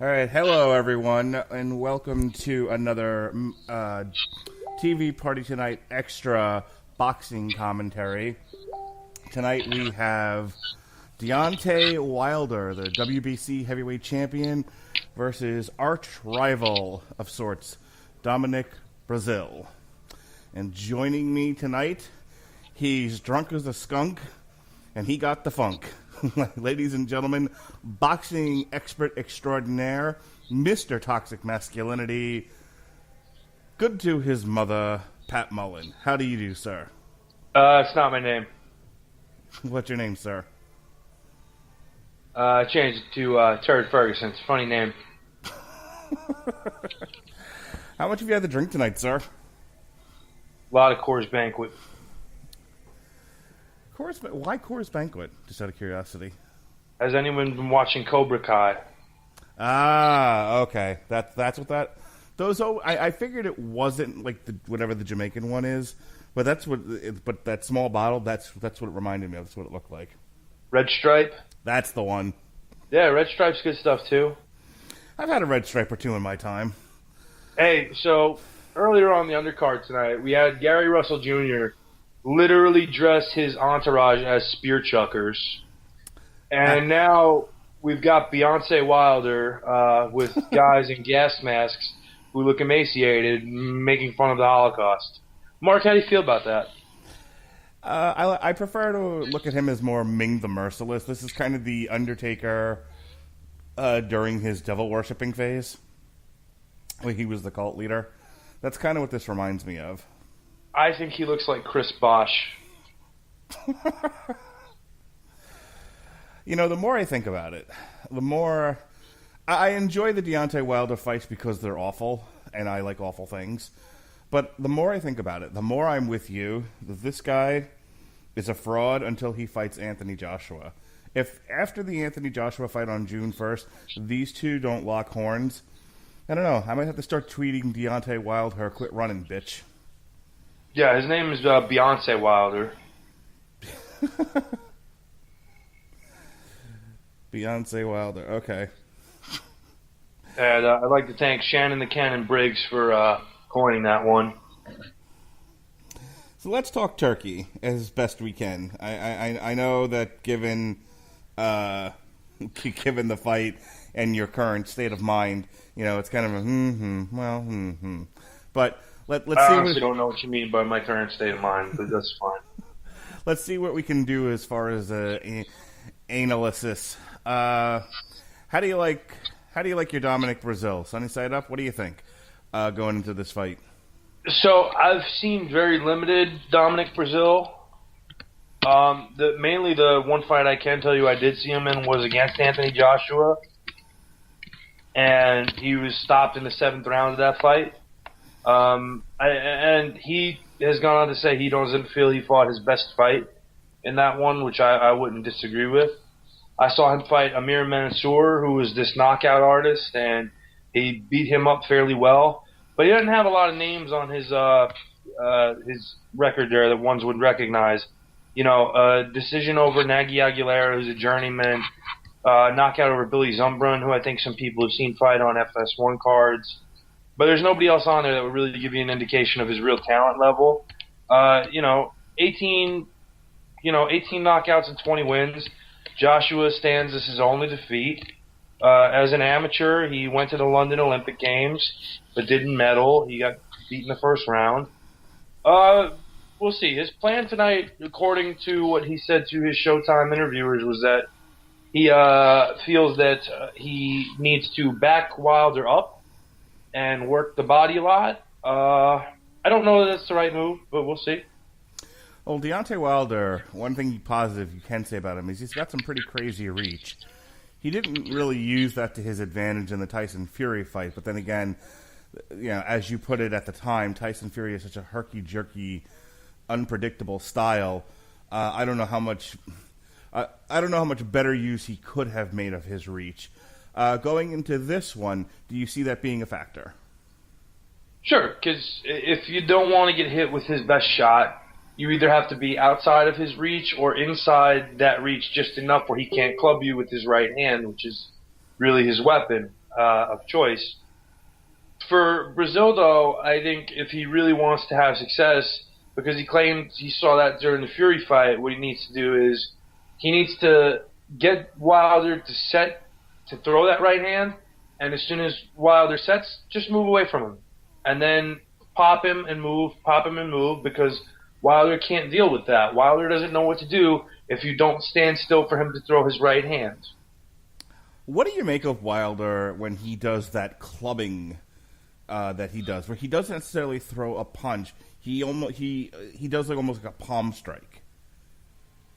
All right, hello everyone, and welcome to another mm, uh, TV Party Tonight extra boxing commentary. Tonight we have Deontay Wilder, the WBC heavyweight champion, versus arch rival of sorts, Dominic Breazeale. And joining me tonight, he's drunk as a skunk, and he got the funk. Ladies and gentlemen, boxing expert extraordinaire, Mr. Toxic Masculinity, good to his mother, Pat Mullin. How do you do, sir? Uh, it's not my name. What's your name, sir? Uh, I changed it to uh, Turd Ferguson. It's a funny name. How much have you had to drink tonight, sir? A lot of Coors Banquet. Coors, why Coors Banquet? Just out of curiosity. Has anyone been watching Cobra Kai? Ah, okay. That that's what that. Those oh, I, I figured it wasn't like the whatever the Jamaican one is, but that's what. It, but that small bottle, that's that's what it reminded me of. That's what it looked like. Red Stripe? That's the one. Yeah, Red Stripe's good stuff too. I've had a red stripe or two in my time. Hey, so earlier on the undercard tonight, we had Gary Russell Jr. literally dress his entourage as spear chuckers, and now we've got Beyonce Wilder uh, with guys in gas masks who look emaciated, making fun of the Holocaust. Mark, how do you feel about that? Uh, I, I prefer to look at him as more Ming the Merciless. This is kind of the Undertaker uh, during his devil worshipping phase, when he was the cult leader. That's kind of what this reminds me of. I think he looks like Chris Bosh. You know, the more I think about it, the more I enjoy the Deontay Wilder fights because they're awful, and I like awful things. But the more I think about it, the more I'm with you that this guy is a fraud until he fights Anthony Joshua. If after the Anthony Joshua fight on June 1st, these two don't lock horns, I don't know. I might have to start tweeting Deontay Wilder, quit running, bitch. Yeah, his name is uh, Beyonce Wilder. Beyonce Wilder. Okay. And uh, I'd like to thank Shannon the Cannon Briggs for uh, coining that one. So let's talk Turkey as best we can. I I, I know that given uh, given the fight and your current state of mind, you know it's kind of a hmm hmm well hmm hmm. But let let's I see honestly what, don't know what you mean by my current state of mind, but that's fine. let's see what we can do as far as uh, a, analysis. Uh, how do you like how do you like your Dominic Breazeale? Sunny side up. What do you think uh, going into this fight? So I've seen very limited Dominic Breazeale. Um, the mainly the one fight I can tell you I did see him in was against Anthony Joshua, and he was stopped in the seventh round of that fight. Um, and he has gone on to say he doesn't feel he fought his best fight in that one, which I, I wouldn't disagree with. I saw him fight Amir Mansour, who was this knockout artist, and he beat him up fairly well. But he doesn't have a lot of names on his uh, uh, his record there that ones would recognize. You know, uh, decision over Nagy Aguilera, who's a journeyman. Uh, knockout over Billy Zumbrun, who I think some people have seen fight on FS1 cards. But there's nobody else on there that would really give you an indication of his real talent level. Uh, you know, 18, you know, 18 knockouts and 20 wins. Joshua stands as his only defeat. Uh, as an amateur, he went to the London Olympic Games, but didn't medal. He got beat in the first round. Uh, we'll see. His plan tonight, according to what he said to his Showtime interviewers, was that he uh, feels that uh, he needs to back Wilder up and work the body a lot. Uh, I don't know that that's the right move, but we'll see. Well, Deontay Wilder, one thing positive you can say about him is he's got some pretty crazy reach. He didn't really use that to his advantage in the Tyson Fury fight, but then again, you know, as you put it at the time, Tyson Fury is such a herky jerky, unpredictable style. Uh, I don't know how much. Uh, I don't know how much better use he could have made of his reach. Uh, going into this one, do you see that being a factor? Sure, because if you don't want to get hit with his best shot, you either have to be outside of his reach or inside that reach just enough where he can't club you with his right hand, which is really his weapon. uh, of choice. For Breazeale, though, I think if he really wants to have success, because he claimed he saw that during the Fury fight, what he needs to do is he needs to get Wilder to set to throw that right hand, and as soon as Wilder sets, just move away from him, and then pop him and move, pop him and move, because Wilder can't deal with that. Wilder doesn't know what to do if you don't stand still for him to throw his right hand. What do you make of Wilder when he does that clubbing uh, that he does, where he doesn't necessarily throw a punch? He almost he he does like almost like a palm strike.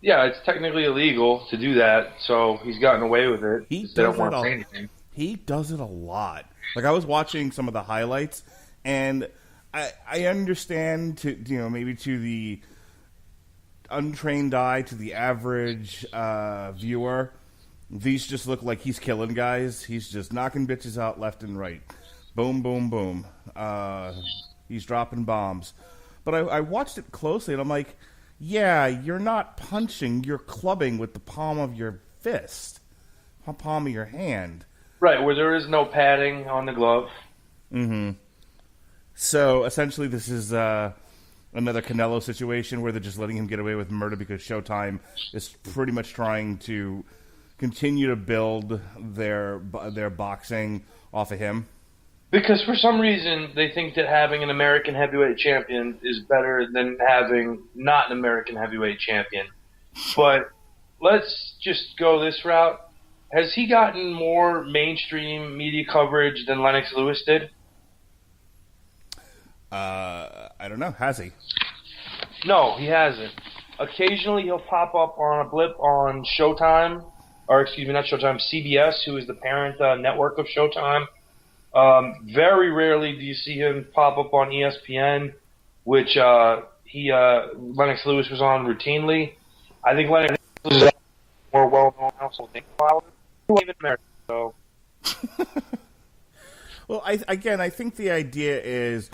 Yeah, it's technically illegal to do that, so he's gotten away with it. He they don't does want to say anything. He does it a lot. Like I was watching some of the highlights, and I I understand to you know maybe to the untrained eye, to the average uh, viewer, these just look like he's killing guys. He's just knocking bitches out left and right. Boom, boom, boom. Uh, he's dropping bombs. But I, I watched it closely, and I'm like, yeah, you're not punching. You're clubbing with the palm of your fist, palm of your hand. Right, where there is no padding on the glove. Mm-hmm. So essentially, this is uh, another Canelo situation where they're just letting him get away with murder because Showtime is pretty much trying to continue to build their their boxing off of him. Because for some reason they think that having an American heavyweight champion is better than having not an American heavyweight champion. But let's just go this route. Has he gotten more mainstream media coverage than Lennox Lewis did? Uh, I don't know. Has he? No, he hasn't. Occasionally he'll pop up on a blip on Showtime, or excuse me, not Showtime, CBS, who is the parent uh, network of Showtime. Um, very rarely do you see him pop up on ESPN, which uh, he uh, Lennox Lewis was on routinely. I think Lennox Lewis is more well-known household name. So Well, I, again, I think the idea is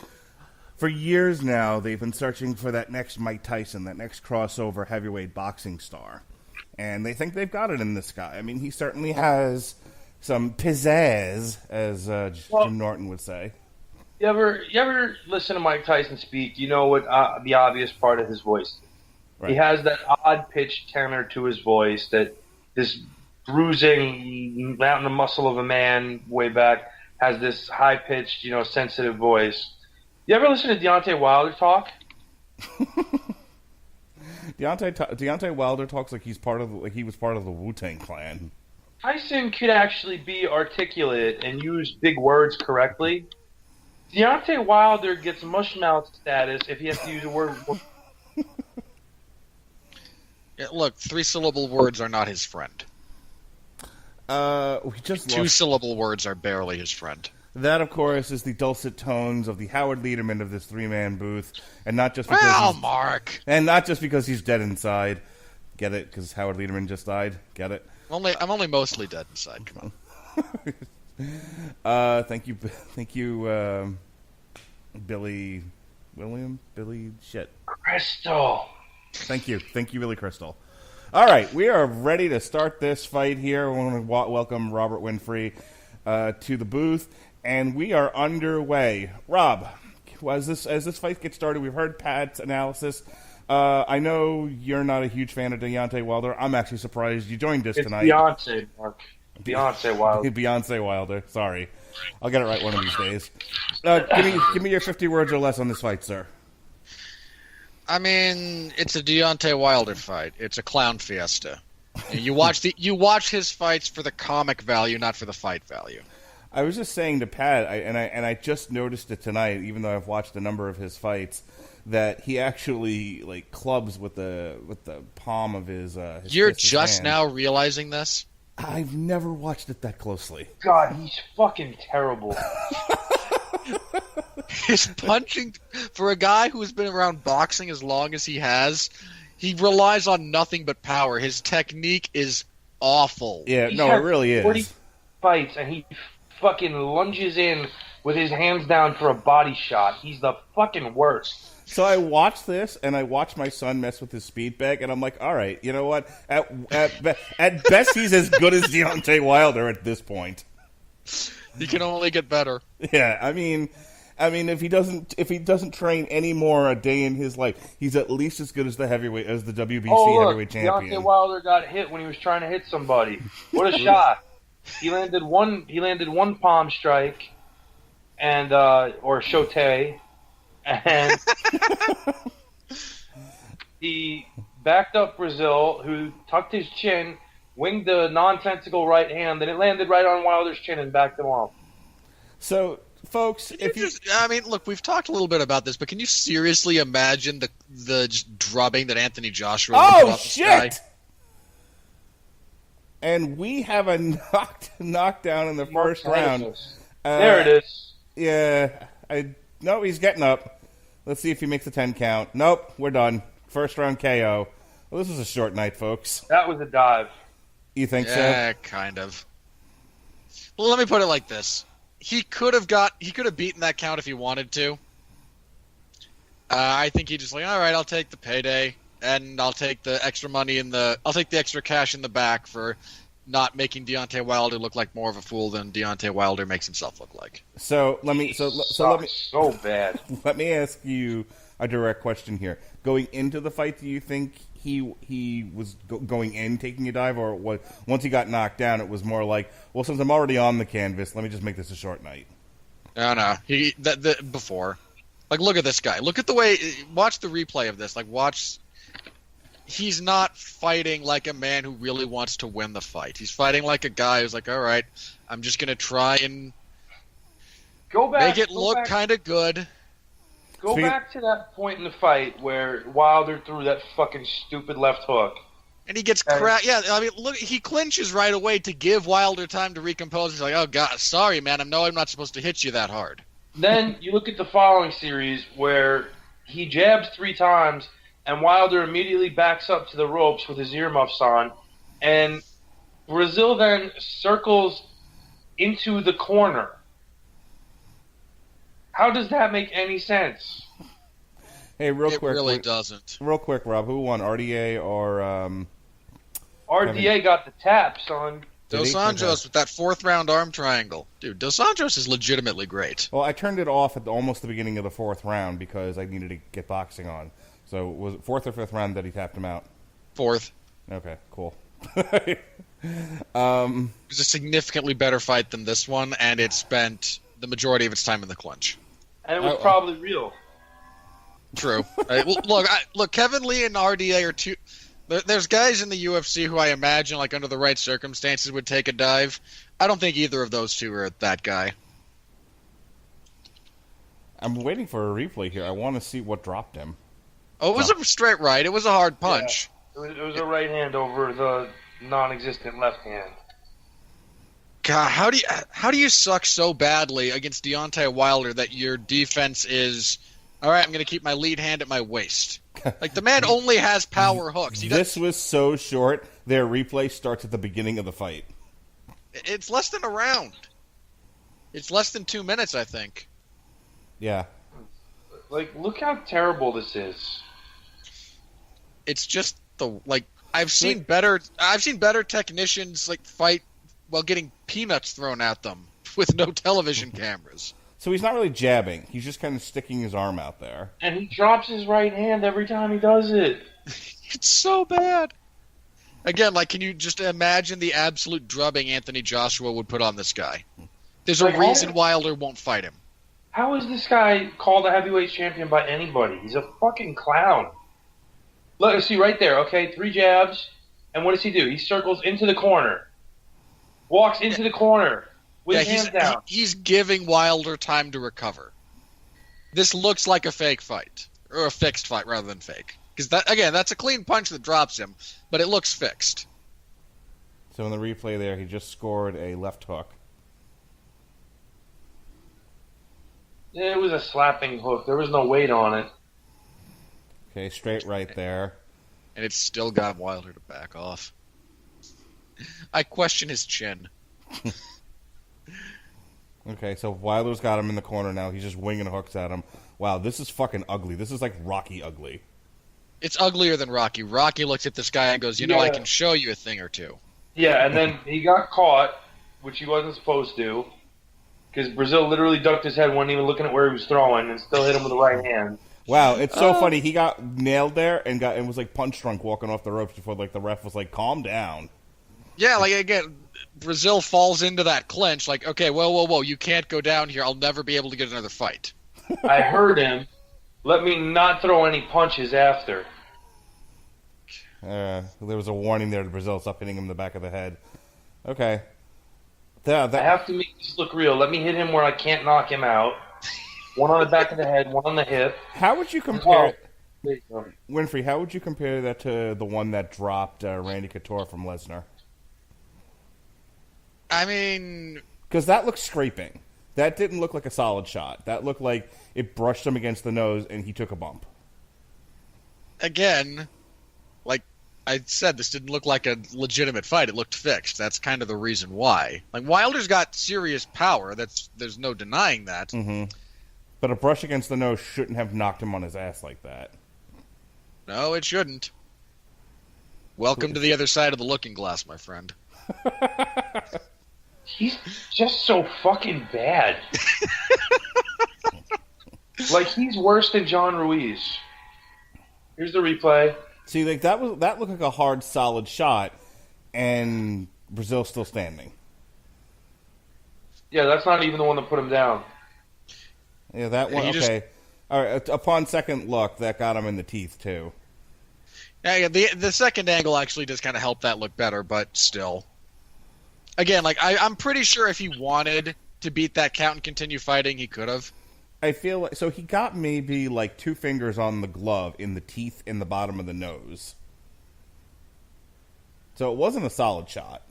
for years now they've been searching for that next Mike Tyson, that next crossover heavyweight boxing star, and they think they've got it in this guy. I mean, he certainly has some pizzazz, as uh, Well- Jim Norton would say. You ever you ever listen to Mike Tyson speak? You know what uh, the obvious part of his voice. Right. He has that odd pitched tenor to his voice that this bruising mountain of muscle of a man way back has this high pitched, you know, sensitive voice. You ever listen to Deontay Wilder talk? Deontay Deontay Wilder talks like he's part of the, like he was part of the Wu Tang Clan. Tyson could actually be articulate and use big words correctly. Deontay Wilder gets mushmouth status if he has to use a word. Yeah, look, three syllable words are not his friend. Uh, we just Two lost. syllable words are barely his friend. That, of course, is the dulcet tones of the Howard Lederman of this three-man booth, and not just because Well, Mark. and not just because he's dead inside. Get it? Because Howard Lederman just died. Get it? Only I'm only mostly dead inside. Come on. Uh, thank you, thank you, um, Billy William, Billy shit. Crystal. Thank you, thank you, Billy Crystal. All right, we are ready to start this fight here. We want to wa- welcome Robert Winfree uh, to the booth, and we are underway. Rob, as this as this fight gets started, we've heard Pat's analysis. Uh, I know you're not a huge fan of Deontay Wilder. I'm actually surprised you joined us It's tonight. Beyonce, Mark. Beyonce Wilder. Beyonce Wilder. Sorry, I'll get it right one of these days. Uh, give me give me your 50 words or less on this fight, sir. I mean, it's a Deontay Wilder fight. It's a clown fiesta. You watch the you watch his fights for the comic value, not for the fight value. I was just saying to Pat, I, and I and I just noticed it tonight, even though I've watched a number of his fights, that he actually like clubs with the with the palm of his. Uh, his You're his just hand. now realizing this. I've never watched it that closely. God, he's fucking terrible. His punching for a guy who's been around boxing as long as he has, he relies on nothing but power. His technique is awful. Yeah, He's no, it had really 40 is. Fights and he fucking lunges in with his hands down for a body shot. He's the fucking worst. So I watched this, and I watched my son mess with his speed bag, and I'm like, all right, you know what? At at, at best, he's as good as Deontay Wilder at this point. he can only get better. Yeah, I mean, I mean, if he doesn't, if he doesn't train any more a day in his life, he's at least as good as the heavyweight as the WBC Oh look, heavyweight champion. Deontay Wilder got hit when he was trying to hit somebody. What a shot! He landed one. He landed one palm strike, and uh, or shote, and he backed up Breazeale, who tucked his chin, winged the nonsensical right hand, then it landed right on Wilder's chin and backed him off. So, folks, if You you just, I mean, look, we've talked a little bit about this, but can you seriously imagine the the just drubbing that Anthony Joshua? would put oh on this guy? shit, and we have a knocked knockdown in the first round. Uh, there it is. Yeah, I no, he's getting up. Let's see if he makes a ten count. Nope, we're done. First round KO. Well, this was a short night, folks. That was a dive. You think so? Yeah, kind of. Well, let me put it like this: he could have got, he could have beaten that count if he wanted to. Uh, I think he just like, all right, I'll take the payday, and I'll take the extra money in the, I'll take the extra cash in the back for not making Deontay Wilder look like more of a fool than Deontay Wilder makes himself look like. So let me so so let me so bad. let me ask you a direct question here. Going into the fight, do you think he he was go- going in taking a dive, or what? Once he got knocked down, it was more like, well, since I'm already on the canvas, let me just make this a short night. No, no, he that the before, like, look at this guy. Look at the way. Watch the replay of this. Like, watch. He's not fighting like a man who really wants to win the fight. He's fighting like a guy who's like, all right, I'm just gonna try and Go back. make it go look kind of good. Go Speak- back to that point in the fight where Wilder threw that fucking stupid left hook. And he gets Okay. crap. Yeah, I mean, look, he clinches right away to give Wilder time to recompose. He's like, "Oh God, sorry, man. I know I'm not supposed to hit you that hard." Then you look at the following series where he jabs three times and Wilder immediately backs up to the ropes with his earmuffs on, and Breazeale then circles into the corner. How does that make any sense? Hey, real it quick, really real, doesn't. real quick, Rob, who won, RDA or um? RDA got the tap, son. Did Dos? Anjos with that fourth round arm triangle, dude. Dos Anjos is legitimately great. Well, I turned it off at the, almost the beginning of the fourth round because I needed to get boxing on. So was it fourth or fifth round that he tapped him out? Fourth. Okay, cool. It was a significantly better fight than this one, and it spent the majority of its time in the clinch. And it was Oh, probably real. True. Uh, l- look, I, look, Kevin Lee and RDA are two. There, there's guys in the UFC who I imagine, like under the right circumstances, would take a dive. I don't think either of those two are that guy. I'm waiting for a replay here. I want to see what dropped him. Oh, it was a straight right. It was a hard punch. It was, it was a right hand over the non-existent left hand. God, how do you how do you suck so badly against Deontay Wilder that your defense is all right? I'm going to keep my lead hand at my waist. Like the man only has power hooks. He does, This was so short. Their replay starts at the beginning of the fight. it's less than a round. It's less than two minutes, I think. Yeah. Like, look how terrible this is. It's just the like I've seen better. I've seen better technicians like fight while getting peanuts thrown at them with no television cameras. So he's not really jabbing. He's just kind of sticking his arm out there. And he drops his right hand every time he does it. It's so bad. Again, like, can you just imagine the absolute drubbing Anthony Joshua would put on this guy? There's a Like, all- reason Wilder won't fight him. How is this guy called a heavyweight champion by anybody? He's a fucking clown. Look, see right there, okay? Three jabs. And what does he do? He circles into the corner. Walks into the corner with Yeah, his he's, hands down. he- he's giving Wilder time to recover. This looks like a fake fight, or a fixed fight rather than fake. Because that again, that's a clean punch that drops him, but it looks fixed. So in the replay there, he just scored a left hook. It was a slapping hook. There was no weight on it. Okay, straight right there. and it's still got Wilder to back off. I question his chin. Okay, so Wilder's got him in the corner now. He's just winging hooks at him. Wow, this is fucking ugly. This is like Rocky ugly. It's uglier than Rocky. Rocky looks at this guy and goes, "You know, I can show you a thing or two. Yeah, and then he got caught, which he wasn't supposed to. because Breazeale literally ducked his head, wasn't even looking at where he was throwing, and still hit him with the right hand. Wow, it's so Oh. funny. He got nailed there and got and was like punch drunk walking off the ropes before like the ref was like, "Calm down." Yeah, like again, Breazeale falls into that clinch. Like, okay, whoa, whoa, whoa, you can't go down here. I'll never be able to get another fight. I heard him. Let me not throw any punches after. Uh, there was a warning there to Breazeale. Stop hitting him in the back of the head. Okay. Yeah, I have to make this look real. Let me hit him where I can't knock him out. One on the back of the head, one on the hip. how would you compare Well, Winfree? How would you compare that to the one that dropped uh, Randy Couture from Lesnar? I mean, Because that looked scraping. That didn't look like a solid shot. That looked like it brushed him against the nose and he took a bump. again, like I said, this didn't look like a legitimate fight. It looked fixed. That's kind of the reason why. Like Wilder's got serious power. That's there's no denying that. hmm But a brush against the nose shouldn't have knocked him on his ass like that. No, it shouldn't. Welcome to the other side of the looking glass, my friend. he's just so fucking bad. like he's worse than John Ruiz. Here's the replay. See, like that was that looked like a hard, solid shot, and Breazeale's still standing. Yeah, that's not even the one that put him down. Yeah, that one. He just- okay. All right. Upon second look, that got him in the teeth too. Yeah, yeah, the the second angle actually does kind of help that look better, but still. Again, like I, I'm pretty sure if he wanted to beat that count and continue fighting, he could have. I feel like so he got maybe like two fingers on the glove in the teeth in the bottom of the nose. So it wasn't a solid shot.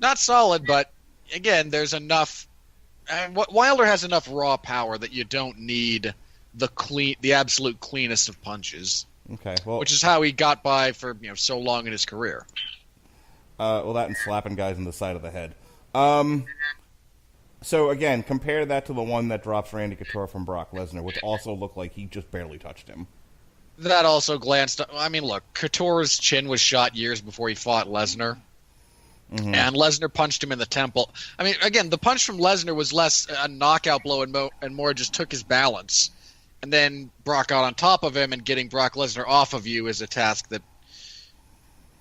Not solid, but again, there's enough. Wilder has enough raw power that you don't need the clean, the absolute cleanest of punches, Okay. Well, which is how he got by for you know so long in his career. Uh, well, that and slapping guys in the side of the head. Um, so again, compare that to the one that drops Randy Couture from Brock Lesnar, which also looked like he just barely touched him. That also glanced. I mean, look, Couture's chin was shot years before he fought Lesnar. Mhm. and Lesnar punched him in the temple. I mean, again, the punch from Lesnar was less a knockout blow and, mo- and more just took his balance. And then Brock got on top of him, and getting Brock Lesnar off of you is a task that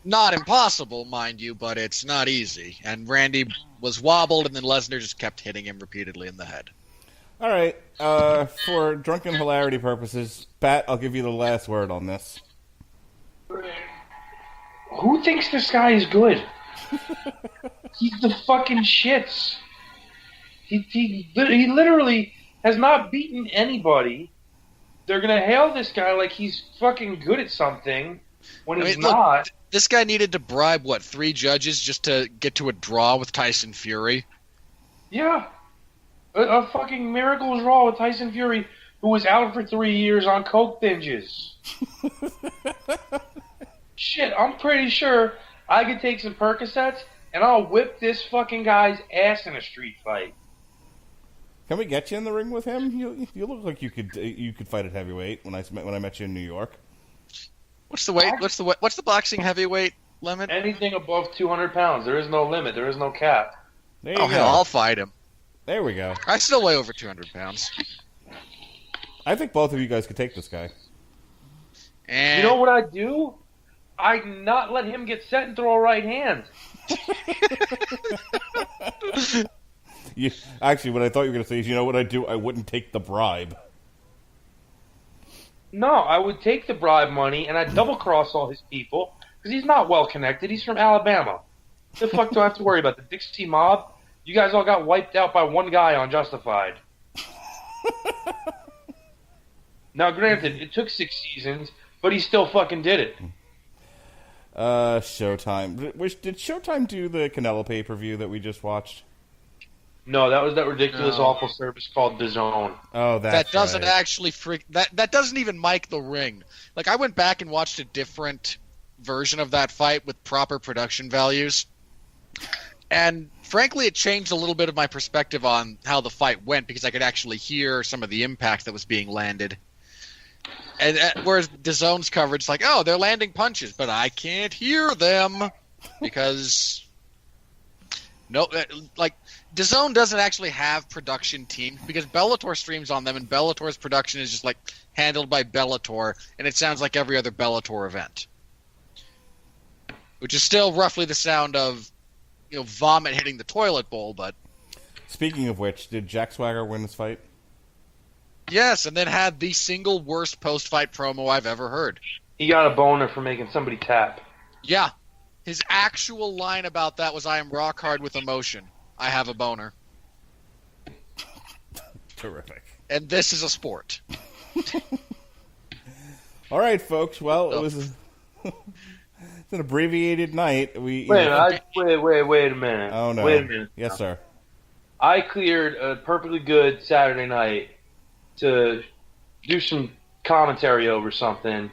not impossible, mind you, but it's not easy. And Randy was wobbled, and then Lesnar just kept hitting him repeatedly in the head. All right. Uh, for drunken hilarity purposes, Pat, I'll give you the last word on this. Who thinks this guy is good? He's the fucking shits. He, he, he literally has not beaten anybody. They're gonna hail this guy like he's fucking good at something when I he's mean, look, not. This guy needed to bribe what three judges just to get to a draw with Tyson Fury. Yeah, a, a fucking miracles raw with Tyson Fury, who was out for three years on coke binges. Shit, I'm pretty sure I could take some Percocets and I'll whip this fucking guy's ass in a street fight. Can we get you in the ring with him? You, you look like you could you could fight at heavyweight when I met when I met you in New York. What's the weight? What's the wa- what's the boxing heavyweight limit? Anything above 200 pounds, there is no limit, there is no cap. There oh, you Oh go. hell, I'll fight him. There we go. I still weigh over 200 pounds. I think both of you guys could take this guy. And You know what I do? I not let him get set and throw a right hand. You, actually, what I thought you were going to say is, you know what I do? I wouldn't take the bribe. No, I would take the bribe money and I'd double cross all his people because he's not well connected. He's from Alabama. The fuck do I have to worry about? The Dixie Mob? You guys all got wiped out by one guy on Justified. now, granted, it took six seasons, but he still fucking did it. Uh, Showtime. Which did Showtime do the Canelo pay per view that we just watched? No, that was that ridiculous, No. awful service called The Zone. Oh, that's that doesn't right. actually freak that that doesn't even mic the ring. Like I went back and watched a different version of that fight with proper production values. And frankly it changed a little bit of my perspective on how the fight went because I could actually hear some of the impact that was being landed. And uh, whereas DAZN's coverage like, "Oh, they're landing punches, but I can't hear them." Because No, uh, like DAZN doesn't actually have production teams because Bellator streams on them, and Bellator's production is just like handled by Bellator, and it sounds like every other Bellator event, which is still roughly the sound of you know vomit hitting the toilet bowl. But Speaking of which, did Jack Swagger win this fight? Yes, and then had the single worst post-fight promo I've ever heard. He got a boner for making somebody tap. Yeah, his actual line about that was, "I am rock hard with emotion. I have a boner." Terrific. And this is a sport. All right, folks. Well, it Oh. was a, it's an abbreviated night. We you Wait, know- I, wait, wait, wait a minute. oh no. Wait a minute. Yes, sir. I cleared a perfectly good Saturday night to do some commentary over something,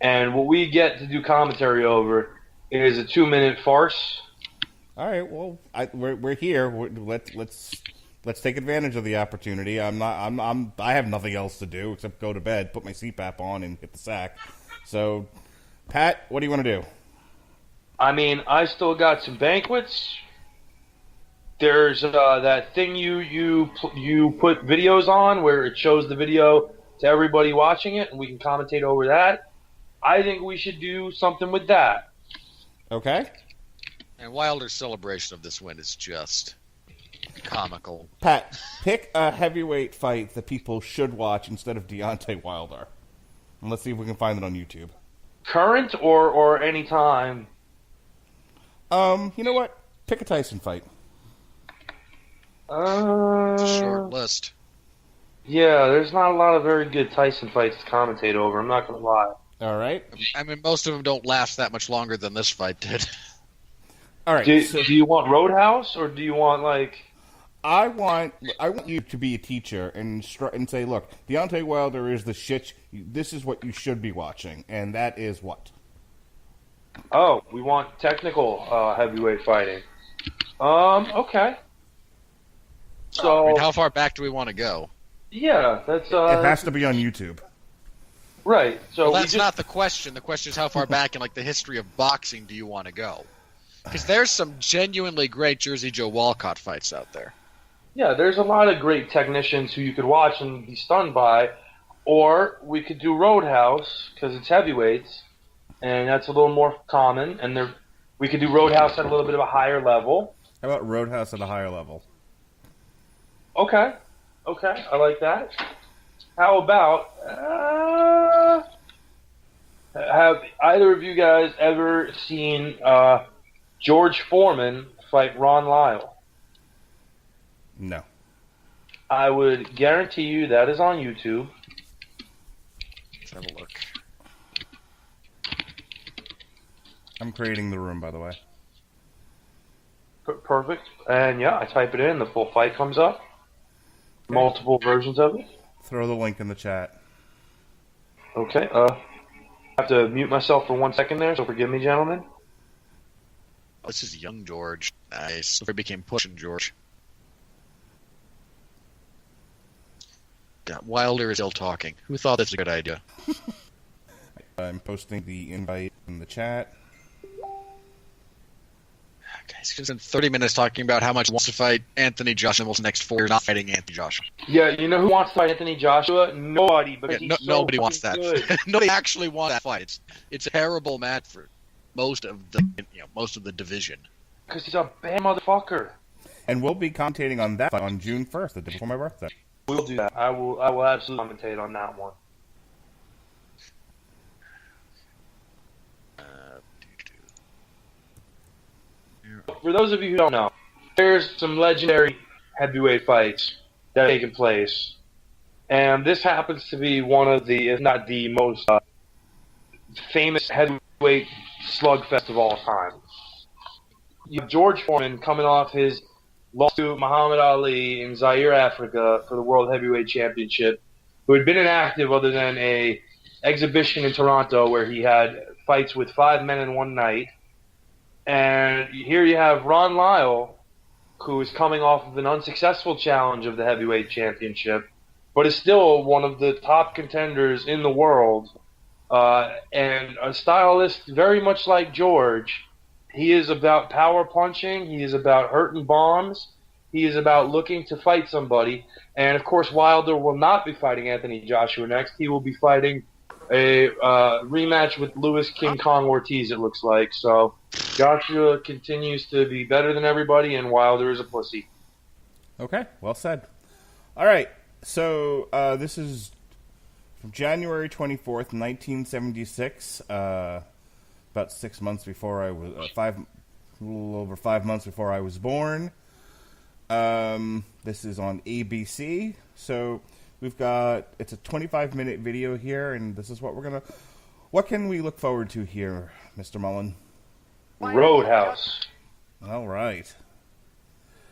and what we get to do commentary over is a two-minute farce. All right. Well, I, we're we're here. We're, let's let's let's take advantage of the opportunity. I'm not. I'm. I'm. I have nothing else to do except go to bed, put my CPAP on, and hit the sack. So, Pat, what do you want to do? I mean, I still got some banquets. There's uh, that thing you you you put videos on where it shows the video to everybody watching it, and we can commentate over that. I think we should do something with that. Okay. And Wilder's celebration of this win is just comical. Pat, pick a heavyweight fight that people should watch instead of Deontay Wilder. And let's see if we can find it on YouTube. Current or or any time. Um, you know what? Pick a Tyson fight. Uh, short list. yeah, there's not a lot of very good Tyson fights to commentate over. I'm not gonna lie. All right. I mean, most of them don't last that much longer than this fight did. All right. Do, so do you want Roadhouse or do you want like? I want I want you to be a teacher and str- and say, look, Deontay Wilder is the shit. This is what you should be watching, and that is what. Oh, we want technical uh, heavyweight fighting. Um, okay. So I mean, how far back do we want to go? yeah, that's uh, it has to be on YouTube. right. So Well, that's just, not the question. The question is how far back in like the history of boxing do you want to go? Because there's some genuinely great Jersey Joe Walcott fights out there. yeah. There's a lot of great technicians who you could watch and be stunned by, or we could do Roadhouse because it's heavyweights, and that's a little more common. And there, we could do Roadhouse at a little bit of a higher level. How about Roadhouse at a higher level? Okay, okay, I like that. How about uh, have either of you guys ever seen uh, George Foreman fight Ron Lyle? No. I would guarantee you that is on YouTube. Let's have a look. I'm creating the room, by the way. P- perfect. And yeah, I type it in, the full fight comes up. Multiple versions of it. Throw the link in the chat. Okay. Uh, I have to mute myself for one second there, so forgive me, gentlemen. Oh, this is young George. Nice. Before he became pushing George. God, Wilder is still talking. Who thought that's a good idea? I'm posting the invite in the chat. Guys, he's spent 30 minutes talking about how much he wants to fight Anthony Joshua in the next four years, not fighting Anthony Joshua. Yeah, you know who wants to fight Anthony Joshua? Nobody, because Yeah, he's no, so nobody wants that. nobody actually wants that fight. It's it's a terrible match for most of the you know most of the division. Because he's a bad motherfucker. And we'll be commentating on that on June 1st, the day before my birthday. We'll do that. I will. I will absolutely commentate on that one. For those of you who don't know, there's some legendary heavyweight fights that have taken place, and this happens to be one of the, if not the most uh, famous heavyweight slugfest of all time. You have George Foreman coming off his loss to Muhammad Ali in Zaire, Africa, for the World Heavyweight Championship, who had been inactive other than a exhibition in Toronto where he had fights with five men in one night. And here you have Ron Lyle, who is coming off of an unsuccessful challenge of the heavyweight championship, but is still one of the top contenders in the world, uh, and a stylist very much like George, he is about power punching. He is about hurting bombs. He is about looking to fight somebody. And of course, Wilder will not be fighting Anthony Joshua next. He will be fighting a uh, rematch with Luis King Kong Ortiz. It looks like so. Joshua continues to be better than everybody, and Wilder is a pussy. Okay, well said. All right, so uh, this is from January 24th, 1976, uh, about six months before I was, uh, five, a little over five months before I was born. Um, this is on ABC. So we've got, it's a 25 minute video here, and this is what we're going to, what can we look forward to here, Mr. Mullin? Roadhouse. All right.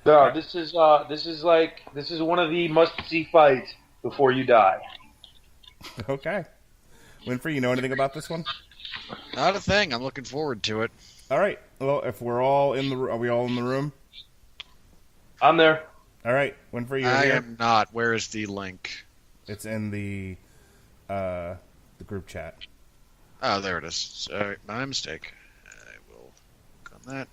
No, this is uh, this is like this is one of the must-see fights before you die. Okay. Winfree, you know anything about this one? Not a thing. I'm looking forward to it. All right. Well, if we're all in the, are we all in the room? I'm there. All right, Winfree, you're I here. am not. Where is the link? It's in the uh, the group chat. Oh, there it is. Sorry, my mistake. I will click on that.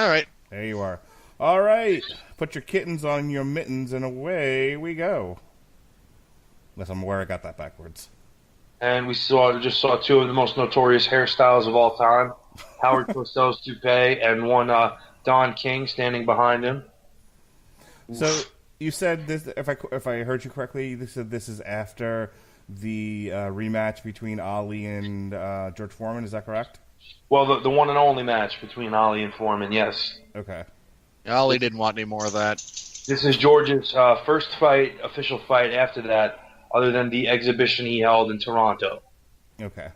All right. There you are. All right, put your kittens on your mittens, and away we go. Unless I'm aware I got that backwards. And we saw just saw two of the most notorious hairstyles of all time: Howard Cosell's toupee and one uh, Don King standing behind him. So you said this. If I if I heard you correctly, you said this is after the uh, rematch between Ali and uh, George Foreman. Is that correct? Well, the the one and only match between Ali and Foreman. Yes, Okay. Ali didn't want any more of that. this is George's uh, first fight, official fight after that, other than the exhibition he held in Toronto. Okay.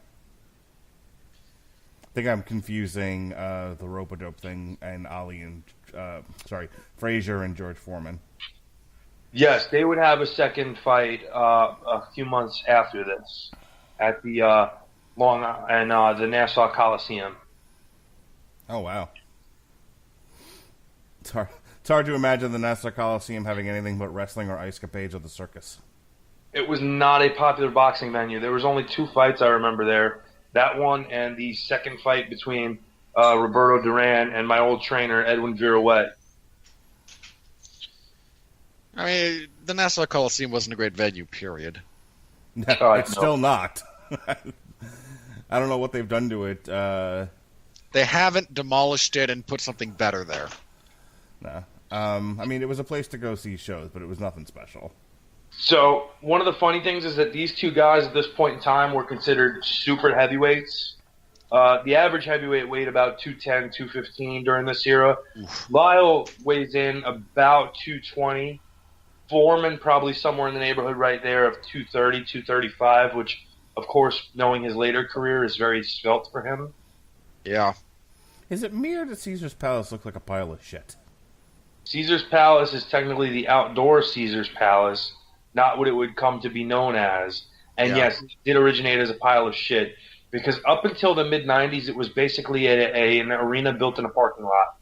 I think I'm confusing uh, the rope dope thing and Ali and uh, sorry Frazier and George Foreman. Yes, they would have a second fight uh, a few months after this at the uh, Long and uh, the Nassau Coliseum. Oh wow. It's hard. It's hard to imagine the Nassau Coliseum having anything but wrestling or ice capades of the circus. It was not a popular boxing venue. There was only two fights I remember there. That one and the second fight between uh, Roberto Duran and my old trainer Edwin Viruet. I mean, the Nassau Coliseum wasn't a great venue, period. No, Oh, it's know. still not. I don't know what they've done to it. Uh, They haven't demolished it and put something better there. no. Um, I mean, it was a place to go see shows, but it was nothing special. So one of the funny things is that these two guys at this point in time were considered super heavyweights. Uh, the average heavyweight weighed about 210, 215 during this era. Lyle weighs in about 220. Foreman probably somewhere in the neighborhood right there of 230, 235, which, of course, knowing his later career, is very svelte for him. Yeah. Is it me or does Caesar's Palace look like a pile of shit? Caesar's Palace is technically the outdoor Caesar's Palace, not what it would come to be known as. And Yeah. yes, it did originate as a pile of shit because up until the mid '90s, it was basically a, a an arena built in a parking lot.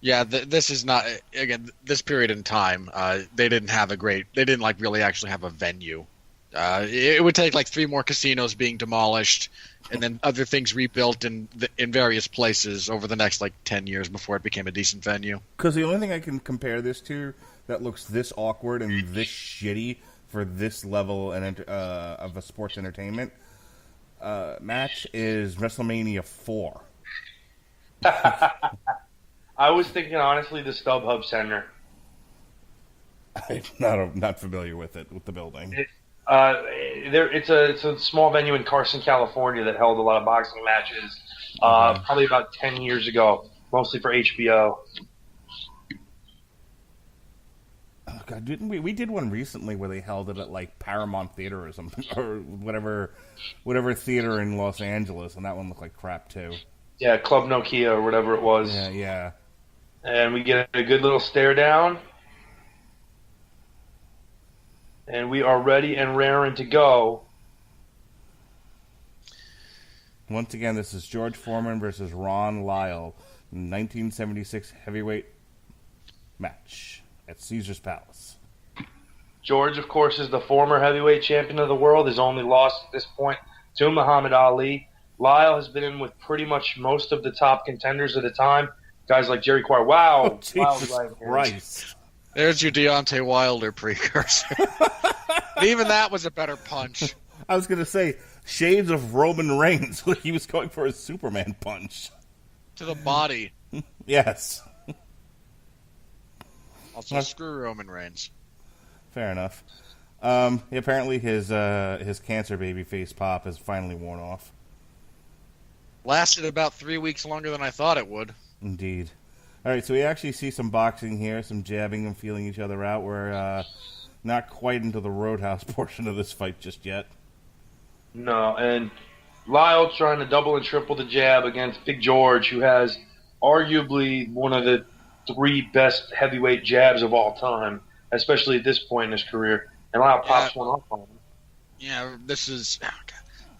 Yeah, th- this is not again this period in time. Uh, they didn't have a great. They didn't like really actually have a venue. Uh, it would take like three more casinos being demolished, and then other things rebuilt in the, in various places over the next like ten years before it became a decent venue. Because the only thing I can compare this to that looks this awkward and this shitty for this level and uh, of a sports entertainment uh, match is WrestleMania four. I was thinking honestly, the StubHub Center. I'm not not familiar with it with the building. Uh, there, it's a it's a small venue in Carson, California that held a lot of boxing matches. Uh, Probably about ten years ago, mostly for HBO. Oh, God, didn't we? We did one recently where they held it at like Paramount Theater or something, or whatever, whatever theater in Los Angeles, and that one looked like crap too. Yeah, Club Nokia or whatever it was. Yeah, yeah. and we get a good little stare down. And we are ready and raring to go. Once again, this is George Foreman versus Ron Lyle, 1976 heavyweight match at Caesar's Palace. George, of course, is the former heavyweight champion of the world. His only loss at this point to Muhammad Ali. Lyle has been in with pretty much most of the top contenders at the time. Guys like Jerry Quarry. Wow. Oh, Jesus right. Christ. There's your Deontay Wilder precursor. Even that was a better punch. I was going to say, shades of Roman Reigns. he was going for a Superman punch. To the body. Yes. Also, screw Roman Reigns. Fair enough. Um, apparently, his uh, his cancer baby face pop has finally worn off. Lasted about three weeks longer than I thought it would. Indeed. All right, so we actually see some boxing here, some jabbing and feeling each other out. We're uh, not quite into the roadhouse portion of this fight just yet. No, and Lyle trying to double and triple the jab against Big George, who has arguably one of the three best heavyweight jabs of all time, especially at this point in his career. And Lyle pops one off on him. Yeah, this is. oh,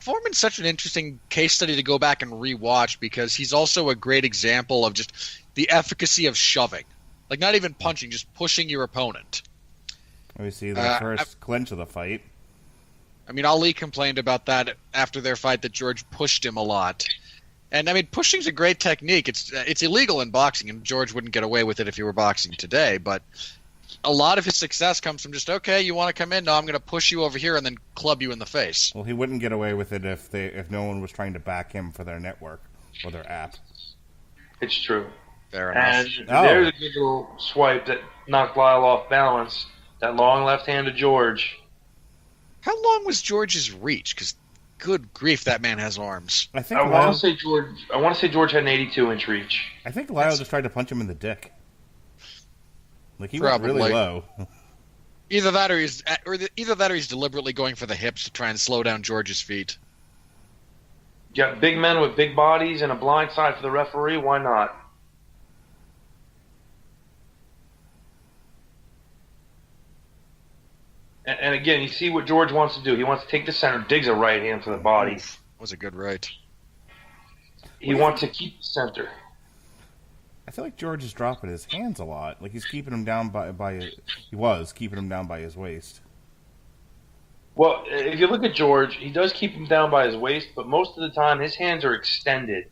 Foreman's such an interesting case study to go back and rewatch because he's also a great example of just the efficacy of shoving. Like, not even punching, just pushing your opponent. We see the Uh, first clinch of the fight. I mean, Ali complained about that after their fight that George pushed him a lot. And I mean, pushing's a great technique. It's uh, it's illegal in boxing, and George wouldn't get away with it if he were boxing today. But a lot of his success comes from just okay, you want to come in? No, I'm going to push you over here and then club you in the face. Well, he wouldn't get away with it if they if no one was trying to back him for their network or their app. It's true. Fair enough. And Oh. there's a good little swipe that knocked Lyle off balance. That long left hand to George. How long was George's reach? Because good grief, that man has arms. I think I Lyle, want to say George. I want to say George had an 82 inch reach. I think Lyle just tried to punch him in the dick. Like he Probably. went really low. Either that, or he's uh, or the, either that, or he's deliberately going for the hips to try and slow down George's feet. You got big men with big bodies and a blind side for the referee. Why not? And, and again, you see what George wants to do. He wants to take the center, digs a right hand to the body. That Was a good right. He wants to keep the center. I feel like George is dropping his hands a lot. Like he's keeping him down by by he was keeping him down by his waist. Well, if you look at George, he does keep him down by his waist, but most of the time his hands are extended.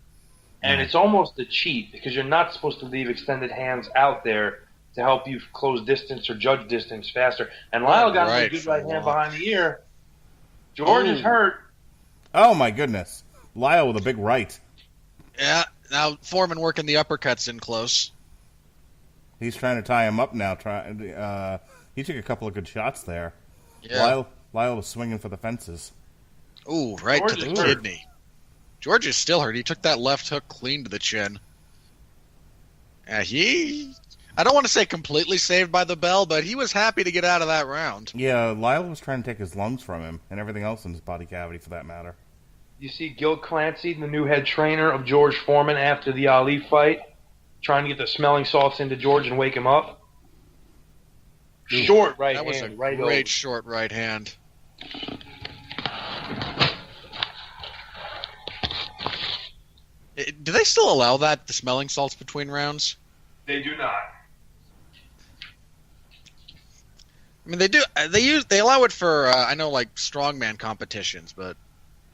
And Mm. it's almost a cheat because you're not supposed to leave extended hands out there to help you close distance or judge distance faster. And Lyle got him a good right hand behind the ear. George is hurt. Oh my goodness, Lyle with a big right. Yeah. Now Foreman working the uppercuts in close. He's trying to tie him up now. Try, uh, he took a couple of good shots there. Yeah. Lyle Lyle was swinging for the fences. Ooh, right George to the is hurt. kidney. George is still hurt. He took that left hook clean to the chin. Yeah, he. I don't want to say completely saved by the bell, but he was happy to get out of that round. Yeah, Lyle was trying to take his lungs from him and everything else in his body cavity, for that matter. You see Gil Clancy, the new head trainer of George Foreman after the Ali fight, trying to get the smelling salts into George and wake him up. Short right hand. that was a right great over. short right hand. Eh, Do they still allow that, the smelling salts between rounds? They do not. I mean, they do. uh, They use. They allow it for. Uh, I know, like strongman competitions, but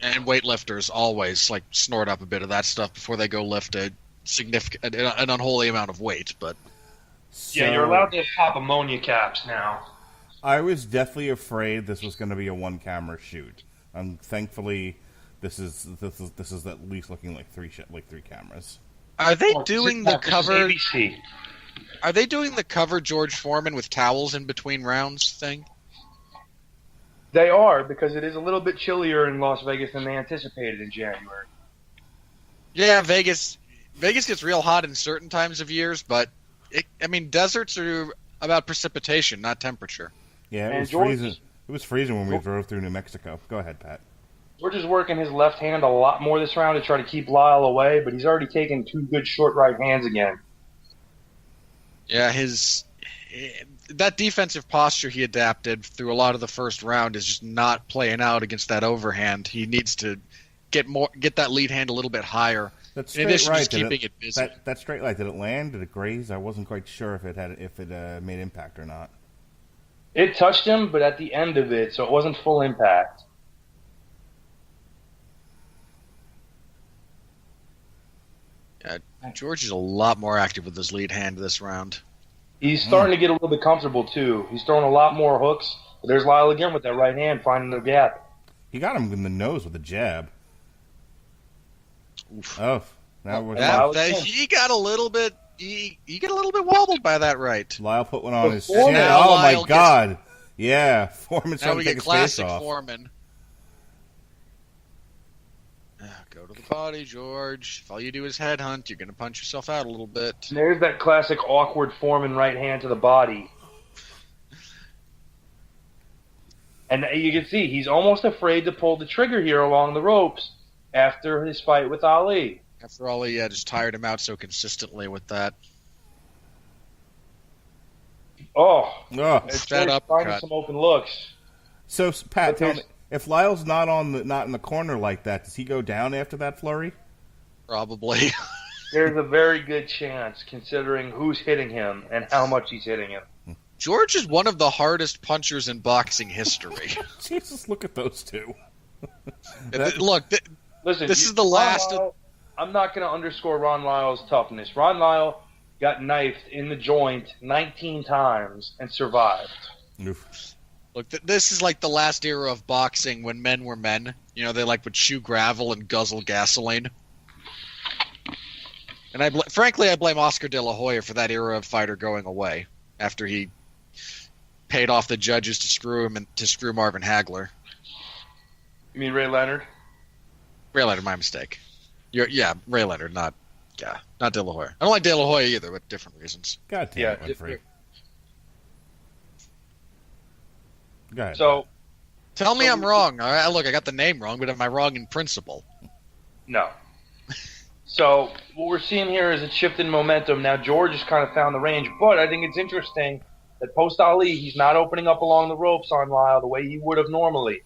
and weightlifters always like snort up a bit of that stuff before they go lift a significant, an, an unholy amount of weight. But Yeah, you're allowed to pop ammonia caps now. I was definitely afraid this was going to be a one camera shoot. Um, thankfully, this is this is this is at least looking like three sh- like three cameras. are they Oh, doing the is- this is cover? ABC. Are they doing the cover George Foreman with towels in between rounds thing? They are because it is a little bit chillier in Las Vegas than they anticipated in January. Yeah, Vegas. Vegas gets real hot in certain times of years, but it, I mean, deserts are about precipitation, not temperature. Yeah, it And was George- freezing. It was freezing when we drove through New Mexico. Go ahead, Pat. George is working his left hand a lot more this round to try to keep Lyle away, but he's already taken two good short right hands again. Yeah, his that defensive posture he adapted through a lot of the first round is just not playing out against that overhand. He needs to get more get that lead hand a little bit higher. That In straight addition right, just keeping it busy. That, that straight right, did it land? Did it graze? I wasn't quite sure if it had if it uh, made impact or not. It touched him, but at the end of it, so it wasn't full impact. George is a lot more active with his lead hand this round. He's starting to get a little bit comfortable too. He's throwing a lot more hooks. But there's Lyle again with that right hand finding the gap. He got him in the nose with a jab. Oof. Oh, now we're That, that- he got a little bit. He, he got a little bit wobbled by that right. Lyle put one on his Before chin. now, Oh my Lyle gets- god! Yeah, Foreman's Now trying we to take get his face classic off. Foreman. Ah, Go to the body, George. If all you do is headhunt, you're gonna punch yourself out a little bit. There's that classic awkward Foreman right hand to the body. And you can see he's almost afraid to pull the trigger here along the ropes after his fight with Ali. After all, he uh, just tired him out so consistently with that. Oh, Oh. it's Fed George up finding some open looks. So Pat, tell me, there's- if Lyle's not on the not in the corner like that, does he go down after that flurry? Probably. There's a very good chance, considering who's hitting him and how much he's hitting him. George is one of the hardest punchers in boxing history. Jesus, look at those two. Th- Look, th- Listen, This you- is the Ron last- Lyle- I'm not going to underscore Ron Lyle's toughness. Ron Lyle got knifed in the joint 19 times and survived. Oof. Look, th- this is like the last era of boxing when men were men. You know, they like would chew gravel and guzzle gasoline. And I, bl- frankly, I blame Oscar De La Hoya for that era of fighter going away after he paid off the judges to screw him and to screw Marvin Hagler. You mean Ray Leonard? Ray Leonard, my mistake. You're, yeah, Ray Leonard, not yeah, not De La Hoya. I don't like De La Hoya either, but different reasons. God damn Yeah, it, Winfree. Go ahead. So, Tell me So- I'm wrong. All right, look, I got the name wrong, but am I wrong in principle? no. So, what we're seeing here is a shift in momentum. Now, George has kind of found the range, but I think it's interesting that post Ali, he's not opening up along the ropes on Lyle the way he would have normally.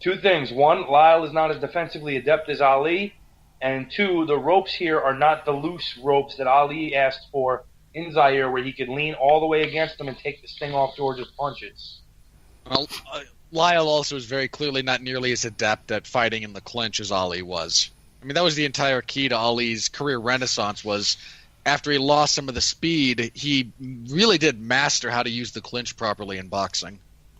Two things. One, Lyle is not as defensively adept as Ali. And two, the ropes here are not the loose ropes that Ali asked for in Zaire, where he could lean all the way against them and take the sting off George's punches. Well, uh, Lyle also is very clearly not nearly as adept at fighting in the clinch as Ali was. I mean, that was the entire key to Ali's career renaissance. Was after he lost some of the speed, he really did master how to use the clinch properly in boxing.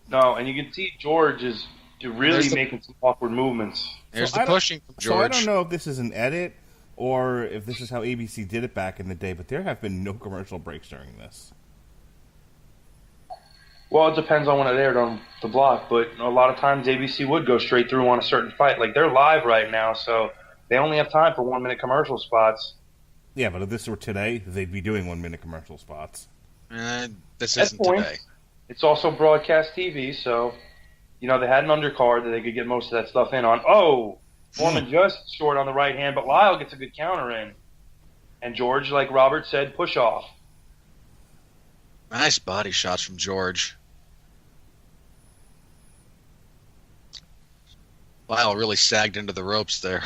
No, and you can see George is really the- making some awkward movements. There's So the pushing from George. So I don't know if this is an edit or if this is how ABC did it back in the day, but there have been no commercial breaks during this. Well, it depends on when it aired on the block, but a lot of times ABC would go straight through on a certain fight. Like they're live right now, so they only have time for one minute commercial spots. Yeah, but if this were today, they'd be doing one minute commercial spots. Uh, this At isn't points. today. It's also broadcast TV, so you know they had an undercard that they could get most of that stuff in on. Oh, Foreman just short on the right hand, but Lyle gets a good counter in, and George, like Robert said, push off. Nice body shots from George. Lyle really sagged into the ropes there.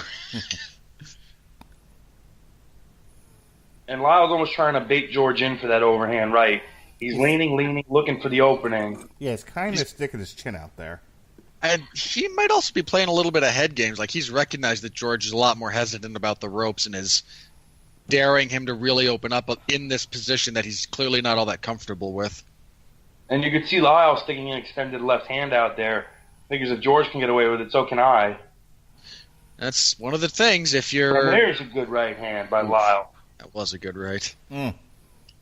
And Lyle's almost trying to bait George in for that overhand right. He's leaning, leaning, looking for the opening. Yeah, it's kind of sticking his chin out there. And he might also be playing a little bit of head games. Like he's recognized that George is a lot more hesitant about the ropes and is daring him to really open up in this position that he's clearly not all that comfortable with. And you could see Lyle sticking an extended left hand out there. Figures if George can get away with it, so can I. That's one of the things. If you're, there's a good right hand by Lyle. that was a good right.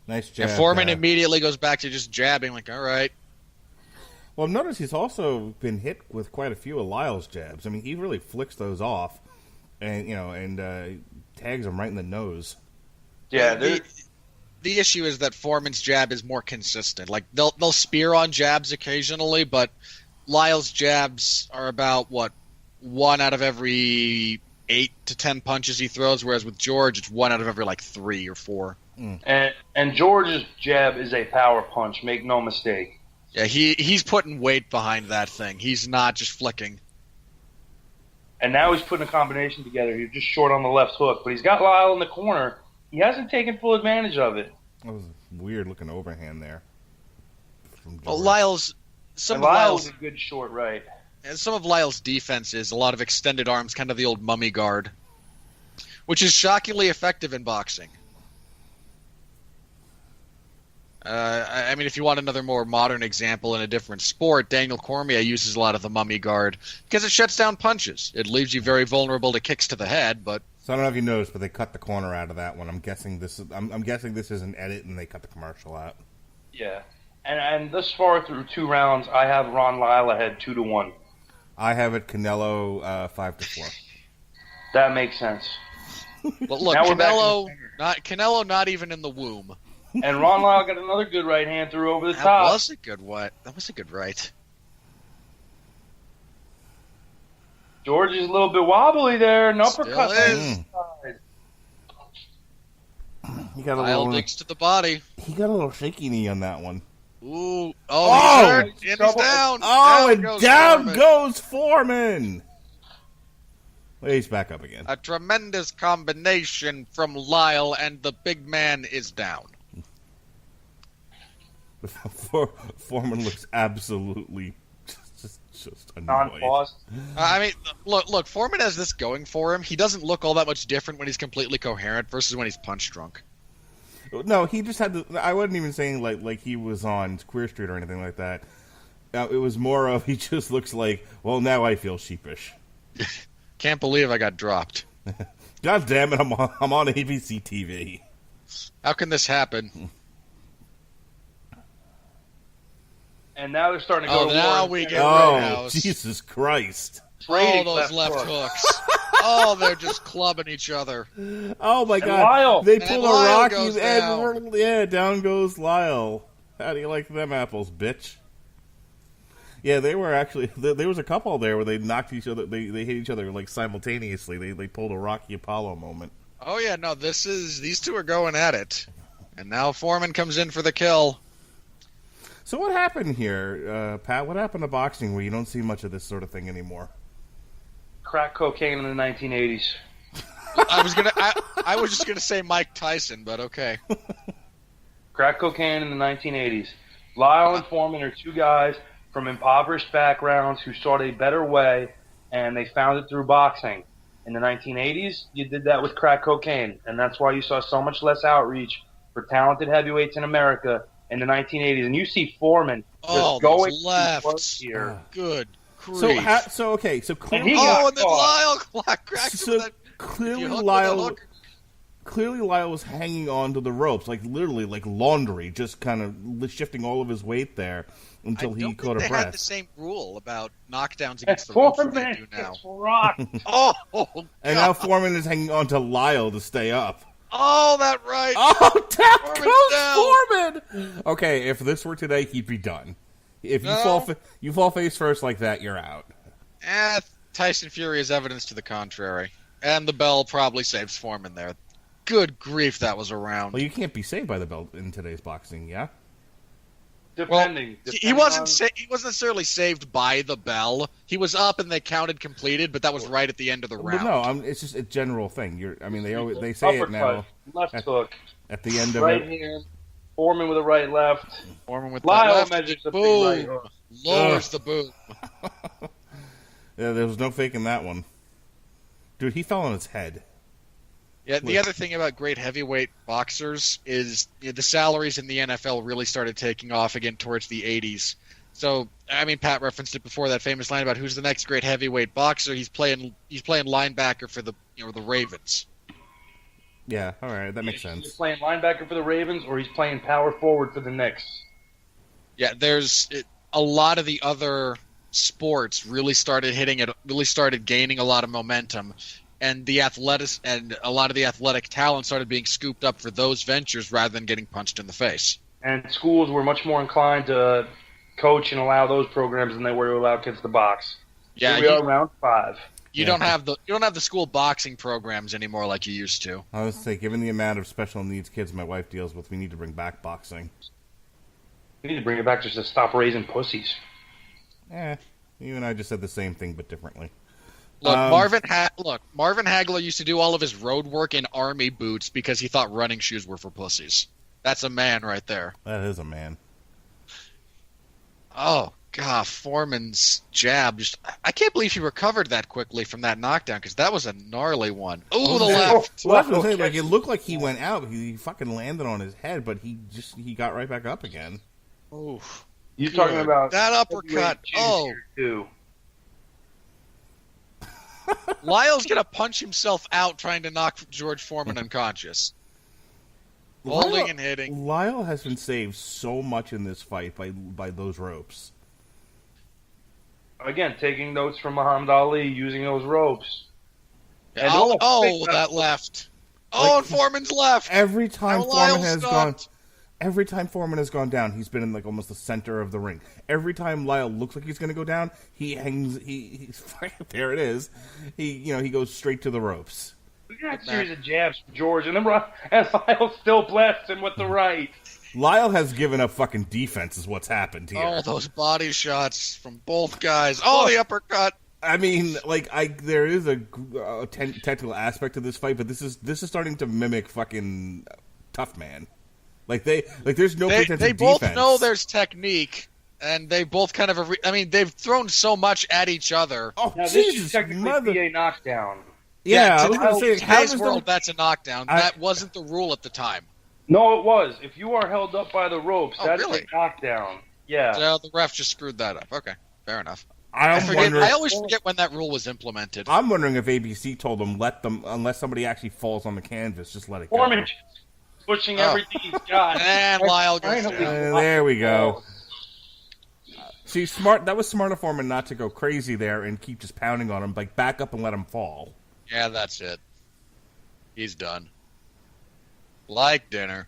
Nice jab. And Foreman there. immediately goes back to just jabbing. Like, all right, Well, notice he's also been hit with quite a few of Lyle's jabs. I mean, he really flicks those off, and you know, and uh, tags him right in the nose. Yeah, the, the issue is that Foreman's jab is more consistent. Like they'll they'll spear on jabs occasionally, but Lyle's jabs are about what one out of every eight to ten punches he throws, whereas with George it's one out of every like three or four. Mm. and and George's jab is a power punch. Make no mistake. Yeah, he he's putting weight behind that thing. He's not just flicking. And now he's putting a combination together. He's just short on the left hook, but he's got Lyle in the corner. He hasn't taken full advantage of it. That was a weird looking overhand there. From Well, Lyle's some and of Lyle's a good short right. and some of Lyle's defense is a lot of extended arms, kind of the old mummy guard, which is shockingly effective in boxing. Uh, I I mean, if you want another more modern example in a different sport, Daniel Cormier uses a lot of the mummy guard because it shuts down punches. It leaves you very vulnerable to kicks to the head, but So I don't know if you noticed, but they cut the corner out of that one. I'm guessing this is. I'm, I'm guessing this is an edit, and they cut the commercial out. Yeah. And and thus far through two rounds, I have Ron Lyle ahead two to one. I have it Canelo uh, five to four. That makes sense. but look, Now we're back in Canelo, not Canelo, not even in the womb. And Ron Lyle got another good right hand through over the That top. That was a good what? That was a good right. George is a little bit wobbly there. An uppercut. Still He got a Lyle little. digs to the body. He got a little shaky knee on that one. Ooh, oh, Oh! And he's down. Oh, down and goes down Foreman. goes Foreman. Well, he's back up again. A tremendous combination from Lyle, and the big man is down. Foreman looks absolutely just, just annoyed. Uh, I mean, look, look. Foreman has this going for him. He doesn't look all that much different when he's completely coherent versus when he's punch drunk. No, he just had to. I wasn't even saying like like he was on Queer Street or anything like that. Uh, it was more of he just looks like. Well, now I feel sheepish. Can't believe I got dropped. God damn it! I'm on, I'm on ABC TV. How can this happen? And now they're starting to go Oh, to now war. we get Oh, Rittenhouse. Jesus Christ! All those left, hook. hooks. oh, they're just clubbing each other. Oh my And God! Lyle. They And pull Lyle a Rocky goes and yeah, down goes Lyle. How do you like them apples, bitch? Yeah, they were actually. There, there was a couple there where they knocked each other. They they hit each other like simultaneously. They they pulled a Rocky Apollo moment. Oh yeah, no, this is these two are going at it, and now Foreman comes in for the kill. So what happened here, uh, Pat? What happened to boxing where you don't see much of this sort of thing anymore? Crack cocaine in the 1980s. I was gonna, I, I was just gonna say Mike Tyson, but okay. Crack cocaine in the 1980s. Lyle and Foreman are two guys from impoverished backgrounds who sought a better way, and they found it through boxing. In the 1980s, you did that with crack cocaine, and that's why you saw so much less outreach for talented heavyweights in America in the 1980s. And you see Foreman just Oh, going left here. Good grief. So ha- so okay, so clearly, he got oh, and then. Lyle cracked him so that. clearly you hook with a Lyle clearly Lyle was hanging on to the ropes, like literally like laundry, just kind of shifting all of his weight there until I he don't caught think a they had the same rule about knockdowns And against the ropes they do now. gets rocked. Oh, And now Foreman is hanging on to Lyle to stay up. oh, that right. Oh, down Foreman's goes Foreman. Okay, if this were today, he'd be done. If you No. fall fa- you fall face first like that, you're out. Eh, Tyson Fury is evidence to the contrary, and the bell probably saves Foreman there. Good grief, that was around. Well, you can't be saved by the bell in today's boxing, yeah. Depending. he depending wasn't on- sa- he wasn't necessarily saved by the bell. He was up and they counted completed, but that was right at the end of the But round. no, I'm, it's just a general thing. You're, I mean, they always they say it now Uppercut, left hook, at the end of right it. hand, Foreman with a right left. Foreman with Lyle the left, measures a big boom, right lowers the boom. Yeah, there was no faking that one. Dude, he fell on his head. Yeah, the Look. other thing about great heavyweight boxers is you know, the salaries in the NFL really started taking off again towards the 80s. So, I mean, Pat referenced it before that famous line about who's the next great heavyweight boxer. He's playing he's playing linebacker for the you know the Ravens. Yeah, all right, that makes sense. He's playing linebacker for the Ravens, or he's playing power forward for the Knicks. Yeah, there's it, a lot of the other sports really started hitting it, really started gaining a lot of momentum, and the athletic and a lot of the athletic talent started being scooped up for those ventures rather than getting punched in the face. And schools were much more inclined to coach and allow those programs than they were to allow kids to box. Yeah, Here we you, are, round five. You Yeah. don't have the you don't have the school boxing programs anymore like you used to. I was say, given the amount of special needs kids my wife deals with, we need to bring back boxing. We need to bring it back just to stop raising pussies. Eh, you and I just said the same thing but differently. Look, Um, Marvin ha- look, Marvin Hagler used to do all of his road work in army boots because he thought running shoes were for pussies. That's a man right there. That is a man. Oh God, Foreman's jab just. I can't believe he recovered that quickly from that knockdown because that was a gnarly one. Ooh, the left. Well, that's what I'm saying. Like it looked like he went out. He, he fucking landed on his head, but he just he got right back up again. Ooh. You're talking about That uppercut. Oh. too. Lyle's gonna punch himself out trying to knock George Foreman unconscious. Holding Lyle- and hitting. Lyle has been saved so much in this fight by by those ropes. Again, taking notes from Muhammad Ali, using those ropes. And Oh, oh, that left. Oh, and Foreman's left. Every time Now Foreman Lyle has stopped. gone, every time Foreman has gone down, he's been in like almost the center of the ring. Every time Lyle looks like he's going to go down, he hangs. He he's there. It is. He you know he goes straight to the ropes. Look at that series of jabs from George, and then Ry- and Lyle still blasts him with the right. Lyle has given up fucking defense. Is what's happened here. Oh, those body shots from both guys. Oh, the uppercut. I mean, like, I there is a, uh ten, technical aspect to this fight, but this is this is starting to mimic fucking tough man. Like they like there's no They, pretense they of both defense. know there's technique, and they both kind of. Re- I mean, they've thrown so much at each other. Oh Now this is technically mother! PA knockdown. Yeah, I to- was gonna say, how today's does world, the that's a knockdown. I- that wasn't the rule at the time. No, it was. If you are held up by the ropes, Oh, that's really? a knockdown. Yeah. So the ref just screwed that up. Okay, fair enough. I'm I forget. I always forget when that rule was implemented. I'm wondering if ABC told them let them unless somebody actually falls on the canvas, just let it go. Foreman pushing Oh. everything he's got. And Lyle goes down. Uh, there we go. See, smart. That was smart of Foreman not to go crazy there and keep just pounding on him. Like back up and let him fall. Yeah, that's it. He's done. Like dinner.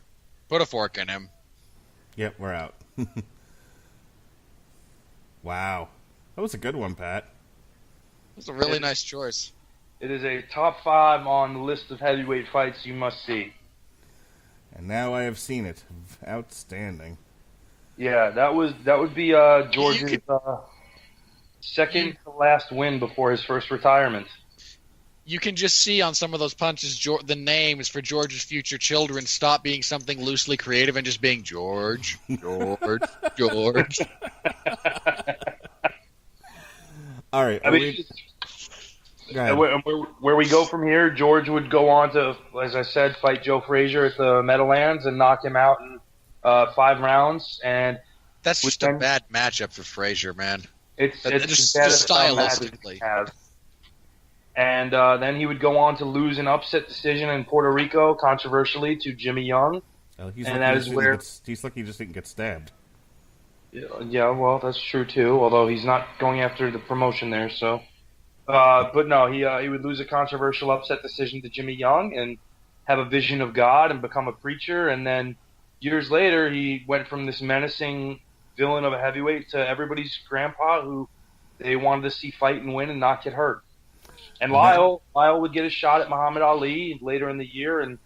Put a fork in him. Yep, we're out. wow, that was a good one, Pat. That's a really It- nice choice. It is a top five on the list of heavyweight fights you must see. And now I have seen it. Outstanding. Yeah, that was that would be uh, George's uh, second to last win before his first retirement. You can just see on some of those punches Geor the names for George's future children stop being something loosely creative and just being George, George, George. All right, I mean, we- go ahead. where, where, where we go from here, George would go on to, as I said, fight Joe Frazier at the Meadowlands and knock him out in uh, five rounds. And That's With just a bad matchup for Frazier, man. it's, That- it's just- just as some stylistically. And uh, then he would go on to lose an upset decision in Puerto Rico, controversially, to Jimmy Young. Oh, he's and that he is where- he's lucky he just didn't get stabbed. Yeah, Yeah, well, that's true too. Although he's not going after the promotion there, so. Uh, but no, he uh, he would lose a controversial upset decision to Jimmy Young and have a vision of God and become a preacher, and then years later he went from this menacing villain of a heavyweight to everybody's grandpa who they wanted to see fight and win and not get hurt. And Yeah. Lyle Lyle would get a shot at Muhammad Ali later in the year and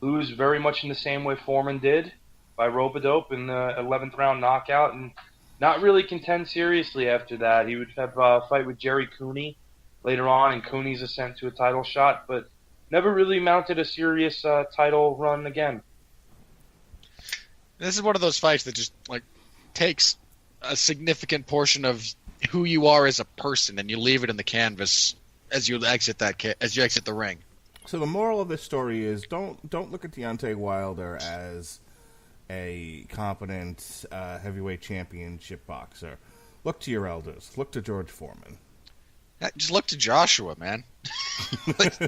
lose very much in the same way Foreman did by rope a dope in the 11th round knockout and not really contend seriously after that. He would have a fight with Jerry Cooney later on, and Cooney's ascent to a title shot, but never really mounted a serious uh, title run again. This is one of those fights that just like takes a significant portion of who you are as a person, and you leave it in the canvas as you exit that as you exit the ring. So the moral of this story is don't don't look at Deontay Wilder as a competent uh, heavyweight championship boxer. Look to your elders. Look to George Foreman. Just look to Joshua, man. Like,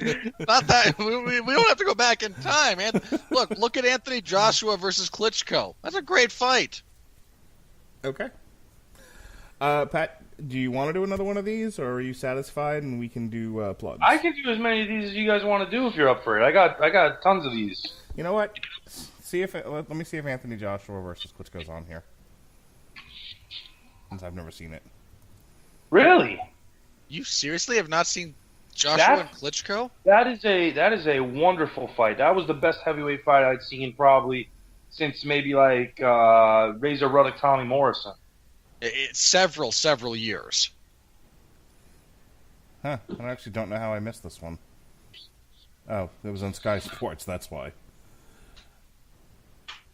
not that we, we, we don't have to go back in time, man. Look, look at Anthony Joshua versus Klitschko. That's a great fight. Okay. Uh, Pat, do you want to do another one of these, or are you satisfied and we can do uh, plugs? I can do as many of these as you guys want to do if you're up for it. I got I got tons of these. You know what? See if let, let me see if Anthony Joshua versus Klitschko's on here. Since I've never seen it. Really? You seriously have not seen Joshua That- and Klitschko? That is a that is a wonderful fight. That was the best heavyweight fight I'd seen probably since maybe like uh, Razor Ruddock Tommy Morrison. It, it's several, several years. Huh? I actually don't know how I missed this one. Oh, it was on Sky Sports. That's why.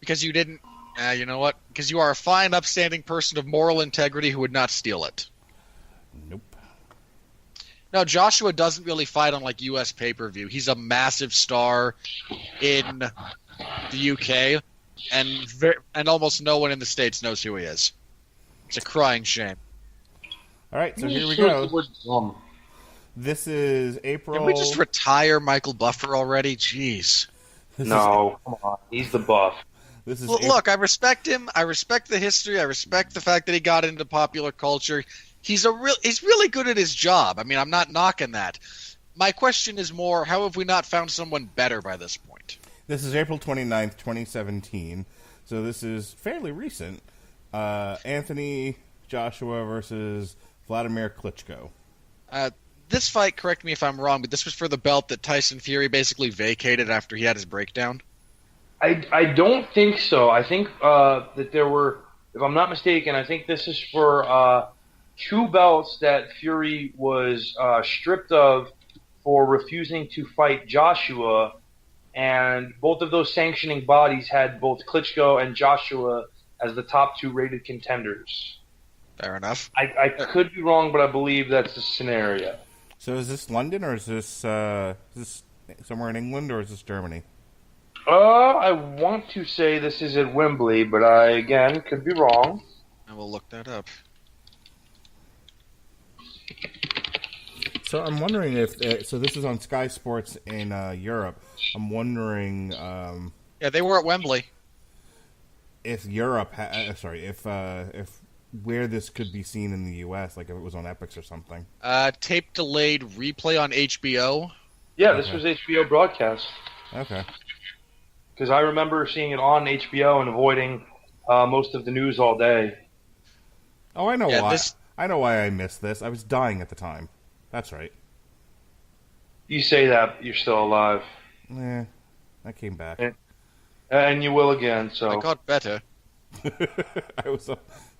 because you didn't Uh, you know what? Because you are a fine, upstanding person of moral integrity who would not steal it. Nope. No, Joshua doesn't really fight on like U.S. pay per view. He's a massive star in the UK, and ver- and almost no one in the states knows who he is. It's a crying shame. All right, so here we go. the word dumb. This is April. Can we just retire Michael Buffer already? Jeez. this No, come on. He's the buff. This is Well, Ap- look, I respect him. I respect the history. I respect the fact that he got into popular culture. He's a real. He's really good at his job. I mean, I'm not knocking that. My question is more: How have we not found someone better by this point? This is April 29th, 2017. So this is fairly recent. Uh, Anthony Joshua versus Vladimir Klitschko. Uh, this fight, correct me if I'm wrong, but this was for the belt that Tyson Fury basically vacated after he had his breakdown. I, I don't think so. I think uh, that there were, if I'm not mistaken, I think this is for uh, two belts that Fury was uh, stripped of for refusing to fight Joshua, and both of those sanctioning bodies had both Klitschko and Joshua as the top two rated contenders. Fair enough. I, I could be wrong, but I believe that's the scenario. So is this London or is this uh, is this somewhere in England or is this Germany? Uh, I want to say this is at Wembley, but I again could be wrong. I will look that up. So I'm wondering if uh, so this is on Sky Sports in uh, Europe. I'm wondering um, Yeah, they were at Wembley. If Europe, ha- uh, sorry, if uh, if where this could be seen in the U.S., like if it was on Epix or something. Uh, tape delayed replay on HBO. Yeah, this Okay. was HBO broadcast. Okay. because I remember seeing it on HBO and avoiding uh, most of the news all day. Oh, I know Yeah, why. this- I know why I missed this. I was dying at the time. That's right. You say that you're still alive, Yeah, I came back. Eh. And you will again. So I got better. I was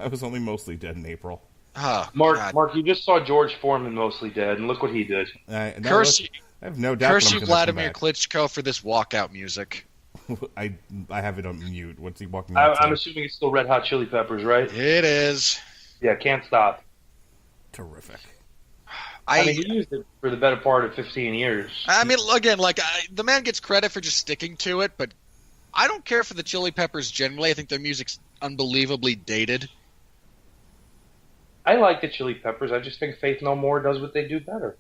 I was only mostly dead in April. Ah, Mark, God. Mark, you just saw George Foreman mostly dead, and look what he did. I, no, curse look, you, I have no doubt. curse you, Vladimir. Klitschko, for this walkout music. I I have it on mute. What's he walking? I, I'm assuming it's still Red Hot Chili Peppers, right? It is. Yeah, can't stop. Terrific. I, I mean, he used it for the better part of 15 years. I mean, again, like I, the man gets credit for just sticking to it, but I don't care for the Chili Peppers generally. I think their music's unbelievably dated. I like the Chili Peppers. I just think Faith No More does what they do better.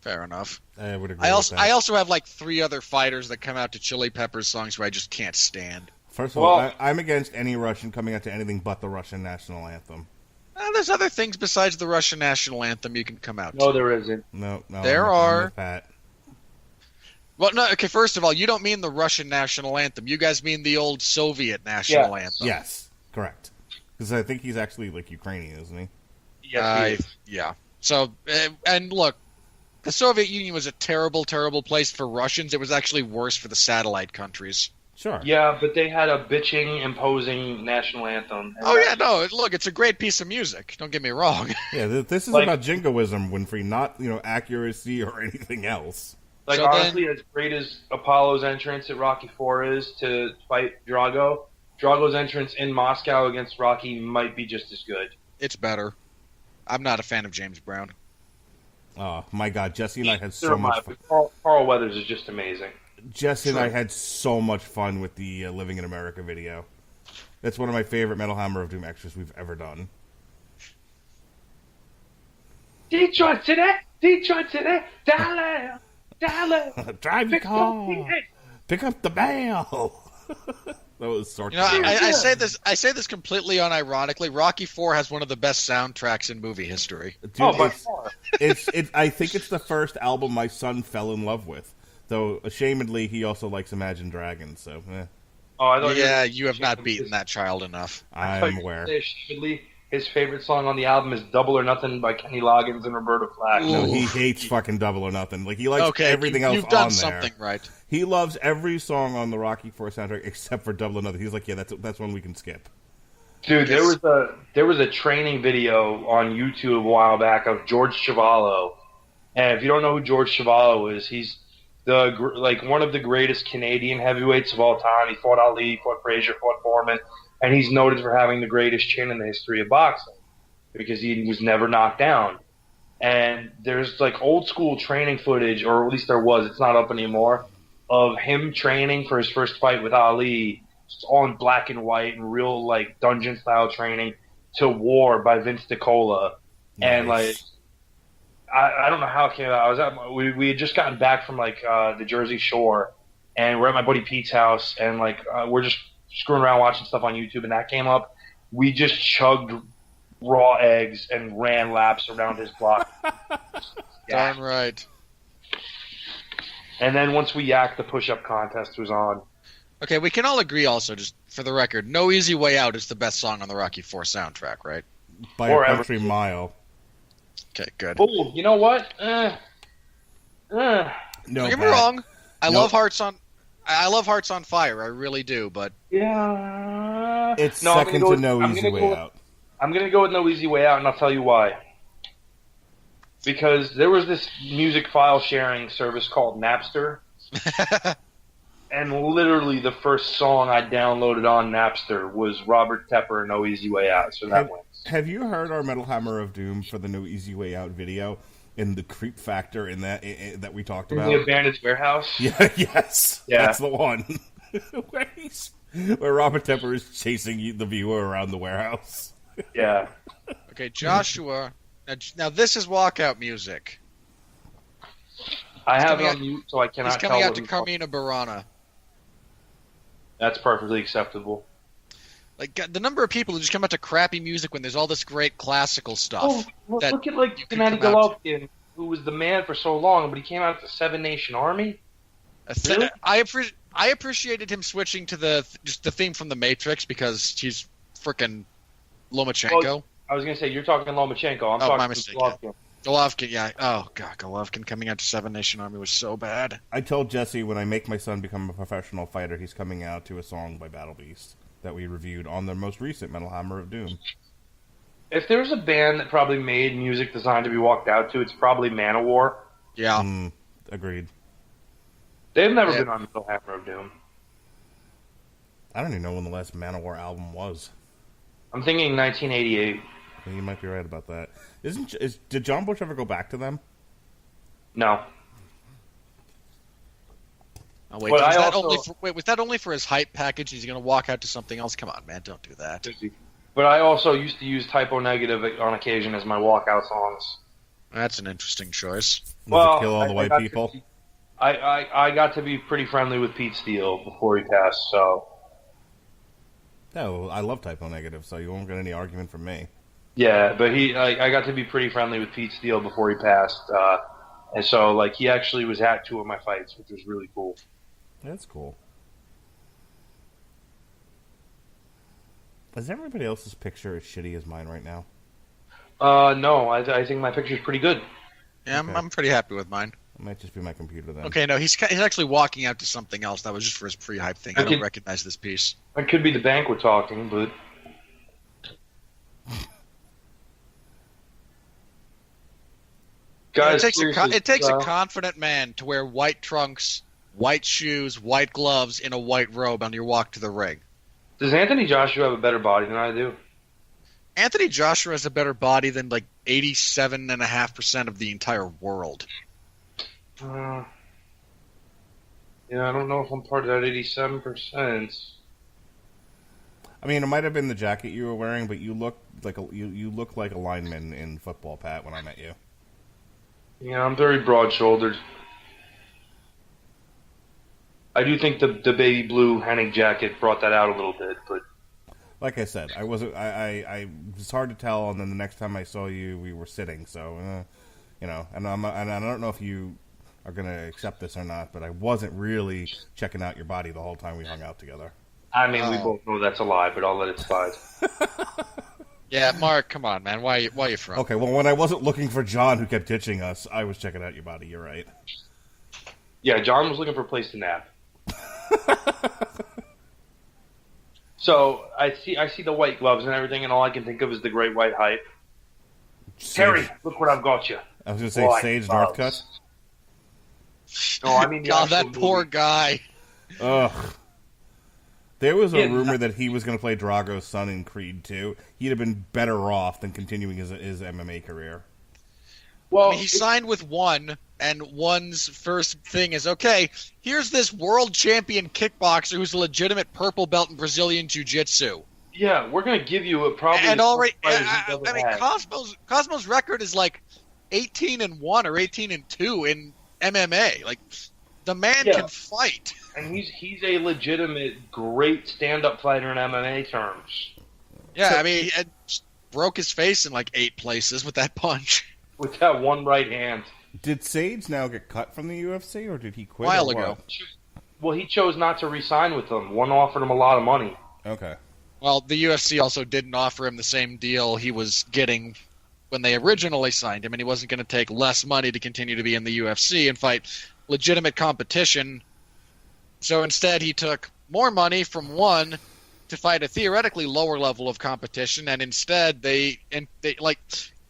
Fair enough. I would agree. I also with that. I also have like three other fighters that come out to Chili Peppers songs where I just can't stand. First of all, Well- I, I'm against any Russian coming out to anything but the Russian national anthem. Uh, there's other things besides the Russian national anthem you can come out No, to. there isn't. No, no. There I'm, I'm are. with Pat. Well, no, okay. First of all, you don't mean the Russian national anthem. You guys mean the old Soviet national Yes. anthem. Yes, correct. Because I think he's actually like Ukrainian, isn't he? Yeah, Uh, he is. yeah. So, uh, and look, the Soviet Union was a terrible, terrible place for Russians. It was actually worse for the satellite countries. Sure. Yeah, but they had a bitching, imposing national anthem. Oh yeah, no, look, it's a great piece of music. Don't get me wrong. Yeah, this is Like- about jingoism, Winfree, not you know accuracy or anything else. Like So then- honestly, as great as Apollo's entrance at Rocky Four is to fight Drago, Drago's entrance in Moscow against Rocky might be just as good. it's better. I'm not a fan of James Brown. Oh my God, Jesse and I had so much fun. but Carl, Carl Weathers is just amazing. Jesse and I had so much fun with the uh, Living in America video. That's one of my favorite Metal Hammer of Doom extras we've ever done. Detroit today, Detroit today, dollar, dollar. Drive your Pick up car, the egg. pick up the bell. that was sort You know, of. I, I say this. I say this completely unironically. Rocky Four has one of the best soundtracks in movie history. Dude, oh, by it's, far. it's it. I think it's the first album my son fell in love with. Though ashamedly, he also likes Imagine Dragons. So eh, Oh, I thought Yeah, were- you have not beaten that child enough. I thought I'm aware. Ashamedly, his favorite song on the album is "Double or Nothing" by Kenny Loggins and Roberta Flack. No, he hates fucking Double or Nothing. Like he likes okay, everything you, else you've done on there. something right. He loves every song on the Rocky Four soundtrack except for Double or Nothing. He's like, yeah, that's that's one we can skip. Dude, there was a there was a training video on YouTube a while back of George Chuvalo, and if you don't know who George Chuvalo is, he's the like one of the greatest Canadian heavyweights of all time. He fought Ali, fought Frazier, fought Foreman, and he's noted for having the greatest chin in the history of boxing because he was never knocked down. And there's like old school training footage, or at least there was. It's not up anymore. Of him training for his first fight with Ali, just all in black and white and real like dungeon style training to War by Vince DiCola, and like I, I don't know how it came out. I was at my, we we had just gotten back from like uh, the Jersey Shore, and we're at my buddy Pete's house, and like uh, we're just screwing around watching stuff on YouTube, and that came up. We just chugged raw eggs and ran laps around his block. Darn right. And then once we yacked, the push-up contest was on. Okay, we can all agree also, just for the record, No Easy Way Out is the best song on the Rocky Four soundtrack, right? by or a ever- country mile. Okay, good. Oh, you know what? Uh, uh, No, Don't get me wrong. I No. love Hearts on I I love Hearts on Fire, I really do, but yeah. It's No, second go to with- no I'm easy way go with- out. I'm gonna go with No Easy Way Out, and I'll tell you why. Because there was this music file sharing service called Napster, and literally the first song I downloaded on Napster was Robert Tepper, No Easy Way Out. So that Have- wins. Have you heard our Metal Hammer of Doom for the No Easy Way Out video in the creep factor in that i- i- that we talked In about? the abandoned warehouse. Yeah, yes, Yeah. that's the one. where, he's, where Robert Tepper is chasing the viewer around the warehouse. Yeah. okay, Joshua. Now, now this is walkout music. I have it on mute, so I cannot He's coming tell out to he's called. Carmina Burana. That's perfectly acceptable. Like God, the number of people who just come out to crappy music when there's all this great classical stuff. Oh, well, look at like you Gennady Golovkin, who was the man for so long, but he came out to Seven Nation Army. Really? I appre- I appreciated him switching to the just the theme from the Matrix because he's freaking Lomachenko. Oh, I was gonna say you're talking Lomachenko. I'm Oh, talking my mistake, Golovkin. Golovkin, yeah. Oh god, Golovkin coming out to Seven Nation Army was so bad. I told Jesse when I make my son become a professional fighter, he's coming out to a song by Battle Beast that we reviewed on the most recent Metal Hammer of Doom. If there's a band that probably made music designed to be walked out to, it's probably Manowar. Yeah. Mm, agreed. They've never Yeah. been on Metal Hammer of Doom. I don't even know when the last Manowar album was. I'm thinking 1988. You might be right about that. Isn't is, did John Bush ever go back to them? No, Oh, wait, was I that also- only for, wait, was that only for his hype package? He's gonna walk out to something else? Come on, man, don't do that. but I also used to use Type O Negative on occasion as my walkout songs. That's an interesting choice. Well, it kill all I- the white got to people? be- I, I I got to be pretty friendly with Pete Steele before he passed. So No, I love Type O Negative, so you won't get any argument from me. yeah, but he I, I got to be pretty friendly with Pete Steele before he passed. Uh, and so like he actually was at two of my fights, which was really cool. That's cool. Is everybody else's picture as shitty as mine right now? Uh, no, I, I think my picture's pretty good. Yeah, I'm, Okay. I'm pretty happy with mine. It might just be my computer then. Okay, no, he's ca- he's actually walking out to something else. That was just for his pre-hype thing. I Okay. don't recognize this piece. It could be the banquet talking, but guys, it takes, a, co- it takes uh, a confident man to wear white trunks, white shoes, white gloves, in a white robe on your walk to the ring. Does Anthony Joshua have a better body than I do? Anthony Joshua has a better body than like 87.5% of the entire world. Uh, yeah, I don't know if I'm part of that 87 percent. I mean, it might have been the jacket you were wearing, but you look like a you, you look like a lineman in football, Pat. When I met you, Yeah, I'm very broad-shouldered. I do think the the baby blue Hennig jacket brought that out a little bit, but like I said, I wasn't. I, I, I it's hard to tell. And then the next time I saw you, we were sitting. So, uh, you know, and I'm and I don't know if you are going to accept this or not, but I wasn't really checking out your body the whole time we hung out together. I mean, we Oh. both know that's a lie, but I'll let it slide. Yeah, Mark, come on, man. Why, why you from? Okay, well, when I wasn't looking for John, who kept ditching us, I was checking out your body. You're right. Yeah, John was looking for a place to nap. so I see I see the white gloves and everything, and all I can think of is the great white hype. Terry, look what I've got you. I was going to say White Sage gloves. Northcutt. No, I mean God, that actual poor guy. Ugh. There was a Yeah, rumor that he was going to play Drago's son in Creed 2. He'd have been better off than continuing his, his MMA career. Well, I mean, he signed with one, and one's first thing is okay. Here's this world champion kickboxer who's a legitimate purple belt in Brazilian jiu-jitsu. yeah, we're gonna give you a problem. and the already, I, I mean, had. Cosmo's Cosmo's record is like 18 and one or 18 and two in MMA. Like the man Yeah. can fight. and he's he's a legitimate great stand-up fighter in MMA terms. Yeah, So- I mean, he broke his face in like eight places with that punch. With that one right hand. Did Sage now get cut from the UFC, or did he quit? A while ago. Well, he chose not to re-sign with them. One offered him a lot of money. Okay. Well, the UFC also didn't offer him the same deal he was getting when they originally signed him, and he wasn't going to take less money to continue to be in the UFC and fight legitimate competition. So instead, he took more money from one to fight a theoretically lower level of competition, and instead they and they like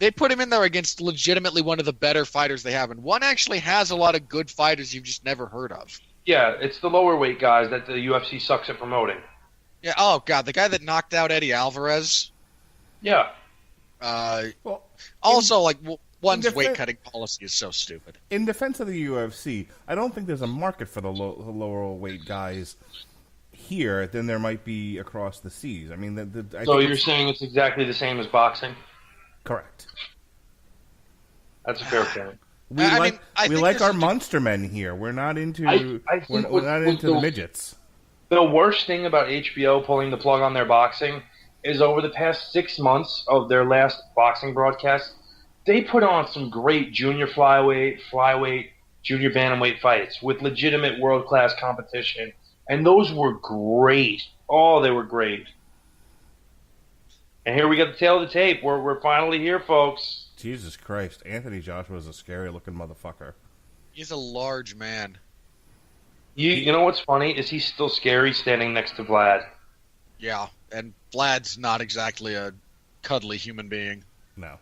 they put him in there against legitimately one of the better fighters they have, and one actually has a lot of good fighters you've just never heard of. Yeah, it's the lower weight guys that the UFC sucks at promoting. Yeah. Oh God, the guy that knocked out Eddie Alvarez. Yeah. Uh, Well, Also, like one's defen- weight cutting policy is so stupid. in defense of the UFC, I don't think there's a market for the, low, the lower weight guys here than there might be across the seas. I mean, the, the, I So think you're it's- saying it's exactly the same as boxing? Correct. That's a fair point. We I- I like mean, I we like there's our a- monster men here. We're not into I- I we're, we're not into the the- midgets. The worst thing about HBO pulling the plug on their boxing is over the past six months of their last boxing broadcast, they put on some great junior flyweight, flyweight, junior bantamweight fights with legitimate world class competition. And those were great. Oh, they were great. And here we got the tail of the tape. We're, we're finally here, folks. Jesus Christ, Anthony Joshua is a scary looking motherfucker. He's a large man. You, you know what's funny is he's still scary standing next to Vlad. Yeah, and Vlad's not exactly a cuddly human being. No,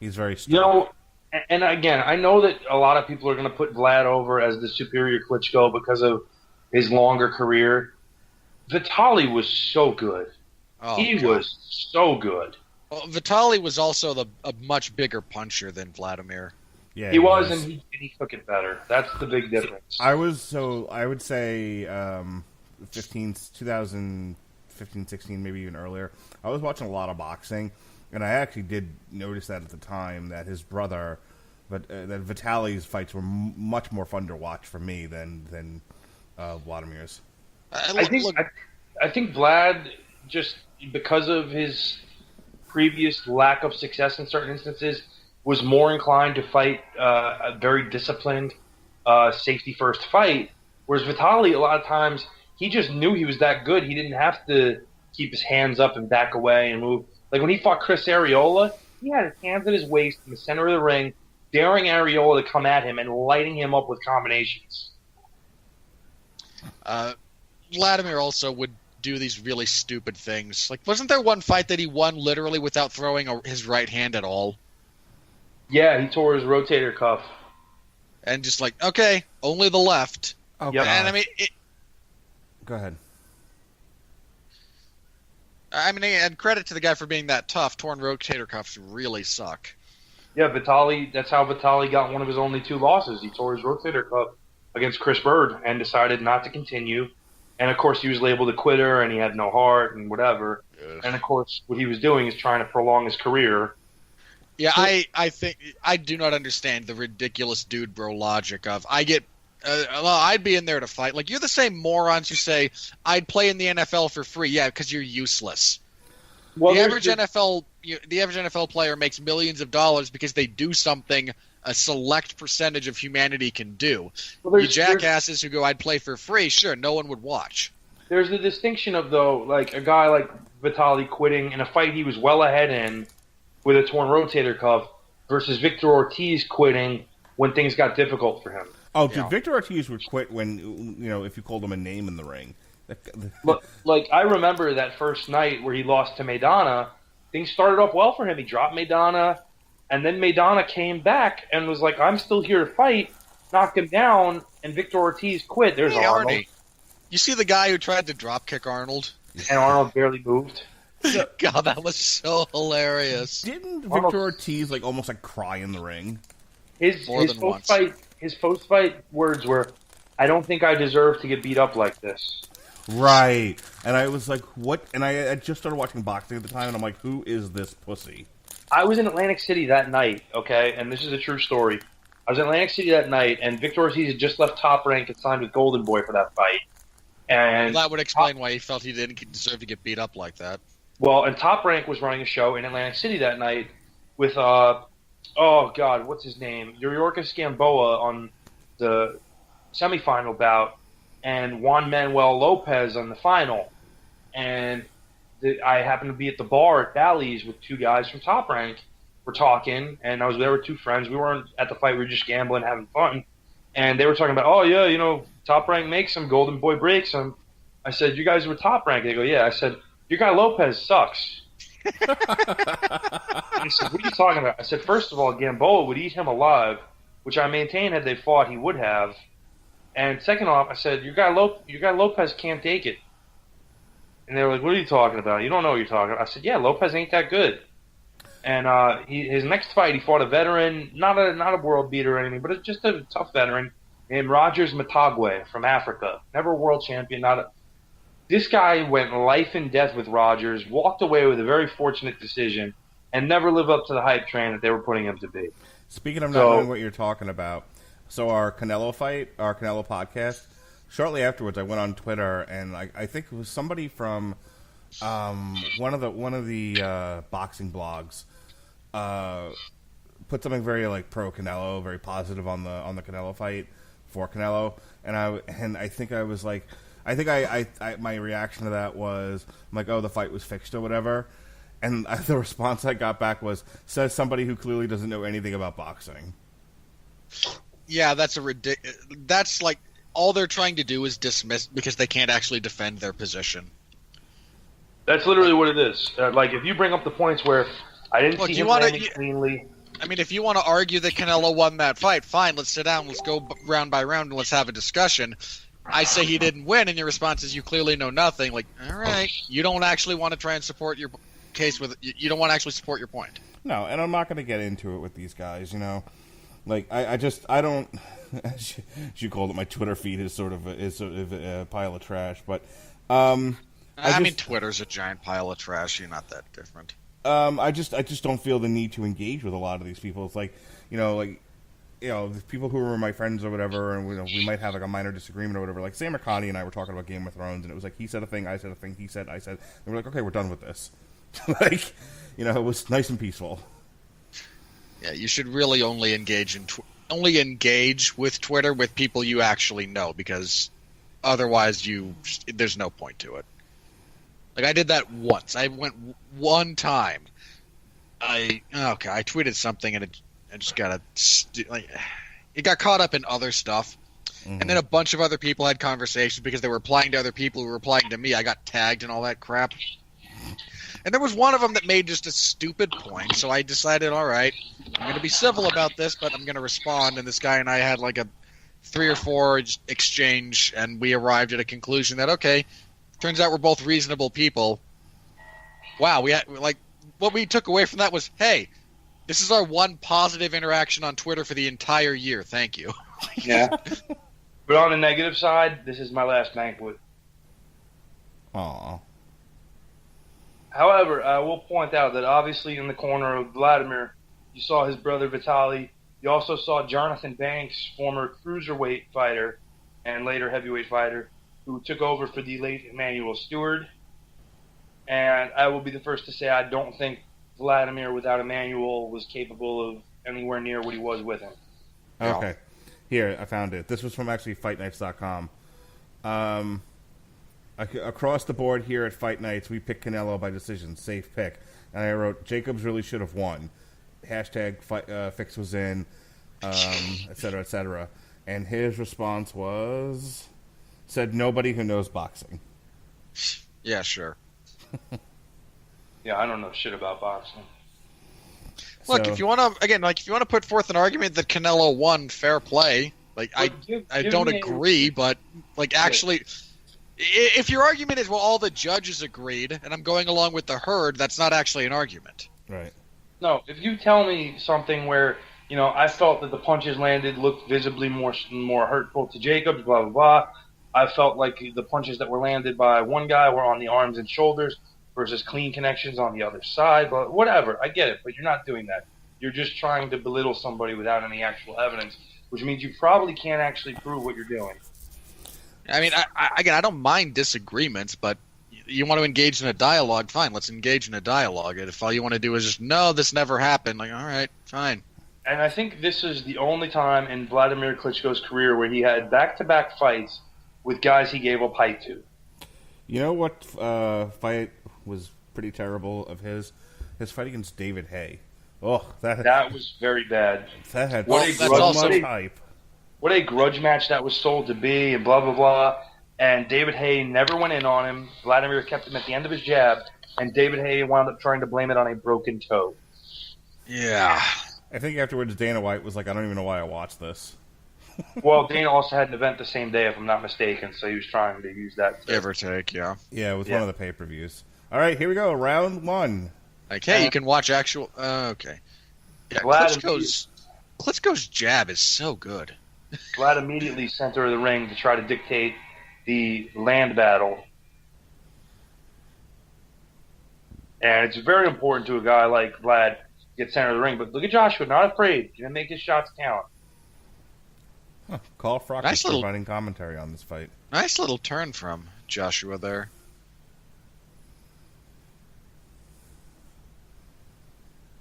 he's very. You Stern. know, and again, I know that a lot of people are going to put Vlad over as the superior Klitschko because of his longer career. Vitali was so good. Oh, he God. was so good. Well, Vitali was also the a much bigger puncher than Vladimir. yeah, He was, and he, and he took it better. That's the big difference. I was so I would say um, 15, 2015, 16, maybe even earlier. I was watching a lot of boxing, and I actually did notice that at the time that his brother, but uh, that Vitali's fights were m- much more fun to watch for me than than uh, Vladimir's. I, I think look, I, I think Vlad just because of his previous lack of success in certain instances was more inclined to fight uh, a very disciplined, uh, safety first fight. Whereas Vitali, a lot of times, he just knew he was that good. He didn't have to keep his hands up and back away and move. Like when he fought Chris Arreola, he had his hands at his waist in the center of the ring, daring Arreola to come at him and lighting him up with combinations. uh, Vladimir also would do these really stupid things. Like, wasn't there one fight that he won literally without throwing a, his right hand at all? Yeah, he tore his rotator cuff. And just like, okay, only the left. Oh, Yep. And I mean, it, go ahead. I mean, and credit to the guy for being that tough. Torn rotator cuffs really suck. Yeah, Vitali. That's how Vitali got one of his only two losses. He tore his rotator cuff against Chris Byrd and decided not to continue. And of course, he was labeled a quitter and he had no heart and whatever. And of course, what he was doing is trying to prolong his career. Yeah, I, I think I do not understand the ridiculous dude bro logic of I get. Uh, well, I'd be in there to fight. Like you're the same morons who say I'd play in the NFL for free. Yeah, because you're useless. Well, the average just- NFL, you, the average NFL player makes millions of dollars because they do something a select percentage of humanity can do. well, You there's, there's, jackasses who go, "I'd play for free." Sure, no one would watch. there's the distinction of though, like a guy like Vitali quitting in a fight he was well ahead in with a torn rotator cuff versus Victor Ortiz quitting when things got difficult for him. Oh, dude, Yeah. Victor Ortiz would quit when you know if you called him a name in the ring. Look, like I remember that first night where he lost to Maidana. Things started off well for him. He dropped Maidana, and then Maidana came back and was like, "I'm still here to fight." Knocked him down, and Victor Ortiz quit. There's Hey, Arnold, Arnie. You see the guy who tried to drop kick Arnold? and Arnold barely moved. God, that was so hilarious. Didn't Arnold- Victor Ortiz like almost like cry in the ring? His More his than post fight his post fight words were, "I don't think I deserve to get beat up like this." Right. And I was like, what? And I, I just started watching boxing at the time, and I'm like, who is this pussy? I was in Atlantic City that night, okay, and this is a true story. I was in Atlantic City that night, and Victor Ortiz had just left Top Rank and signed with Golden Boy for that fight. And that would explain why he felt he didn't deserve to get beat up like that. well, and Top Rank was running a show in Atlantic City that night with uh, oh god, what's his name? Yuriorkis Gamboa on the semifinal bout, and Juan Manuel Lopez on the final. And I happened to be at the bar at Bally's with two guys from Top Rank. We're talking, and I was there with two friends. We weren't at the fight; we were just gambling, having fun. And they were talking about, oh yeah, you know, Top Rank makes him, Golden Boy breaks him. I said, you guys were Top Rank. They go, yeah. I said, your guy Lopez sucks. He said, what are you talking about? I said, first of all, Gamboa would eat him alive, which I maintain had they fought, he would have. And second off, I said, your guy, your guy Lopez can't take it. And they were like, what are you talking about? You don't know what you're talking about. I said, yeah, Lopez ain't that good. And uh, he, his next fight, he fought a veteran, not a not a world beater or anything, but it's just a tough veteran named Rogers Mtagwa from Africa. Never a world champion, not a. This guy went life and death with Rogers, walked away with a very fortunate decision, and never lived up to the hype train that they were putting him to be. Speaking of not knowing what you're talking about, so our Canelo fight, our Canelo podcast, shortly afterwards, I went on Twitter and I, I think it was somebody from um, one of the one of the uh, boxing blogs uh, put something very like pro Canelo, very positive on the on the Canelo fight for Canelo, and I and I think I was like, I think I, I, I my reaction to that was I'm like, oh, the fight was fixed or whatever. And the response I got back was, says somebody who clearly doesn't know anything about boxing. Yeah, that's a ridic- That's like all they're trying to do is dismiss because they can't actually defend their position. That's literally what it is. Uh, like if you bring up the points where I didn't Look, see you him wanna- you- cleanly. I mean, if you want to argue that Canelo won that fight, fine. Let's sit down. Let's go round by round and let's have a discussion. I say he didn't win, and your response is you clearly know nothing. Like, all right, you don't actually want to try and support your case with. You you don't want to actually support your point. No, and I'm not going to get into it with these guys. You know, like I, I just I don't. As you, you called it, my Twitter feed is sort of a, is sort of a pile of trash. But um, I, I mean, just- Twitter's a giant pile of trash. You're not that different. um, I just I just don't feel the need to engage with a lot of these people. It's like you know, like you know, the people who were my friends or whatever, and we, we might have like a minor disagreement or whatever. Like Sam Connie and I were talking about Game of Thrones, and it was like he said a thing, I said a thing, he said, I said, and we're like, okay, we're done with this. like, you know, it was nice and peaceful. Yeah, you should really only engage in tw- only engage with Twitter with people you actually know because otherwise you there's no point to it. Like I did that once. I went one time. I okay. I tweeted something and it I just got a like it got caught up in other stuff. And mm-hmm. then a bunch of other people had conversations because they were replying to other people who were replying to me. I got tagged and all that crap. And there was one of them that made just a stupid point, so I decided, all right, I'm going to be civil about this, but I'm going to respond. And this guy and I had like a three or four exchange, and we arrived at a conclusion that okay, turns out we're both reasonable people. Wow, we had like what we took away from that was, hey, this is our one positive interaction on Twitter for the entire year. Thank you. Yeah. but on the negative side, this is my last banquet. Aw. However, I will point out that obviously in the corner of Vladimir, you saw his brother Vitali. You also saw Jonathan Banks, former cruiserweight fighter and later heavyweight fighter, who took over for the late Emanuel Steward. And I will be the first to say I don't think Vladimir without Emmanuel was capable of anywhere near what he was with him. Okay. Here, I found it. This was from actually FightNights.com. Um, across the board here at Fight Nights, we pick Canelo by decision. Safe pick. And I wrote, Jacobs really should have won. Hashtag fight, uh, fix was in, um, et cetera, et cetera. And his response was, said nobody who knows boxing. Yeah, sure. Yeah, I don't know shit about boxing. Look, So- if you want to, again, like if you want to put forth an argument that Canelo won, fair play. Like I give- I give don't me a- agree, but like actually, i- if your argument is well, all the judges agreed, and I'm going along with the herd, that's not actually an argument. Right. No, if you tell me something where you know I felt that the punches landed looked visibly more more hurtful to Jacobs, blah blah blah. I felt like the punches that were landed by one guy were on the arms and shoulders versus clean connections on the other side. But whatever, I get it. But you're not doing that. You're just trying to belittle somebody without any actual evidence, which means you probably can't actually prove what you're doing. I mean, I, I, again, I don't mind disagreements, but you want to engage in a dialogue, fine. Let's engage in a dialogue. And if all you want to do is just no, this never happened, like all right, fine. And I think this is the only time in Vladimir Klitschko's career where he had back-to-back fights with guys he gave up height to. You know what uh, fight was pretty terrible of his? His fight against David Haye. Oh, that That was very bad. that had What so a that's much also- hype. What a grudge match that was sold to be, and blah blah blah. And David Haye never went in on him. Vladimir kept him at the end of his jab, and David Haye wound up trying to blame it on a broken toe. Yeah. I think afterwards Dana White was like, I don't even know why I watched this. Well, Dana also had an event the same day, if I'm not mistaken, so he was trying to use that. to- Give or take, yeah. Yeah, it was Yeah. one of the pay per views. All right, here we go. Round one. Okay, hey, Uh, you can watch actual. Uh, okay. Yeah, Glad Klitschko's Klitschko's jab is so good. Vlad immediately center of the ring to try to dictate the land battle. And it's very important to a guy like Vlad to get center of the ring. But look at Joshua, not afraid. Gonna make his shots count. Huh. Carl Froch Nice is little- providing commentary on this fight. Nice little turn from Joshua there.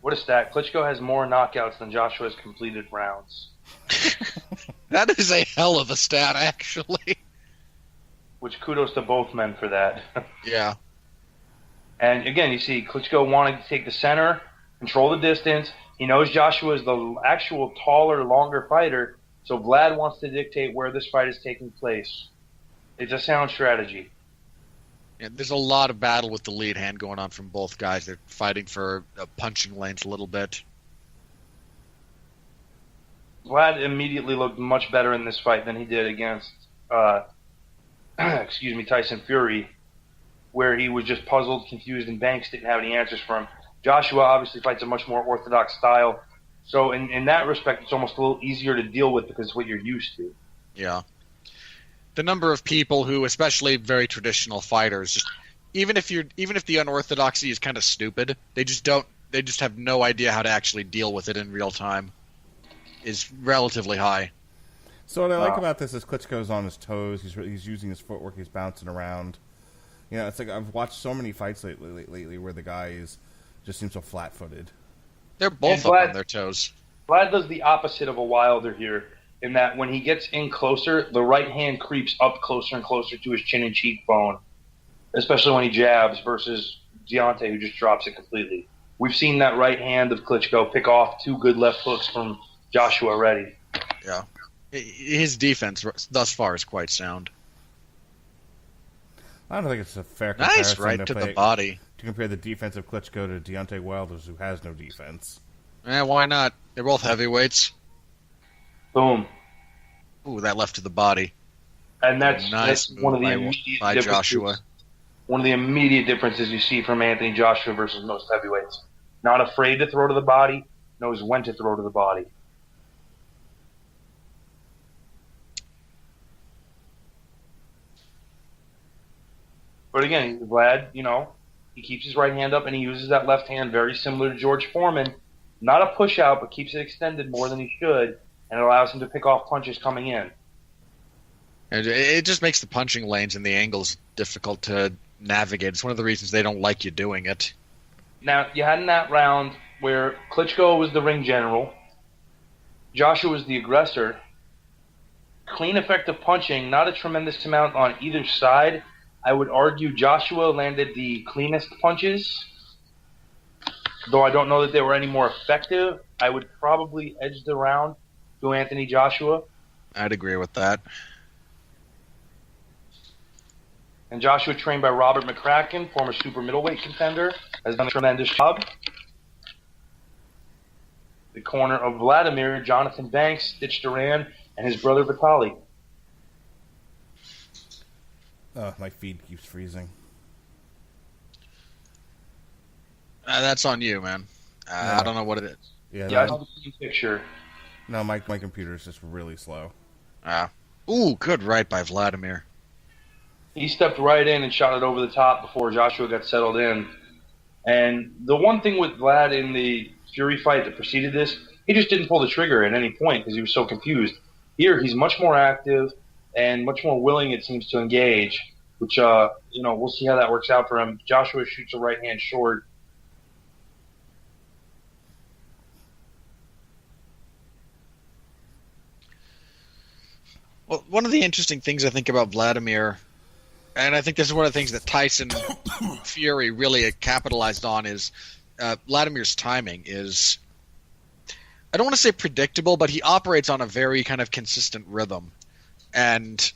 What a stat. Klitschko has more knockouts than Joshua's completed rounds. That is a hell of a stat, actually. Which kudos to both men for that. Yeah. And again, you see Klitschko wanting to take the center, control the distance. He knows Joshua is the actual taller, longer fighter, so Vlad wants to dictate where this fight is taking place. It's a sound strategy. Yeah, there's a lot of battle with the lead hand going on from both guys. They're fighting for uh, punching lanes a little bit. Vlad immediately looked much better in this fight than he did against, uh, excuse me, Tyson Fury, where he was just puzzled, confused, and Banks didn't have any answers for him. Joshua obviously fights a much more orthodox style, so in, in that respect, it's almost a little easier to deal with because it's what you're used to. Yeah. The number of people who, especially very traditional fighters, just even if you're even if the unorthodoxy is kind of stupid, they just don't they just have no idea how to actually deal with it in real time is relatively high. So what I like Wow. about this is Klitschko's on his toes. He's he's using his footwork. He's bouncing around. You know, it's like I've watched so many fights lately, lately where the guy is just seems so flat-footed. They're both And up Vlad- on their toes. Vlad does the opposite of a Wilder here, in that when he gets in closer, the right hand creeps up closer and closer to his chin and cheekbone, especially when he jabs versus Deontay, who just drops it completely. We've seen that right hand of Klitschko pick off two good left hooks from Joshua already. Yeah, His defense thus far is quite sound. I don't think it's a fair Nice comparison right to, to play- the body. to compare the defense of Klitschko to Deontay Wilder, who has no defense. Eh, why not? They're both heavyweights. Boom. Ooh, that left to the body. And that's, Nice that's one of the by- immediate by differences. Joshua. One of the immediate differences you see from Anthony Joshua versus most heavyweights. Not afraid to throw to the body, knows when to throw to the body. But again, Vlad, you know, he keeps his right hand up and he uses that left hand very similar to George Foreman. Not a push out, but keeps it extended more than he should, and it allows him to pick off punches coming in. It, it just makes the punching lanes and the angles difficult to navigate. It's one of the reasons they don't like you doing it. Now, you had in that round where Klitschko was the ring general, Joshua was the aggressor. Clean, effective punching, not a tremendous amount on either side. I would argue Joshua landed the cleanest punches. Though I don't know that they were any more effective, I would probably edge the round to Anthony Joshua. I'd agree with that. And Joshua, trained by Robert McCracken, former super middleweight contender, has done a tremendous job. The corner of Vladimir, Jonathan Banks, Stitch Duran, and his brother Vitali. Uh, my feed keeps freezing. Uh, that's on you, man. Uh, Yeah. I don't know what it is. Yeah, Yeah, I no, saw the same picture. no, my my computer is just really slow. Uh, ooh, good right by Vladimir. He stepped right in and shot it over the top before Joshua got settled in. And the one thing with Vlad in the Fury fight that preceded this, he just didn't pull the trigger at any point because he was so confused. Here, he's much more active and much more willing, it seems, to engage. Which, uh, you know, we'll see how that works out for him. Joshua shoots a right hand short. Well, one of the interesting things I think about Vladimir, and I think this is one of the things that Tyson Fury really capitalized on, is uh, Vladimir's timing is. I don't want to say predictable, but he operates on a very kind of consistent rhythm, and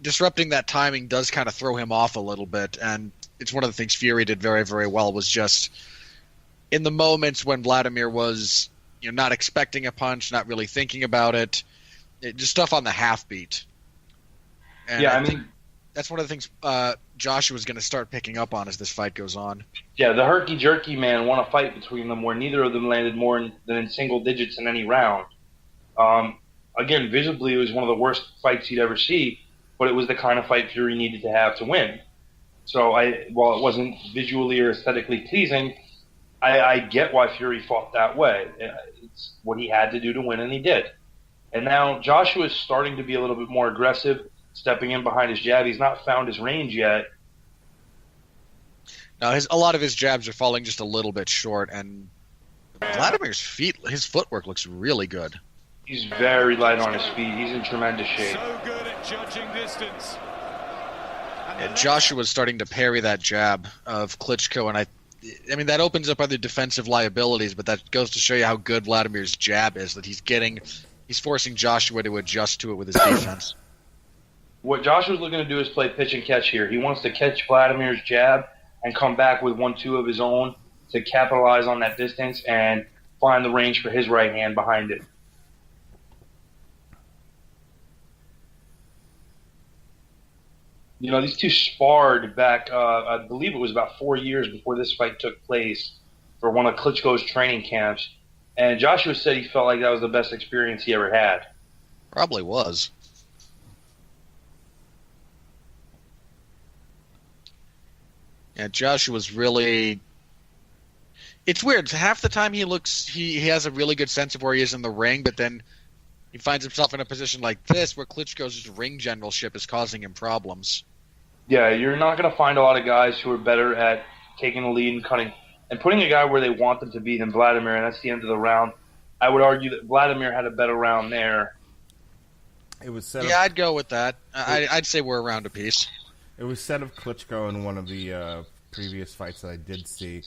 disrupting that timing does kind of throw him off a little bit. And it's one of the things Fury did very, very well was just in the moments when Vladimir was you know not expecting a punch, not really thinking about it, it just stuff on the half beat. And yeah, I think mean, that's one of the things uh, Joshua's going to start picking up on as this fight goes on. Yeah, the herky jerky man won a fight between them where neither of them landed more in, than in single digits in any round. Um, again, visibly, it was one of the worst fights you'd ever see, but it was the kind of fight Fury needed to have to win. So, I, while it wasn't visually or aesthetically pleasing, I, I get why Fury fought that way. It's what he had to do to win, and he did. And now Joshua is starting to be a little bit more aggressive, stepping in behind his jab. He's not found his range yet, Now, his, a lot of his jabs are falling just a little bit short, and Vladimir's feet, his footwork looks really good. He's very light on his feet. He's in tremendous shape. So good at judging distance. And And the Joshua's starting to parry that jab of Klitschko, and I, I mean that opens up other defensive liabilities, but that goes to show you how good Vladimir's jab is. That he's getting, he's forcing Joshua to adjust to it with his defense. What Joshua's looking to do is play pitch and catch here. He wants to catch Vladimir's jab and come back with one two of his own to capitalize on that distance and find the range for his right hand behind it. You know, these two sparred back, uh, I believe it was about four years before this fight took place for one of Klitschko's training camps. And Joshua said he felt like that was the best experience he ever had. Probably was. Yeah, Joshua's really. It's weird. Half the time he looks, he, he has a really good sense of where he is in the ring, but then he finds himself in a position like this where Klitschko's ring generalship is causing him problems. Yeah, you're not going to find a lot of guys who are better at taking the lead and cutting and putting a guy where they want them to be than Vladimir, and that's the end of the round. I would argue that Vladimir had a better round there. It was said. Yeah, of, I'd go with that. I, I'd say we're around a piece. it was said of Klitschko in one of the uh, previous fights that I did see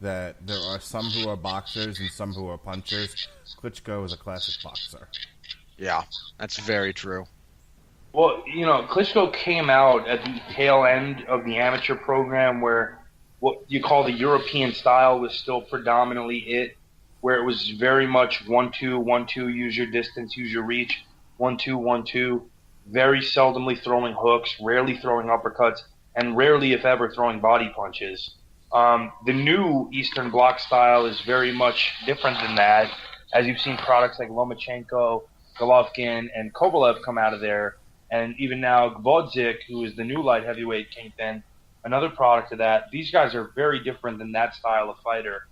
that there are some who are boxers and some who are punchers. Klitschko is a classic boxer. Yeah, that's very true. Well, you know, Klitschko came out at the tail end of the amateur program where what you call the European style was still predominantly it, where it was very much one two one two, use your distance, use your reach, one two one two, very seldomly throwing hooks, rarely throwing uppercuts, and rarely, if ever, throwing body punches. Um, the new Eastern Bloc style is very much different than that, as you've seen products like Lomachenko, Golovkin, and Kovalev come out of there and even now Gvozdyk, who is the new light heavyweight kingpin, another product of that. These guys are very different than that style of fighter.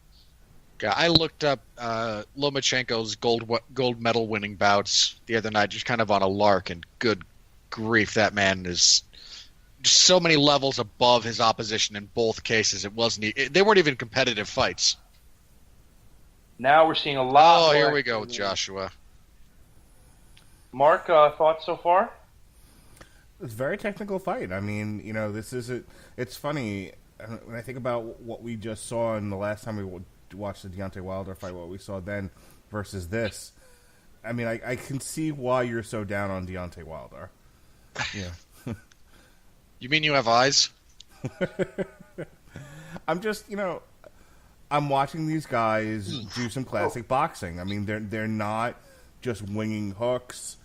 I looked up uh, Lomachenko's gold gold medal winning bouts the other night, just kind of on a lark, and good grief, that man is just so many levels above his opposition in both cases. It wasn't e- they weren't even competitive fights. Now we're seeing a lot. Oh, here we go with. Joshua. Mark, uh, thoughts so far? It's a very technical fight. I mean, you know, this is a, It's funny uh, when I think about what we just saw in the last time we watched the Deontay Wilder fight. What we saw then versus this. I mean, I, I can see why you're so down on Deontay Wilder. Yeah, You mean you have eyes? I'm just you know, I'm watching these guys do some classic boxing. I mean, they're they're not just winging hooks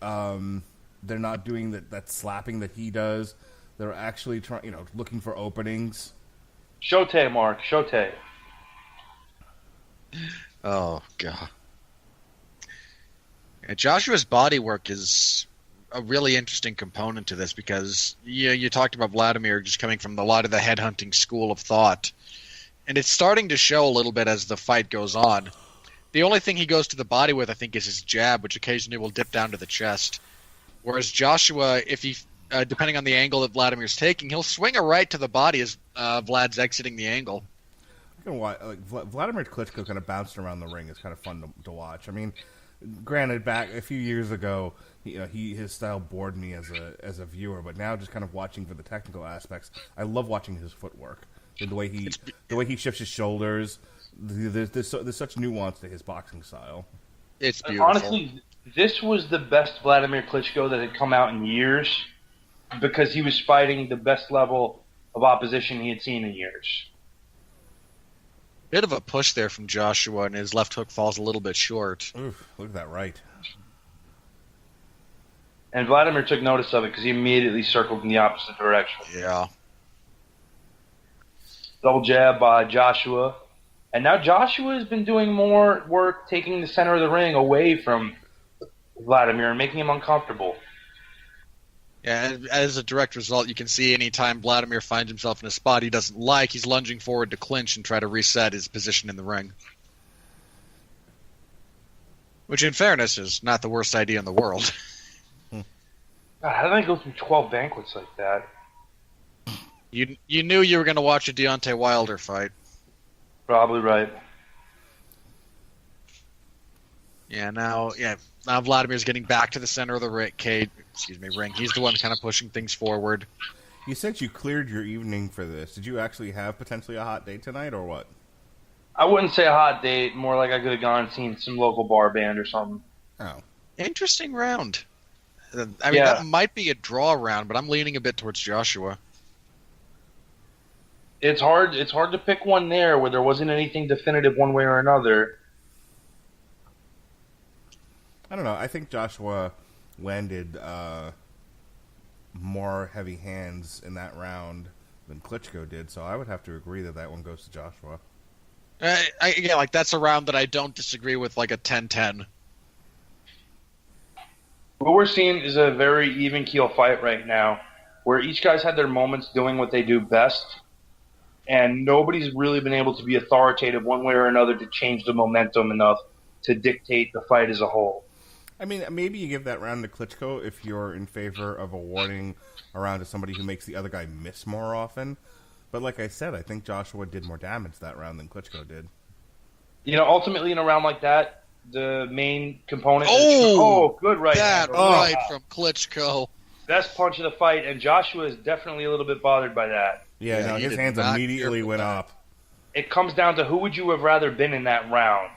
Um, they're not doing that that slapping that he does. They're actually trying, you know, looking for openings. Shote, Mark. Shote. Oh god. Yeah, Joshua's body work is a really interesting component to this because you you talked about Vladimir just coming from a lot of the headhunting school of thought, and it's starting to show a little bit as the fight goes on. The only thing he goes to the body with, I think, is his jab, which occasionally will dip down to the chest. Whereas Joshua, if he, uh, depending on the angle that Vladimir's taking, he'll swing a right to the body as uh, Vlad's exiting the angle. You can watch, like Vla- Vladimir Klitschko kind of bouncing around the ring is kind of fun to, to watch. I mean, granted, back a few years ago, you know, he his style bored me as a as a viewer, but now just kind of watching for the technical aspects, I love watching his footwork, and the way he the way he shifts his shoulders. There's, there's, so- there's such nuance to his boxing style. It's beautiful. Honestly, this was the best Vladimir Klitschko that had come out in years because he was fighting the best level of opposition he had seen in years. Bit of a push there from Joshua, and his left hook falls a little bit short. Oof, look at that right. And Vladimir took notice of it because he immediately circled in the opposite direction. Yeah. Double jab by Joshua. And now Joshua has been doing more work taking the center of the ring away from Vladimir and making him uncomfortable. Yeah, as a direct result, you can see anytime Vladimir finds himself in a spot he doesn't like, he's lunging forward to clinch and try to reset his position in the ring. Which, in fairness, is not the worst idea in the world. God, how did I go through 12 banquets like that? You you knew you were going to watch a Deontay Wilder fight. Probably right. Yeah, now yeah, now Vladimir's getting back to the center of the ring. Cage, excuse me, ring. He's the one kind of pushing things forward. You said you cleared your evening for this. Did you actually have potentially a hot date tonight, or what? I wouldn't say a hot date, more like I could have gone and seen some local bar band or something. Oh, Interesting round. I mean, Yeah. that might be a draw round, but I'm leaning a bit towards Joshua. It's hard it's hard to pick one there where there wasn't anything definitive one way or another. I don't know. I think Joshua landed uh, more heavy hands in that round than Klitschko did, so I would have to agree that that one goes to Joshua. Uh, I, again, like that's a round that I don't disagree with, like a 10-10. What we're seeing is a very even keel fight right now, where each guy's had their moments doing what they do best, and nobody's really been able to be authoritative one way or another to change the momentum enough to dictate the fight as a whole. I mean, maybe you give that round to Klitschko if you're in favor of awarding a round to somebody who makes the other guy miss more often. But like I said, I think Joshua did more damage that round than Klitschko did. You know, ultimately in a round like that, the main component. Oh! oh, good right. that hand. right oh. from Klitschko. Best punch of the fight, and Joshua is definitely a little bit bothered by that. Yeah, Yeah, no, his hands immediately went up. It comes down to who would you have rather been in that round.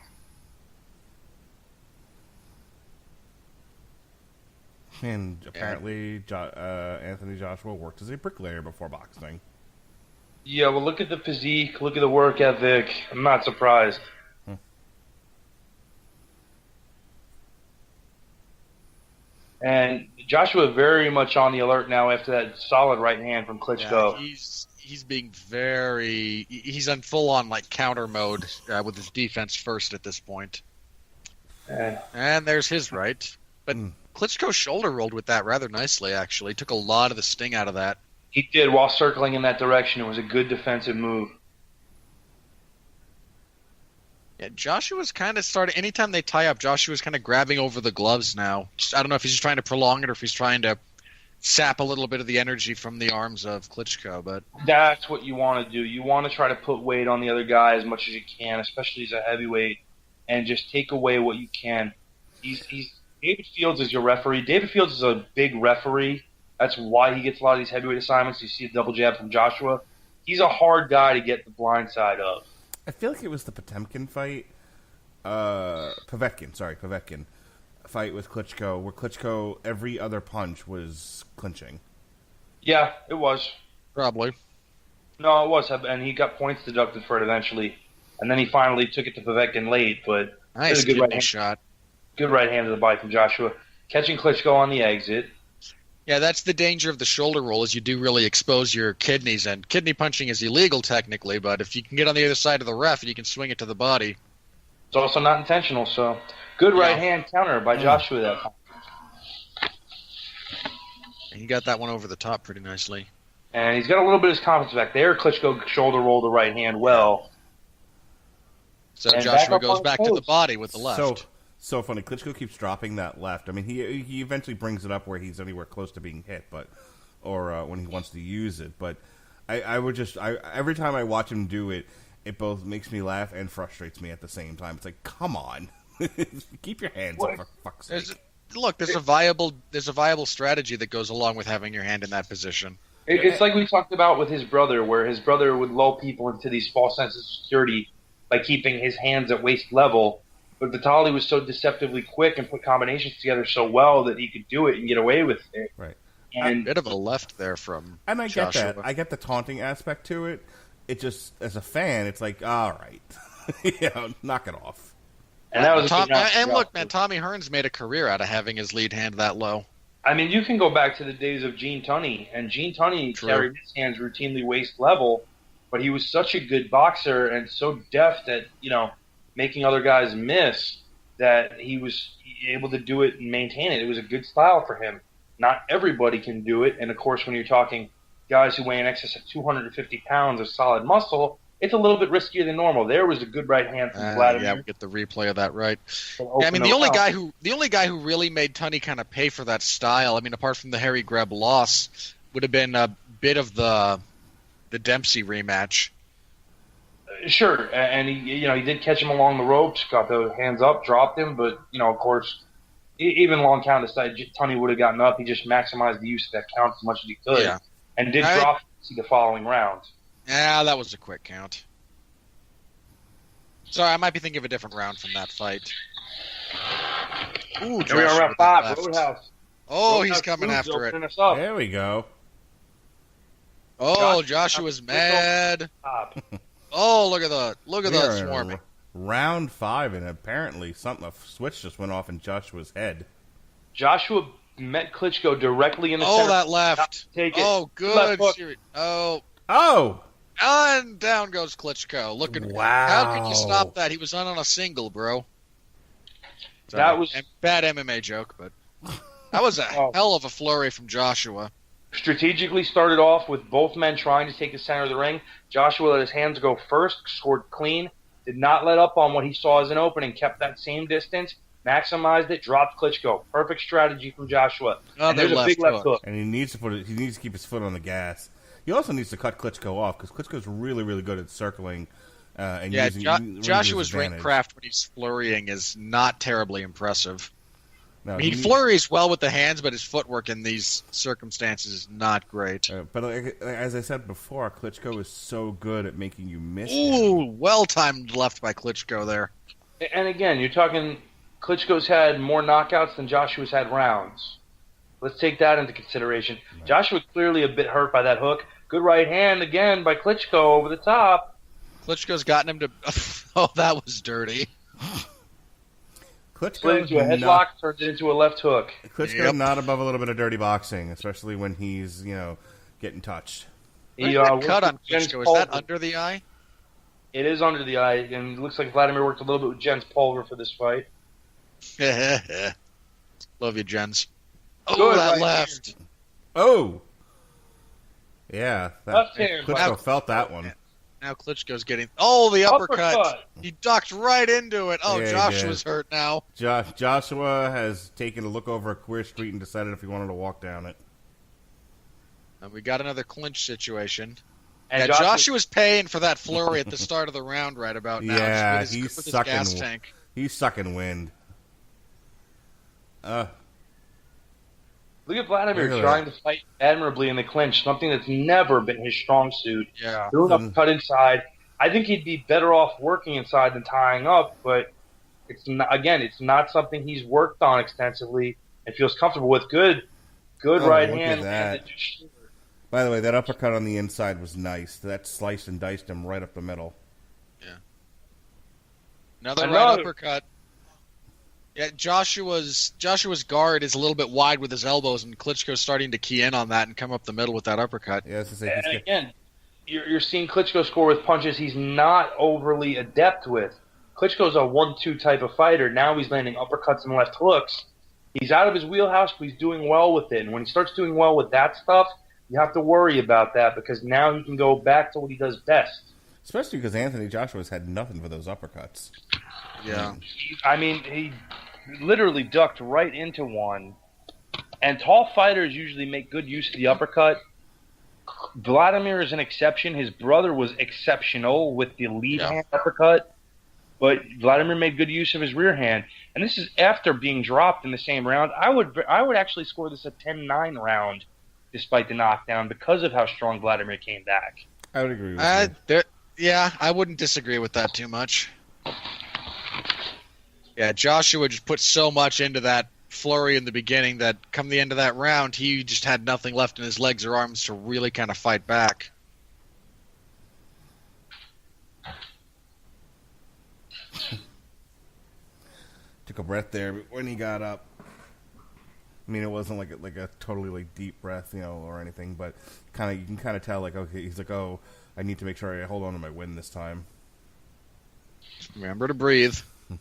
And apparently, jo- uh, Anthony Joshua worked as a bricklayer before boxing. Yeah, well, look at the physique, look at the work ethic. I'm not surprised. And Joshua very much on the alert now after that solid right hand from Yeah, Klitschko. he's he's being very he's on full on like counter mode uh, with his defense first at this point. And And there's his right. But Mm. Klitschko shoulder rolled with that rather nicely actually. Took a lot of the sting out of that. he did while circling in that direction. It was a good defensive move. Yeah, Joshua's kind of starting. Anytime they tie up, Joshua's kind of grabbing over the gloves now. Just, I don't know if he's just trying to prolong it or if he's trying to sap a little bit of the energy from the arms of Klitschko. But That's what you want to do. You want to try to put weight on the other guy as much as you can, especially as a heavyweight, and just take away what you can. He's, he's David Fields is your referee. David Fields is a big referee. That's why he gets a lot of these heavyweight assignments. You see a double jab from Joshua. He's a hard guy to get the blind side of. I feel like it was the Potemkin fight, uh, Povetkin, sorry, Povetkin fight with Klitschko, where Klitschko every other punch was clinching. Yeah, it was. probably. No, it was, and he got points deducted for it eventually. And then he finally took it to Povetkin late, but Nice a good kidney right hand. shot. Good right hand to the body from Joshua. catching Klitschko on the exit. Yeah, that's the danger of the shoulder roll is you do really expose your kidneys and kidney punching is illegal technically, but if you can get on the other side of the ref and you can swing it to the body. It's also not intentional, so good Yeah. right hand counter by mm. Joshua that time. And he got that one over the top pretty nicely. And he's got a little bit of his confidence back there. Klitschko shoulder roll the right hand well. So And Joshua up goes on back to the body with the left. So so funny. Klitschko keeps dropping that left. I mean, he he eventually brings it up where he's anywhere close to being hit, but or uh, when he wants to use it. But I, I would just I every time I watch him do it, it both makes me laugh and frustrates me at the same time. It's like, come on, keep your hands up for fuck's sake. There's, look, there's a viable there's a viable strategy that goes along with having your hand in that position. It- It's like we talked about with his brother, where his brother would lull people into these false senses of security by keeping his hands at waist level. But Vitali was so deceptively quick and put combinations together so well that he could do it and get away with it. Right. And a Bit of a left there from And I get Joshua. that. I get the taunting aspect to it. It just, as a fan, it's like, all right, you know, knock it off. and that was a Tom, good and look, man, Tommy Hearns made a career out of having his lead hand that low. I mean, you can go back to the days of Gene Tunney, and Gene Tunney True. carried his hands routinely waist level, but he was such a good boxer and so deft that you know making other guys miss that he was able to do it and maintain it. It was a good style for him. Not everybody can do it, and of course, when you're talking guys who weigh in excess of 250 pounds of solid muscle, it's a little bit riskier than normal. There was a good right hand from Uh, Vladimir. yeah, we get the replay of that right. Yeah, I mean, the only out. guy who the only guy who really made Tunney kind of pay for that style. I mean, apart from the Harry Greb loss, would have been a bit of the the Dempsey rematch. Sure, and he, you know, he did catch him along the ropes, got the hands up, dropped him, but you know, of course, e- even long count aside, Tony would have gotten up. He just maximized the use of that count as much as he could, Yeah. and did I- drop the following round. Yeah, that was a quick count. Sorry, I might be thinking of a different round from that fight. Ooh, Here we are, Joshua round five, that left. Roadhouse. Oh, he's coming after it. us. There we go. Oh, Josh- Joshua's Josh- mad. Top. Oh, look at the look at We the swarming. round five, and apparently something a switch just went off in Joshua's head. Joshua met Klitschko directly in the Oh, center. that left. Take it. Oh, good. Left hook. Seri- Oh, Oh, and down goes Klitschko. Look at Wow. How can you stop that? He was on on a single, bro. That was- a bad MMA joke, but that was a Oh. hell of a flurry from Joshua. Strategically started off with both men trying to take the center of the ring. Joshua let his hands go first, scored clean, did not let up on what he saw as an opening, kept that same distance, maximized it, dropped Klitschko. Perfect strategy from Joshua. and there's a left big left hook. hook. and he needs to put it, he needs to keep his foot on the gas. He also needs to cut Klitschko off because Klitschko's really, really good at circling uh, and Yeah, using Jo- Joshua's ring craft when he's flurrying is not terribly impressive. No, he he- flurries well with the hands, but his footwork in these circumstances is not great. Uh, but like, as I said before, Klitschko is so good at making you miss. him. Ooh, well timed left by Klitschko there. And again, you're talking Klitschko's had more knockouts than Joshua's had rounds. Let's take that into consideration. Joshua clearly a bit hurt by that hook. Good right hand again by Klitschko over the top. Klitschko's gotten him to. oh, that was dirty. Slid Klitschko, into a headlock, not, turned it into a left hook. Klitschko Yep. not above a little bit of dirty boxing, especially when he's you know getting touched. Where's He, that uh, cut on with Klitschko? Is that under the eye? It is under the eye, and it looks like Vladimir worked a little bit with Jens Pulver for this fight. Love you, Jens. Oh, Good that right left. Oh, yeah, that, Left hand, Klitschko felt that one. Now Klitschko's getting. Oh, the uppercut. Uppercut. He ducked right into it. Oh, Yeah, he Joshua's hurt now. Jo- Joshua has taken a look over a queer street and decided if he wanted to walk down it. And we got another clinch situation. And yeah, Joshua, Joshua's paying for that flurry at the start of the round right about now. just Yeah, with his, he's with his sucking gas tank. He's sucking wind. Uh, look at Vladimir Look at trying to fight admirably in the clinch, something that's never been his strong suit. Yeah. Doing Mhm. uppercut inside. I think he'd be better off working inside than tying up, but it's not, again, it's not something he's worked on extensively and feels comfortable with. Good, good Oh, right look at hand. that. landed just short. by the way, that uppercut on the inside was nice. That sliced and diced him right up the middle. Yeah. Another, Another. right uppercut. Yeah, Joshua's Joshua's guard is a little bit wide with his elbows, and Klitschko's starting to key in on that and come up the middle with that uppercut. Yeah, that's to say, And he's, again, you're, you're seeing Klitschko score with punches he's not overly adept with. Klitschko's a one-two type of fighter. Now he's landing uppercuts and left hooks. He's out of his wheelhouse, but he's doing well with it. And when he starts doing well with that stuff, you have to worry about that because now he can go back to what he does best. especially because Anthony Joshua's had nothing for those uppercuts. Yeah. I mean, he literally ducked right into one. And tall fighters usually make good use of the uppercut. Vladimir is an exception. His brother was exceptional with the lead Yeah. hand uppercut, but Vladimir made good use of his rear hand. And this is after being dropped in the same round. I would I would actually score this a 10-9 round despite the knockdown because of how strong Vladimir came back. I would agree with Uh, you. there, yeah, I wouldn't disagree with that too much. Yeah, Joshua just put so much into that flurry in the beginning that come the end of that round, he just had nothing left in his legs or arms to really kind of fight back. Took a breath there when he got up. I mean, it wasn't like a, like a totally like deep breath, you know, or anything, but kind of you can kind of tell like okay, he's like, oh, I need to make sure I hold on to my win this time. Remember to breathe.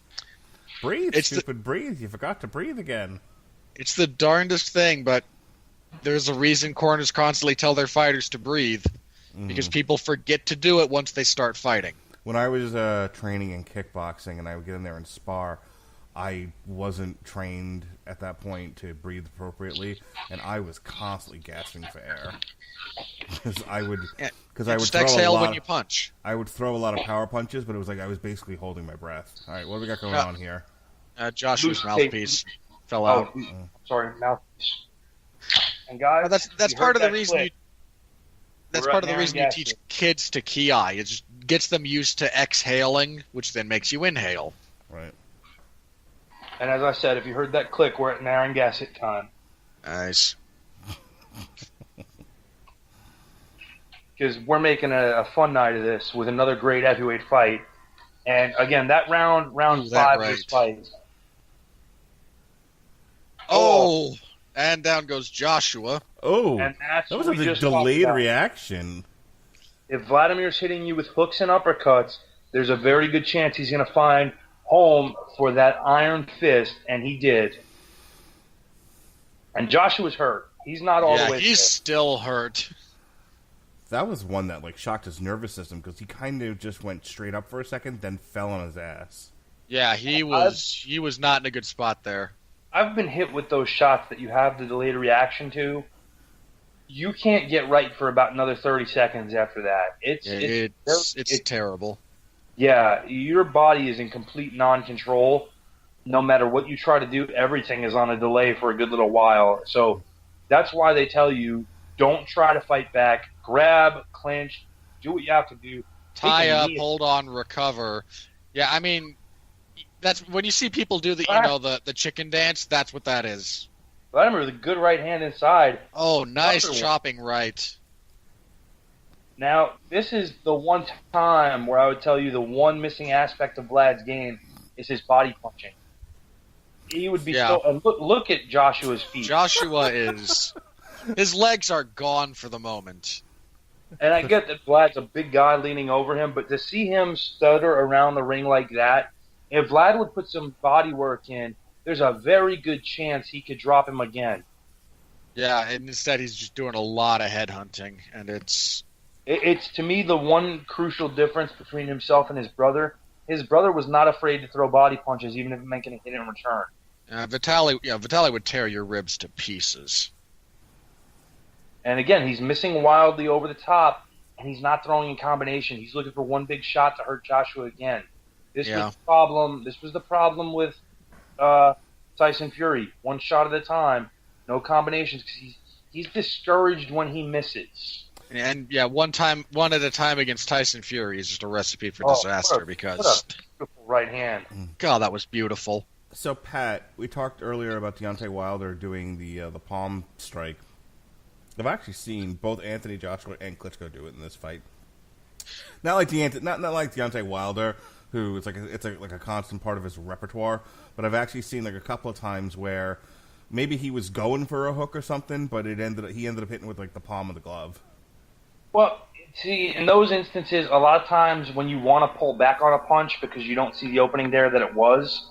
Breathe, It's the- stupid, breathe. You forgot to breathe again. It's the darndest thing, but there's a reason corners constantly tell their fighters to breathe because people forget to do it once they start fighting. When I was uh, training in kickboxing and I would get in there and spar, I wasn't trained at that point to breathe appropriately, and I was constantly gasping for air because I would because I would Just throw a exhale lot. when you punch. I would throw a lot of power punches, but it was like I was basically holding my breath. All right, what do we got going Yeah. on here? Uh, Joshua's Loose mouthpiece fell out. Oh, sorry, mouthpiece. And guys, Well, that's that's part heard of the reason click. you. That's We're part of the reason you teach Gaston. kids to ki. It just gets them used to exhaling, which then makes you inhale. Right. And as I said, if you heard that click, we're at Narragansett time. Nice. because we're making a, a fun night of this with another great heavyweight fight. And again, that round, round Is that five of this fight. Oh, oh, and down goes Joshua. Oh, And that's that was what a we just talked delayed reaction. If Vladimir's hitting you with hooks and uppercuts, there's a very good chance he's going to find home for that iron fist, and he did. And Joshua's hurt. He's not all the way he's there. still hurt. That was one that like shocked his nervous system because he kind of just went straight up for a second, then fell on his ass. Yeah, he was he was not in a good spot there. I've been hit with those shots that you have the delayed reaction to. You can't get right for about another 30 seconds after that. It's, it's, It's it's it- terrible. Yeah, your body is in complete non-control. No matter what you try to do, everything is on a delay for a good little while. So that's why they tell you don't try to fight back. Grab, clinch, do what you have to do. Tie up, knee. hold on, recover. Yeah, I mean that's when you see people do the you know the the chicken dance. That's what that is. Vladimir with a good right hand inside. Oh, nice chopping right. Now, this is the one time where I would tell you the one missing aspect of Vlad's game is his body punching. He would be Yeah. so. Look, look at Joshua's feet. Joshua is his legs are gone for the moment. And I get that Vlad's a big guy leaning over him, but to see him stutter around the ring like that, if Vlad would put some body work in, there's a very good chance he could drop him again. Yeah, and instead he's just doing a lot of headhunting, and it's It, it's to me the one crucial difference between himself and his brother. His brother was not afraid to throw body punches, even if it meant getting hit in return. uh, Vitali. Yeah, Vitali would tear your ribs to pieces. And again, he's missing wildly over the top, and he's not throwing in combination. He's looking for one big shot to hurt Joshua again. This Yeah. was the problem. This was the problem with uh, Tyson Fury. One shot at a time, no combinations, because he's he's discouraged when he misses. And, and yeah, one time, one at a time against Tyson Fury is just a recipe for Oh, what disaster a- because What a beautiful right hand. God, that was beautiful. So Pat, we talked earlier about Deontay Wilder doing the uh, the palm strike. I've actually seen both Anthony Joshua and Klitschko do it in this fight. Not like Deontay, not not like Deontay Wilder, who it's like a, it's a, like a constant part of his repertoire. But I've actually seen like a couple of times where maybe he was going for a hook or something, but it ended he ended up hitting with like the palm of the glove. Well, see, in those instances, a lot of times when you want to pull back on a punch because you don't see the opening there that it was,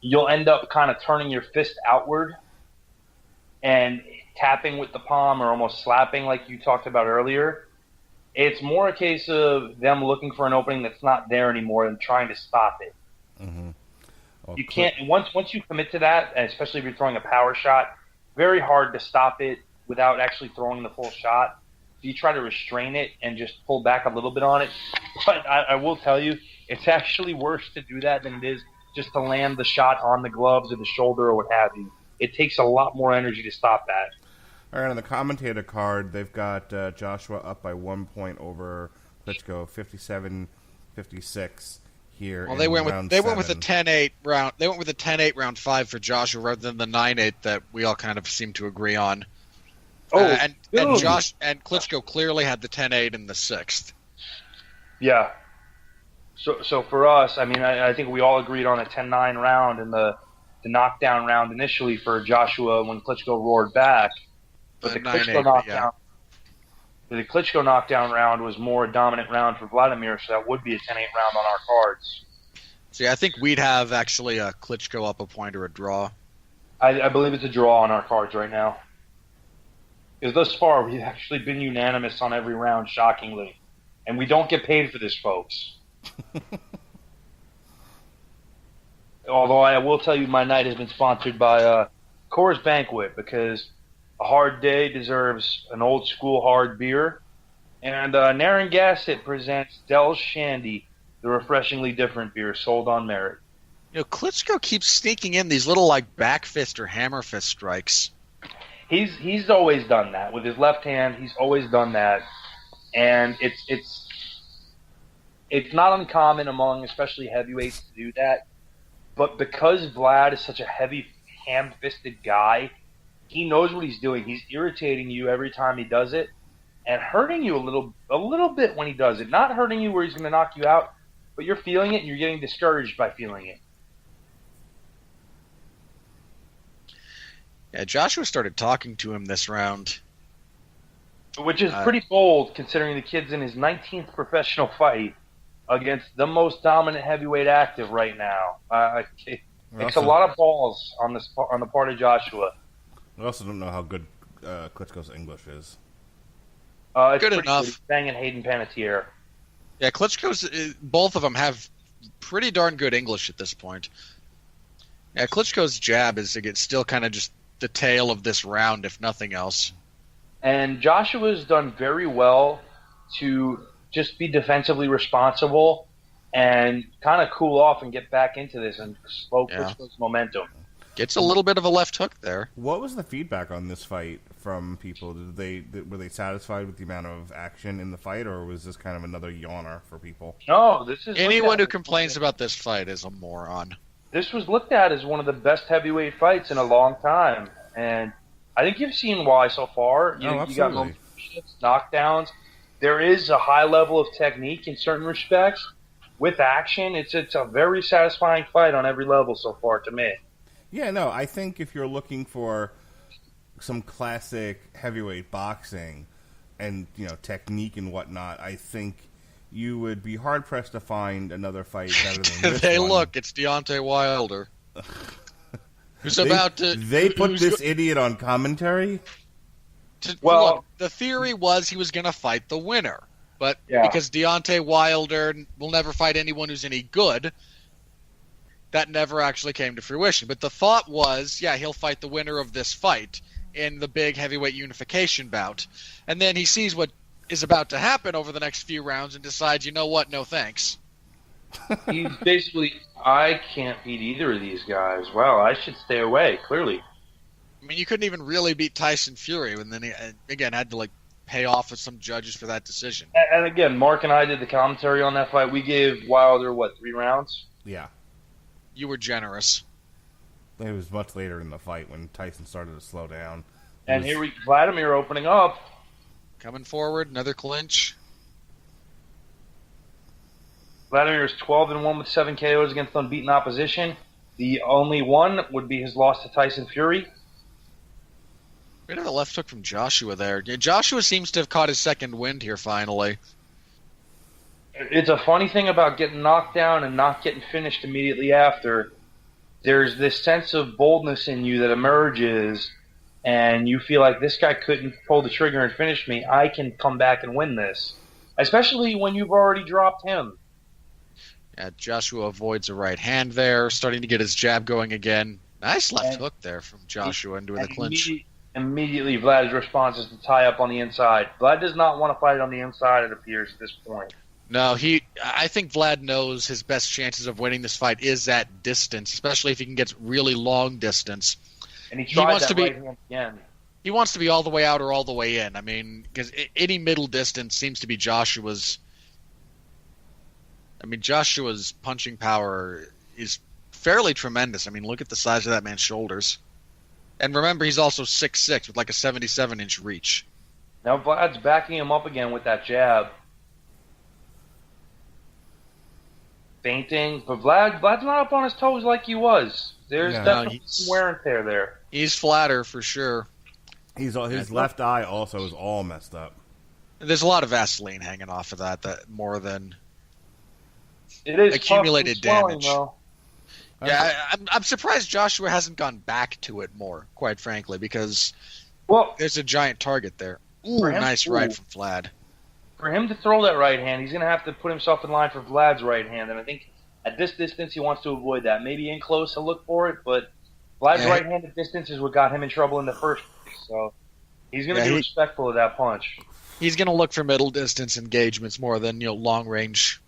you'll end up kind of turning your fist outward and tapping with the palm or almost slapping like you talked about earlier. It's more a case of them looking for an opening that's not there anymore and trying to stop it. Well, You can't once once you commit to that, especially if you're throwing a power shot, very hard to stop it without actually throwing the full shot. You try to restrain it and just pull back a little bit on it. But I, I will tell you, it's actually worse to do that than it is just to land the shot on the gloves or the shoulder or what have you. It takes a lot more energy to stop that. All right, on the commentator card, they've got uh, Joshua up by one point over Klitschko, 57-56 here. Well, in they went with round they went with a seven. 10-8 round. They went with a 10-8 round five for Joshua rather than the 9-8 that we all kind of seem to agree on. Oh, Uh, and and. Josh and Klitschko clearly had the 10-8 in the sixth. Yeah. So, so for us, I mean, I, I think we all agreed on a 10-9 round and the the knockdown round initially for Joshua when Klitschko roared back. But the Klitschko 9-8, but knockdown, the Klitschko knockdown round was more a dominant round for Vladimir, so that would be a 10-8 round on our cards. See, I think we'd have actually a Klitschko up a point or a draw. I, I believe it's a draw on our cards right now. Because thus far, we've actually been unanimous on every round, shockingly. And we don't get paid for this, folks. Although I will tell you, my night has been sponsored by uh, Coors Banquet because a hard day deserves an old school hard beer. And uh, Narragansett presents Del Shandy, the refreshingly different beer sold on merit. You know, Klitschko keeps sneaking in these little like back fist or hammer fist strikes. He's he's always done that with his left hand. He's always done that, and it's it's it's not uncommon among especially heavyweights to do that. But because Vlad is such a heavy ham-fisted guy, he knows what he's doing. He's irritating you every time he does it, and hurting you a little a little bit when he does it. Not hurting you where he's going to knock you out, but you're feeling it and you're getting discouraged by feeling it. Yeah, Joshua started talking to him this round. Which is Uh, pretty bold considering the kid's in his 19th professional fight against the most dominant heavyweight active right now. Uh, it We a lot of balls on this on the part of Joshua. We also don't know how good uh, Klitschko's English is. Uh, it's Good pretty enough. He's banging Hayden Panettiere. Yeah, Klitschko's uh, both of them have pretty darn good English at this point. Yeah, Klitschko's jab is again still kind of just the tail of this round, if nothing else. And Joshua's done very well to just be defensively responsible and kind of cool off and get back into this and slow Yeah. Klitschko's momentum. Gets a little bit of a left hook there. What was the feedback on this fight from people? Did they did, were they satisfied with the amount of action in the fight, or was this kind of another yawner for people? No, this is Anyone who complains about this fight is a moron. this was looked at as one of the best heavyweight fights in a long time, and I think you've seen why so far. You, Oh, you got knockdowns. There is a high level of technique in certain respects. With action, it's it's a very satisfying fight on every level so far to me. Yeah, no, I think if you're looking for some classic heavyweight boxing and you know technique and whatnot, I think you would be hard pressed to find another fight better than this hey, one. look, it's Deontay Wilder. Who's They, about to? they put this go- idiot on commentary. to, Well- look, the theory was he was going to fight the winner, but Yeah. because Deontay Wilder will never fight anyone who's any good, that never actually came to fruition. But the thought was, yeah, he'll fight the winner of this fight in the big heavyweight unification bout, and then he sees what is about to happen over the next few rounds and decides, you know what, no thanks. He's basically, I can't beat either of these guys. Well, I should stay away. Clearly, I mean, you couldn't even really beat Tyson Fury, and then he uh, again had to like pay off with some judges for that decision. And again, Mark and I did the commentary on that fight. We gave Wilder what three rounds. Yeah, You were generous. it was much later in the fight when Tyson started to slow down. It And was- here we Vladimir opening up. Coming forward, another clinch. Vladimir is 12 and 1 with 7 KOs against unbeaten opposition. The only one would be his loss to Tyson Fury. Bit of a left hook from Joshua there. Yeah, Joshua seems to have caught his second wind here finally. It's a funny thing about getting knocked down and not getting finished immediately after. There's this sense of boldness in you that emerges, and you feel like this guy couldn't pull the trigger and finish me. I can come back and win this. Especially when you've already dropped him. Yeah, Joshua avoids a right hand there, starting to get his jab going again. Nice left And- hook there from Joshua into the clinch. immedi- immediately, Vlad's response is to tie up on the inside. Vlad does not want to fight on the inside, it appears, at this point. No, he. I think Vlad knows his best chances of winning this fight is at distance, especially if he can get really long distance. And he He wants to be- again. He wants to be all the way out or all the way in. I mean, because any middle distance seems to be Joshua's. I mean, Joshua's punching power is fairly tremendous. I mean, look at the size of that man's shoulders. And remember, he's also six six with like a 77 inch reach. Now Vlad's backing him up again with that jab. Fainting, but Vlad Vlad's not up on his toes like he was. There's No, definitely he's- some wear and tear there. He's flatter for sure. He's all, his Yeah. left eye also is all messed up. There's a lot of Vaseline hanging off of that. That more than It is Accumulated puffed and swelling, damage. yeah. I, I'm I'm surprised Joshua hasn't gone back to it more. Quite frankly, because Well, there's a giant target there. Ooh, For him, nice ride from Vlad. For him to throw that right hand, he's going to have to put himself in line for Vlad's right hand, and I think at this distance he wants to avoid that. Maybe in close he'll look for it, but Vlad's Yeah. right hand at distance is what got him in trouble in the first place. So he's going to Yeah, be he- respectful of that punch. He's going to look for middle distance engagements more than you know long range.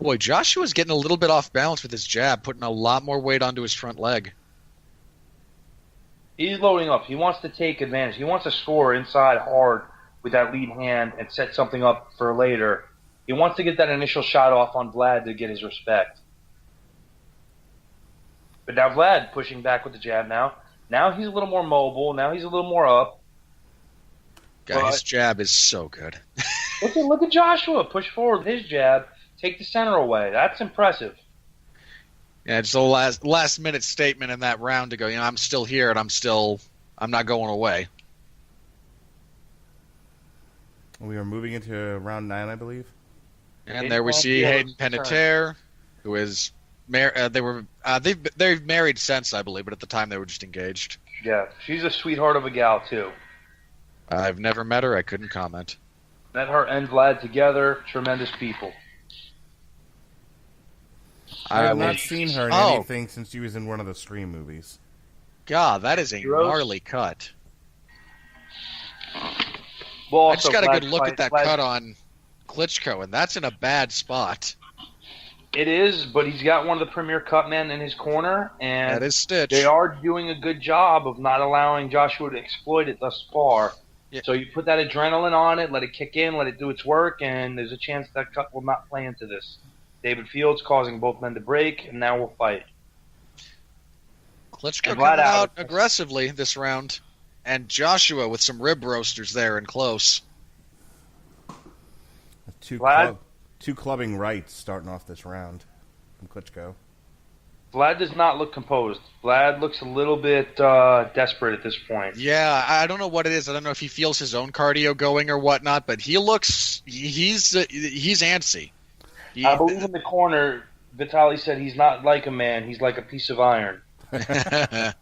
Boy, Joshua's getting a little bit off balance with his jab, putting a lot more weight onto his front leg. He's loading up. He wants to take advantage. He wants to score inside hard with that lead hand and set something up for later. He wants to get that initial shot off on Vlad to get his respect. But now Vlad pushing back with the jab now. Now he's a little more mobile. Now he's a little more up. God, Well, his jab is so good. Look at look at Joshua push forward with his jab, take the center away. That's impressive. Yeah, it's the last last minute statement in that round to go. You know, I'm still here and I'm still I'm not going away. We are moving into round nine, I believe. And Hayden there we see Panettiere Hayden. Panettiere, who is mar- uh, they were uh, they've they've married since I believe, but at the time they were just engaged. Yeah, she's a sweetheart of a gal too. I've never met her. I couldn't comment. Met her and Vlad together. Tremendous people. I have not seen her in Oh. anything since she was in one of the Scream movies. God, that is a Heroes? gnarly cut. Well, I just got a good look at that Vlad- cut on Klitschko, and that's in a bad spot. It is, but he's got one of the premier cut men in his corner, and That is Stitch. they are doing a good job of not allowing Joshua to exploit it thus far. Yeah. So you put that adrenaline on it, let it kick in, let it do its work, and there's a chance that cut will not play into this. David Fields causing both men to break, and now we'll fight. Klitschko coming out out. aggressively this round, and Joshua with some rib roasters there and close. Two Vlad? club, two clubbing rights starting off this round from Klitschko. Vlad does not look composed. Vlad looks a little bit uh, desperate at this point. Yeah, I I don't know what it is. I don't know if he feels his own cardio going or whatnot, but he looks he's uh, he's antsy. He- I believe in the corner, Vitali said he's not like a man, he's like a piece of iron.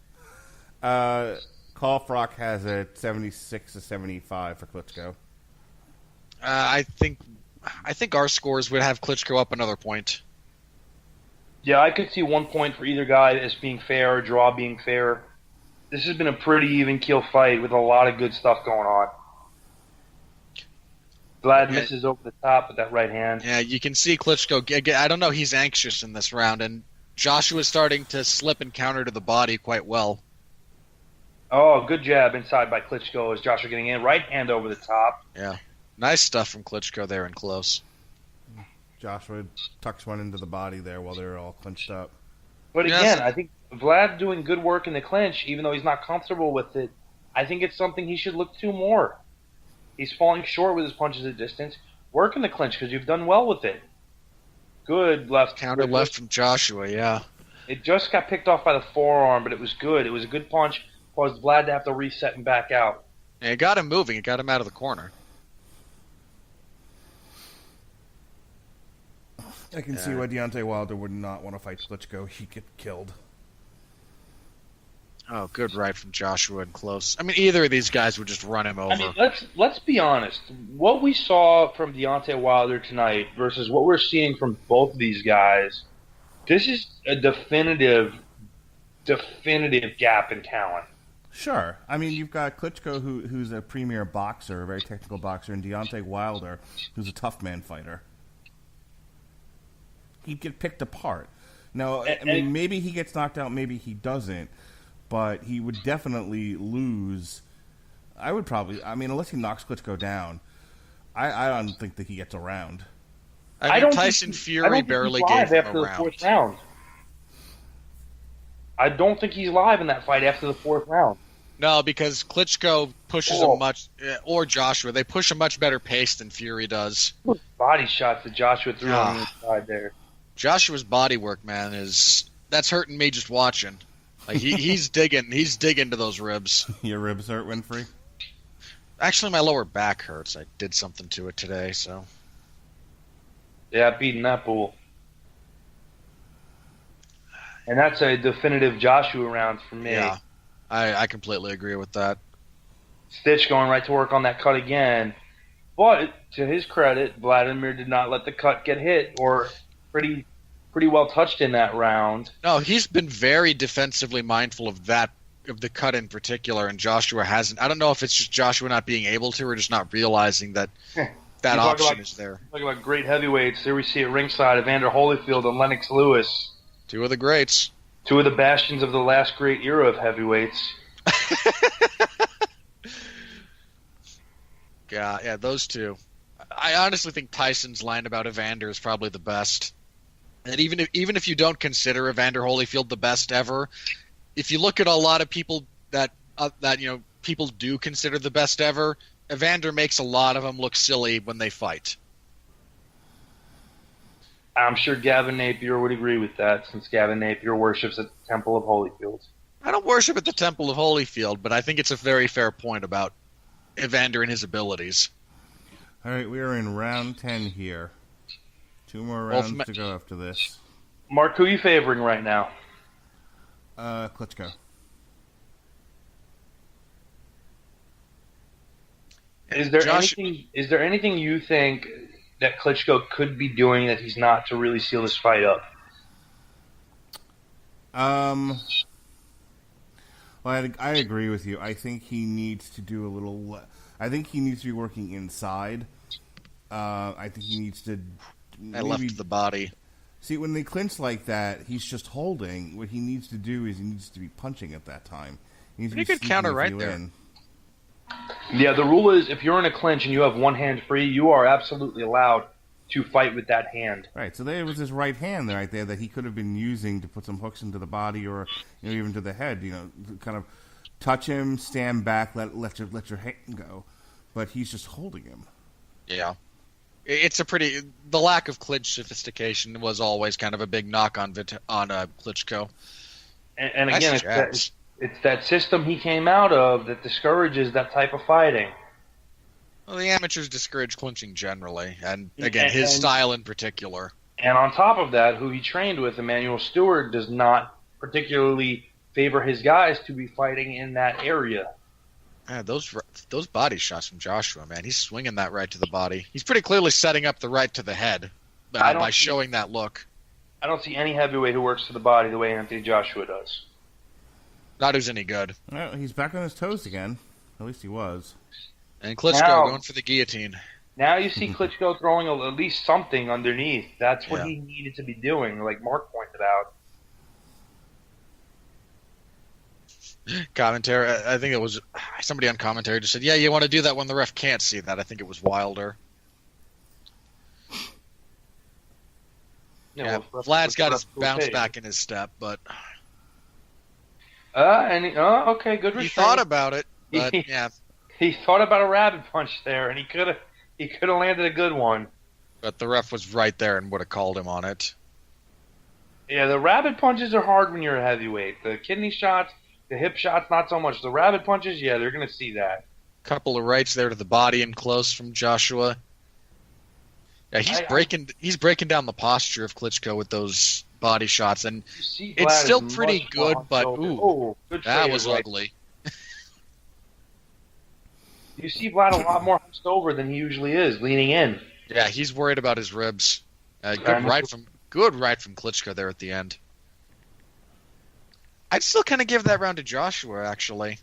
Uh, Froch has it 76 to 75 for Klitschko. Uh, I think I think our scores would have Klitschko up another point. Yeah, I could see one point for either guy as being fair, a draw being fair. This has been a pretty even keel fight with a lot of good stuff going on. Vlad Yeah. misses over the top with that right hand. Yeah, you can see Klitschko. I don't know. He's anxious in this round, and Joshua's starting to slip and counter to the body quite well. Oh, good jab inside by Klitschko as Joshua getting in. Right hand over the top. Yeah. Nice stuff from Klitschko there and close. Joshua tucks one into the body there while they're all clinched up. But Yes. again, I think Vlad doing good work in the clinch, even though he's not comfortable with it. I think it's something he should look to more. He's falling short with his punches at distance. Work in the clinch because you've done well with it. good left Counter left from Joshua, yeah. It just got picked off by the forearm, but it was good. It was a good punch. Caused Vlad to have to reset and back out. And it got him moving. It got him out of the corner. I can see why Deontay Wilder would not want to fight Klitschko. He'd get killed. Oh, good right from Joshua and close. I mean, either of these guys would just run him over. I mean, let's let's be honest. What we saw from Deontay Wilder tonight versus what we're seeing from both of these guys, this is a definitive, definitive gap in talent. Sure. I mean, you've got Klitschko, who, who's a premier boxer, a very technical boxer, and Deontay Wilder, who's a tough man fighter. He'd get picked apart. Now, I mean, maybe he gets knocked out, maybe he doesn't, but he would definitely lose. I would probably, I mean, unless he knocks Klitschko down, I, I don't think that he gets around. I mean, don't think Tyson he- I Fury don't barely he's gave live him after a the round. fourth round. I don't think he's live in that fight after the fourth round. No, because Klitschko pushes Oh. a much, or Joshua, they push a much better pace than Fury does. Body shots that Joshua threw on the Ah. inside there. Joshua's body work, man, is that's hurting me just watching. Like he, he's digging, he's digging to those ribs. Your ribs hurt, Winfree? Actually, my lower back hurts. I did something to it today, so Yeah, beating that bull. And that's a definitive Joshua round for me. yeah, I, I completely agree with that. Stitch going right to work on that cut again. But to his credit, Vladimir did not let the cut get hit or pretty pretty well touched in that round. No, he's been very defensively mindful of that of the cut in particular, and Joshua hasn't. I don't know if it's just Joshua not being able to, or just not realizing that that option about- is there. Talking about great heavyweights, there we see at ringside Evander Holyfield and Lennox Lewis, Two of the greats. Two of the bastions of the last great era of heavyweights. Yeah, yeah, those two. I honestly think Tyson's line about Evander is probably the best. And even if even if you don't consider Evander Holyfield the best ever, if you look at a lot of people that uh, that you know people do consider the best ever, Evander makes a lot of them look silly when they fight. I'm sure Gavin Napier would agree with that, since Gavin Napier worships at the Temple of Holyfield. I don't worship at the Temple of Holyfield, but I think it's a very fair point about Evander and his abilities. All right, we are in round 10 here. Two more rounds from- to go after this. Mark, who are you favoring right now? Uh, Klitschko. Is there Josh- anything? Is there anything you think that Klitschko could be doing that he's not to really seal this fight up? Um, well, I, I agree with you. I think he needs to do a little. le- I think he needs to be working inside. Uh, I think he needs to. I left the body. See, when they clinch like that, he's just holding. What he needs to do is he needs to be punching at that time. He needs to be good counter right there. in. Yeah, the rule is if you're in a clinch and you have one hand free, you are absolutely allowed to fight with that hand. Right. So there was his right hand right there that he could have been using to put some hooks into the body or you know, even to the head. You know, to kind of touch him, stand back, let let your let your hand go. But he's just holding him. Yeah. It's a pretty. The lack of clinch sophistication was always kind of a big knock on Vit- on uh, Klitschko. And, and Nice again, it's that, jabs. It's that system he came out of that discourages that type of fighting. Well, the amateurs discourage clinching generally, and again, his style in particular. And on top of that, who he trained with, Emanuel Steward, does not particularly favor his guys to be fighting in that area. Man, those those body shots from Joshua, man, he's swinging that right to the body. He's pretty clearly setting up the right to the head uh, by see- showing that look. I don't see any heavyweight who works to the body the way Anthony Joshua does. Not who's any good. Well, he's back on his toes again. At least he was. And Klitschko Now- going for the guillotine. Now you see Klitschko throwing a, at least something underneath. That's what Yeah. he needed to be doing, like Mark pointed out. Commentary. I I think it was somebody on commentary just said, "Yeah, you want to do that when the ref can't see that." I think it was Wilder. Yeah, well, Vlad's got his okay. bounce back in his step, but Uh, and he, oh, okay, good he thought about it. But yeah, he thought about a rabbit punch there, and he could have he could have landed a good one. But the ref was right there and would have called him on it. Yeah, the rabbit punches are hard when you're a heavyweight. The kidney shots, the hip shots, not so much. The rabbit punches, yeah, they're gonna see that. Couple of rights there to the body and close from Joshua. Yeah, he's I- I- breaking he's breaking down the posture of Klitschko with those body shots, and It's still pretty good, but ooh, oh, good that was right. ugly. You see Vlad a lot more hunched over than he usually is, leaning in. Yeah, he's worried about his ribs. Uh, good right from good right from Klitschko there at the end. I'd still kind of give that round to Joshua, actually.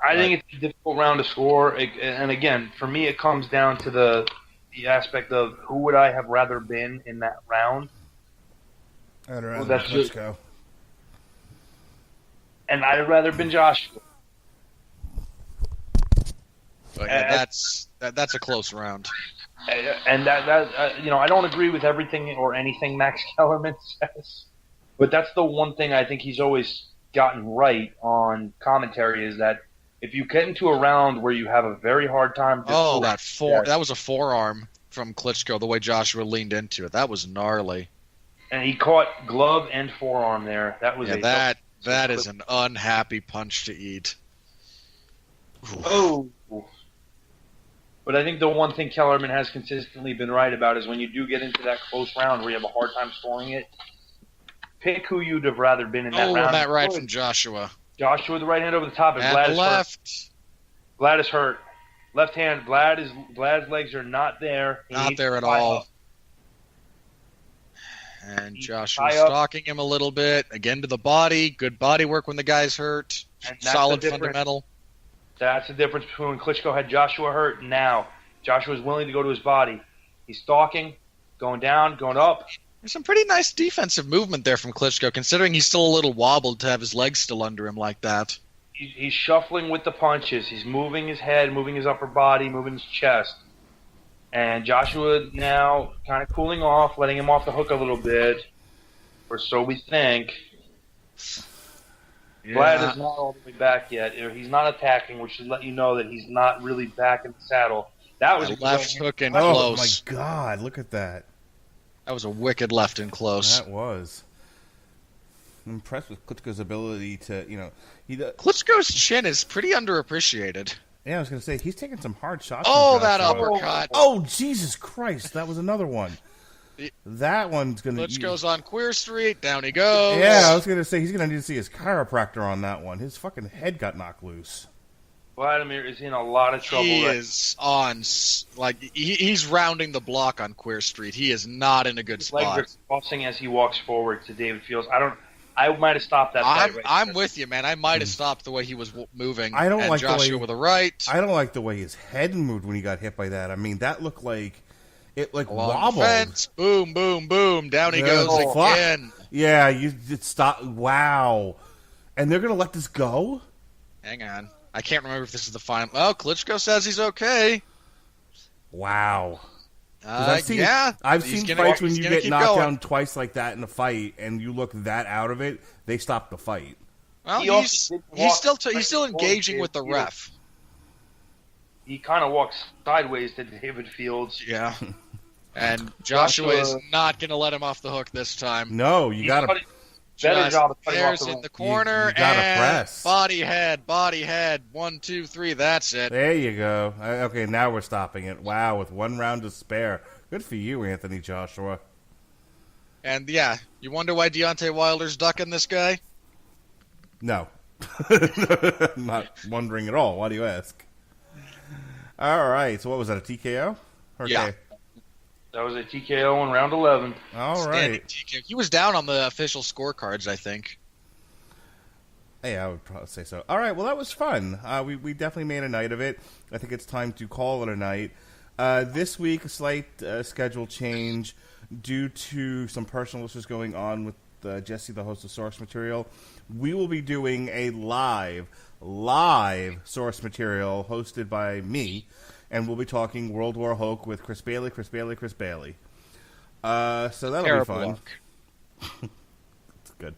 I think it's a difficult round to score, and again, for me, it comes down to the the aspect of who would I have rather been in that round, I'd rather that's let's just- go. and I'd have rather been Joshua. But yeah, Uh, that's that, that's a close round. And that that uh, you know I don't agree with everything or anything Max Kellerman says, but that's the one thing I think he's always gotten right on commentary is that if you get into a round where you have a very hard time, Oh, that four! That was a forearm from Klitschko. The way Joshua leaned into it, that was gnarly. And he caught glove and forearm there. That was Yeah, a that that is an unhappy punch to eat. Oh. But I think the one thing Kellerman has consistently been right about is when you do get into that close round where you have a hard time scoring it, pick who you'd have rather been in that Oh, round. that right from oh, Joshua. Joshua with the right hand over the top, and At Vlad the is hurt. left, Vlad is hurt. Left hand, Vlad is Vlad's legs are not there. He not there at all. up. And Joshua stalking him a little bit. Again to the body. Good body work when the guy's hurt. Solid fundamental. That's the difference between when Klitschko had Joshua hurt and now. Joshua's willing to go to his body. He's stalking, going down, going up. There's some pretty nice defensive movement there from Klitschko, considering he's still a little wobbled to have his legs still under him like that. He's, he's shuffling with the punches. He's moving his head, moving his upper body, moving his chest. And Joshua now kind of cooling off, letting him off the hook a little bit, or so we think. Vlad is not all the way back yet. He's not attacking, which should let you know that he's not really back in the saddle. That was a That good left hand. hook and Oh close. my god! Look at that. That was a wicked left and close. That was. I'm impressed with Klitschko's ability to, you know, he. does- Klitschko's chin is pretty underappreciated. Yeah, I was gonna say he's taking some hard shots. Oh, that Joshua. uppercut. Oh Jesus Christ! That was another one. That one's gonna. Klitschko's on Queer Street. Down he goes. Yeah, I was gonna say he's gonna need to see his chiropractor on that one. His fucking head got knocked loose. Vladimir is in a lot of trouble. He right is on like he, he's rounding the block on Queer Street. He is not in a good His legs spot. are crossing as he walks forward to David Fields. I don't. I might have stopped that. fight I'm right I'm with you, man. I might have stopped the way he was w- moving. Hmm. I don't and like the way- with a right. I don't like the way his head moved when he got hit by that. I mean, that looked like it like Along the wobbled. fence. Boom, boom, boom. Down he Yeah, goes oh, fuck. again. Yeah, you it stop. Wow, and they're gonna let this go. Hang on. I can't remember if this is the final. Oh, Klitschko says he's okay. Wow. 'Cause Uh, I've seen, yeah, I've he's seen gonna- fights when you get knocked going. down twice like that in a fight, and you look that out of it. They stop the fight. Well, He he's he's still t- he's still engaging with the ref. He kind of walks sideways to David Fields. Yeah. And Joshua is not going to let him off the hook this time. No, you gotta. Cutting- better Just job of cutting off There's the in run. the corner you gotta and press. body head, body head. One, two, three. That's it. There you go. Uh, Okay, now we're stopping it. Wow, with one round to spare. Good for you, Anthony Joshua. And yeah, you wonder why Deontay Wilder's ducking this guy? No, I'm not wondering at all. Why do you ask? All right. So what was that? A TKO? Okay. Yeah. That was a TKO in round 11. All Standing right. TKO. He was down on the official scorecards, I think. Yeah, I would probably say so. All right. Well, that was fun. Uh, we we definitely made a night of it. I think it's time to call it a night. Uh, this week, a slight uh, schedule change due to some personal issues going on with uh, Jesse, the host of Source Material. We will be doing a live, live Source Material hosted by me, and we'll be talking World War Hulk with Chris Bailey, Chris Bailey, Chris Bailey. Uh, so that'll Terrible be fun. luck. It's good.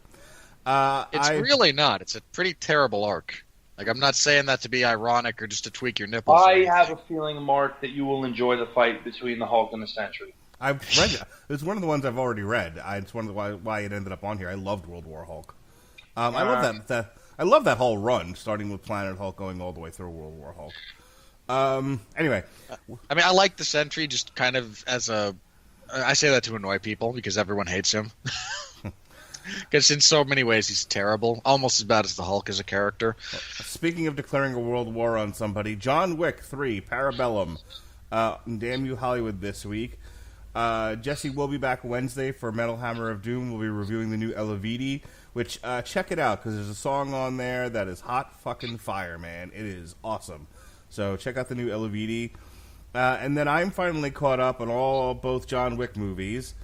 Uh, It's I- really not. It's a pretty terrible arc. Like I'm not saying that to be ironic or just to tweak your nipples. I have a feeling, Mark, that you will enjoy the fight between the Hulk and the Sentry. I've read it. It's one of the ones I've already read. I, it's one of the why, why it ended up on here. I loved World War Hulk. Um, I love that, that. I love that whole run, starting with Planet Hulk, going all the way through World War Hulk. Um, anyway, I mean, I like the Sentry just kind of as a. I say that to annoy people because everyone hates him. Because in so many ways he's terrible, almost as bad as the Hulk as a character. Speaking of declaring a world war on somebody, John Wick 3, Parabellum. Uh, damn you, Hollywood, this week. Uh, Jesse will be back Wednesday for Metal Hammer of Doom. We'll be reviewing the new Elavidi, which, uh, check it out, because there's a song on there that is hot fucking fire, man. It is awesome. So check out the new Elavidi. Uh, and then I'm finally caught up on all both John Wick movies.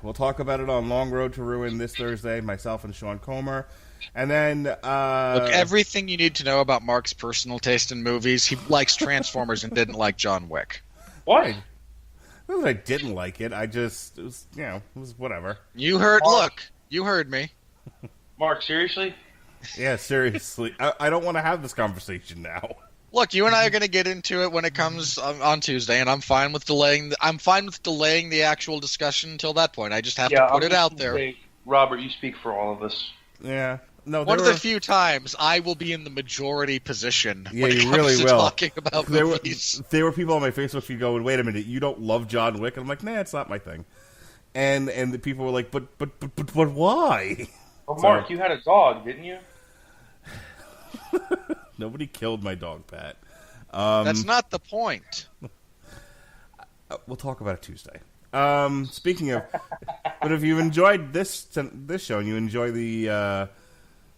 We'll talk about it on Long Road to Ruin this Thursday, myself and Sean Comer. And then uh, Look, everything you need to know about Mark's personal taste in movies. He likes Transformers and didn't like John Wick. Why? Not that I didn't like it. I just it was you know it was whatever. You heard. Mark. Look, you heard me. Mark, seriously? Yeah, seriously, I, I don't want to have this conversation now. Look, you and I are mm-hmm. going to get into it when it comes on, on Tuesday, and I'm fine with delaying. The, I'm fine with delaying the actual discussion until that point. I just have to put I'm it out there. say, Robert, you speak for all of us. Yeah, no, One there of were, the few times I will be in the majority position Yeah, when it you comes really to will. talking about there were movies. there were people on my Facebook feed going, "Wait a minute, you don't love John Wick?" And I'm like, "Nah, it's not my thing." And and the people were like, "But but but but, but why?" Well, So- Mark, you had a dog, didn't you? Nobody killed my dog, Pat. Um, That's not the point. Uh, we'll talk about it Tuesday. Um, speaking of, but if you've enjoyed this this show and you enjoy the uh,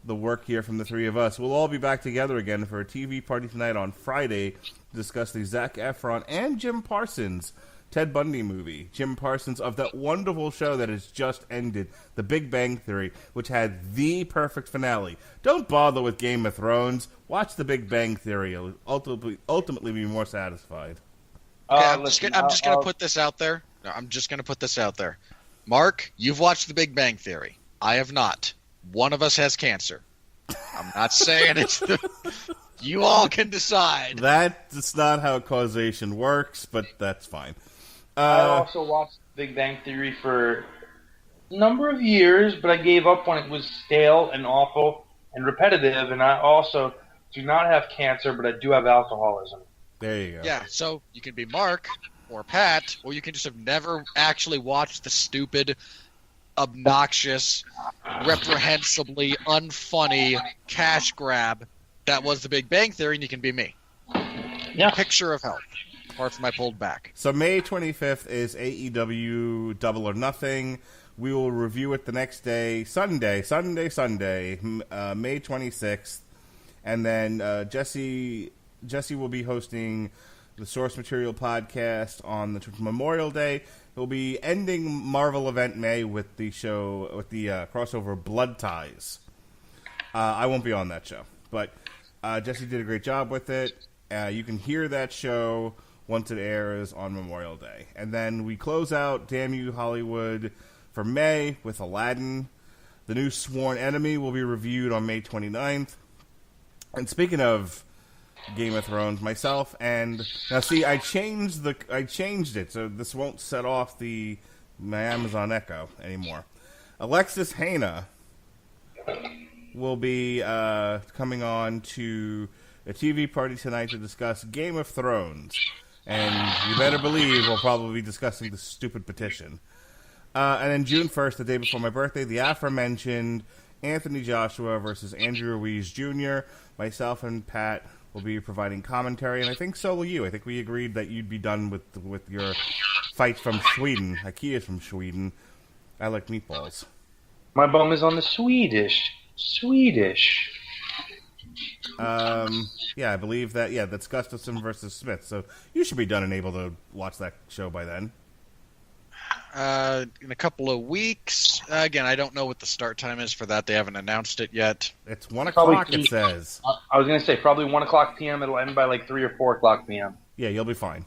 the work here from the three of us, we'll all be back together again for a TV party tonight on Friday to discuss the Zac Efron and Jim Parsons Ted Bundy movie. Jim Parsons of that wonderful show that has just ended, The Big Bang Theory, which had the perfect finale. Don't bother with Game of Thrones. Watch The Big Bang Theory. You'll ultimately ultimately be more satisfied. Okay, Uh, I'm just, listen, gonna, I'm just gonna I'll- put this out there. No, I'm just gonna put this out there. Mark, you've watched The Big Bang Theory. I have not. One of us has cancer. I'm not saying it's. The, you all can decide. That's not how causation works, but that's fine. I Uh, also watched Big Bang Theory for a number of years, but I gave up when it was stale and awful and repetitive. And I also do not have cancer, but I do have alcoholism. there you go. Yeah, so you can be Mark or Pat, or you can just have never actually watched the stupid, obnoxious, reprehensibly unfunny cash grab that was The Big Bang Theory, and you can be me. Yeah. Picture of health, apart from I pulled back. So May 25th is AEW Double or Nothing. We will review it the next day, Sunday, Sunday, Sunday, uh, May 26th, and then uh, Jesse Jesse will be hosting the Source Material podcast on the Memorial Day. He'll be ending Marvel Event May with the show with the uh, crossover Blood Ties. Uh, I won't be on that show, but uh, Jesse did a great job with it. Uh, you can hear that show once it airs on Memorial Day, and then we close out "Damn You Hollywood" for May with Aladdin. The new Sworn Enemy will be reviewed on May 29th. And speaking of Game of Thrones, myself and now see, I changed the I changed it so this won't set off the my Amazon Echo anymore. Alexis Hana will be uh, coming on to a TV party tonight to discuss Game of Thrones, and you better believe we'll probably be discussing the stupid petition. Uh, and then June 1st, the day before my birthday, the aforementioned Anthony Joshua versus Andrew Ruiz Jr. Myself and Pat will be providing commentary, and I think so will you. I think we agreed that you'd be done with with your fight from Sweden. Ikea's from Sweden. I like meatballs. My bum is on the Swedish. Swedish. Um, yeah, I believe that. Yeah, that's Gustafsson versus Smith. So you should be done and able to watch that show by then. Uh, in a couple of weeks. Uh, again, I don't know what the start time is for that. They haven't announced it yet. It's one Probably o'clock. It says. I- I was gonna say probably one o'clock p.m. It'll end by like three or four o'clock p.m. Yeah, you'll be fine.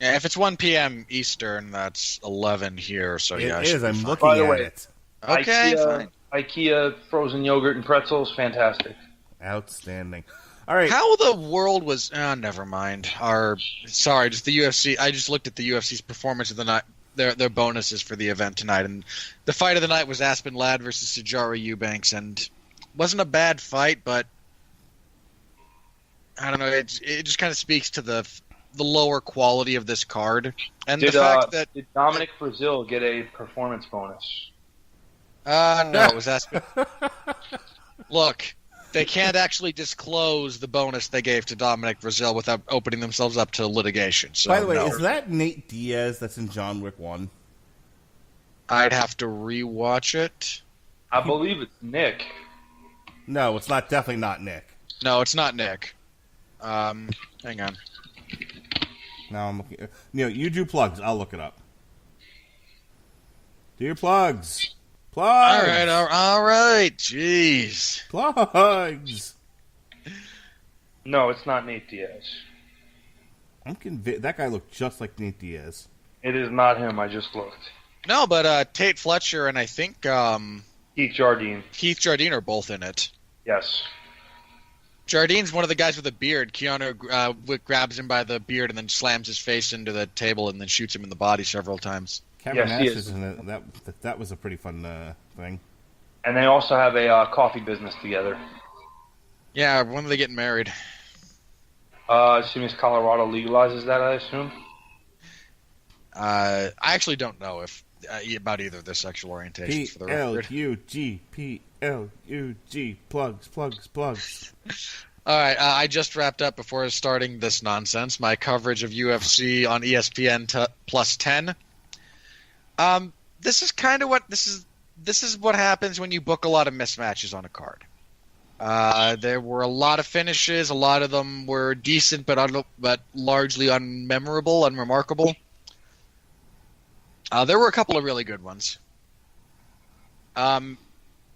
Yeah, if it's 1 p.m. Eastern, that's 11 here. So It yeah, I is. should be I'm fine. looking By the at way- it. Okay, IKEA, fine. IKEA frozen yogurt and pretzels, fantastic. Outstanding. All right. How the world was? Oh, never mind. Our sorry, just the UFC. I just looked at the UFC's performance of the night. Their their bonuses for the event tonight, and the fight of the night was Aspen Ladd versus Sijara Eubanks, and wasn't a bad fight, but I don't know. It it just kind of speaks to the the lower quality of this card, and Did, the fact uh, that did Dominic Breazeale get a performance bonus? uh no, it was Aspen. Look, they can't actually disclose the bonus they gave to Dominic Breazeale without opening themselves up to litigation. So By the way, no. is that Nate Diaz that's in John Wick 1? I'd have to rewatch it. I believe it's Nick. No, it's not. Definitely not Nick. No, it's not Nick. Um, hang on. Now I'm looking. You know, you do plugs. I'll look it up. Do your plugs. Plugs. All right, all, all right. Jeez. Plugs. No, it's not Nate Diaz. I'm convinced that guy looked just like Nate Diaz. It is not him. I just looked. No, but uh, Tate Fletcher and I think um, Keith Jardine. Keith Jardine are both in it. Yes. Jardine's one of the guys with a beard. Keanu uh, grabs him by the beard and then slams his face into the table and then shoots him in the body several times. Kevin Yes, he Nash is. is in it. That, that that was a pretty fun uh, thing. And they also have a uh, coffee business together. Yeah, when are they getting married? Uh, as soon as Colorado legalizes that, I assume. Uh, I actually don't know if uh, about either of their sexual orientations. P For the L record. U G P L U G plugs plugs plugs. All right, uh, I just wrapped up before starting this nonsense my coverage of UFC on ESPN t- plus ten. Um, this is kind of what this is. This is what happens when you book a lot of mismatches on a card. Uh, there were a lot of finishes. A lot of them were decent, but un- but largely unmemorable, unremarkable. Uh, there were a couple of really good ones. Um,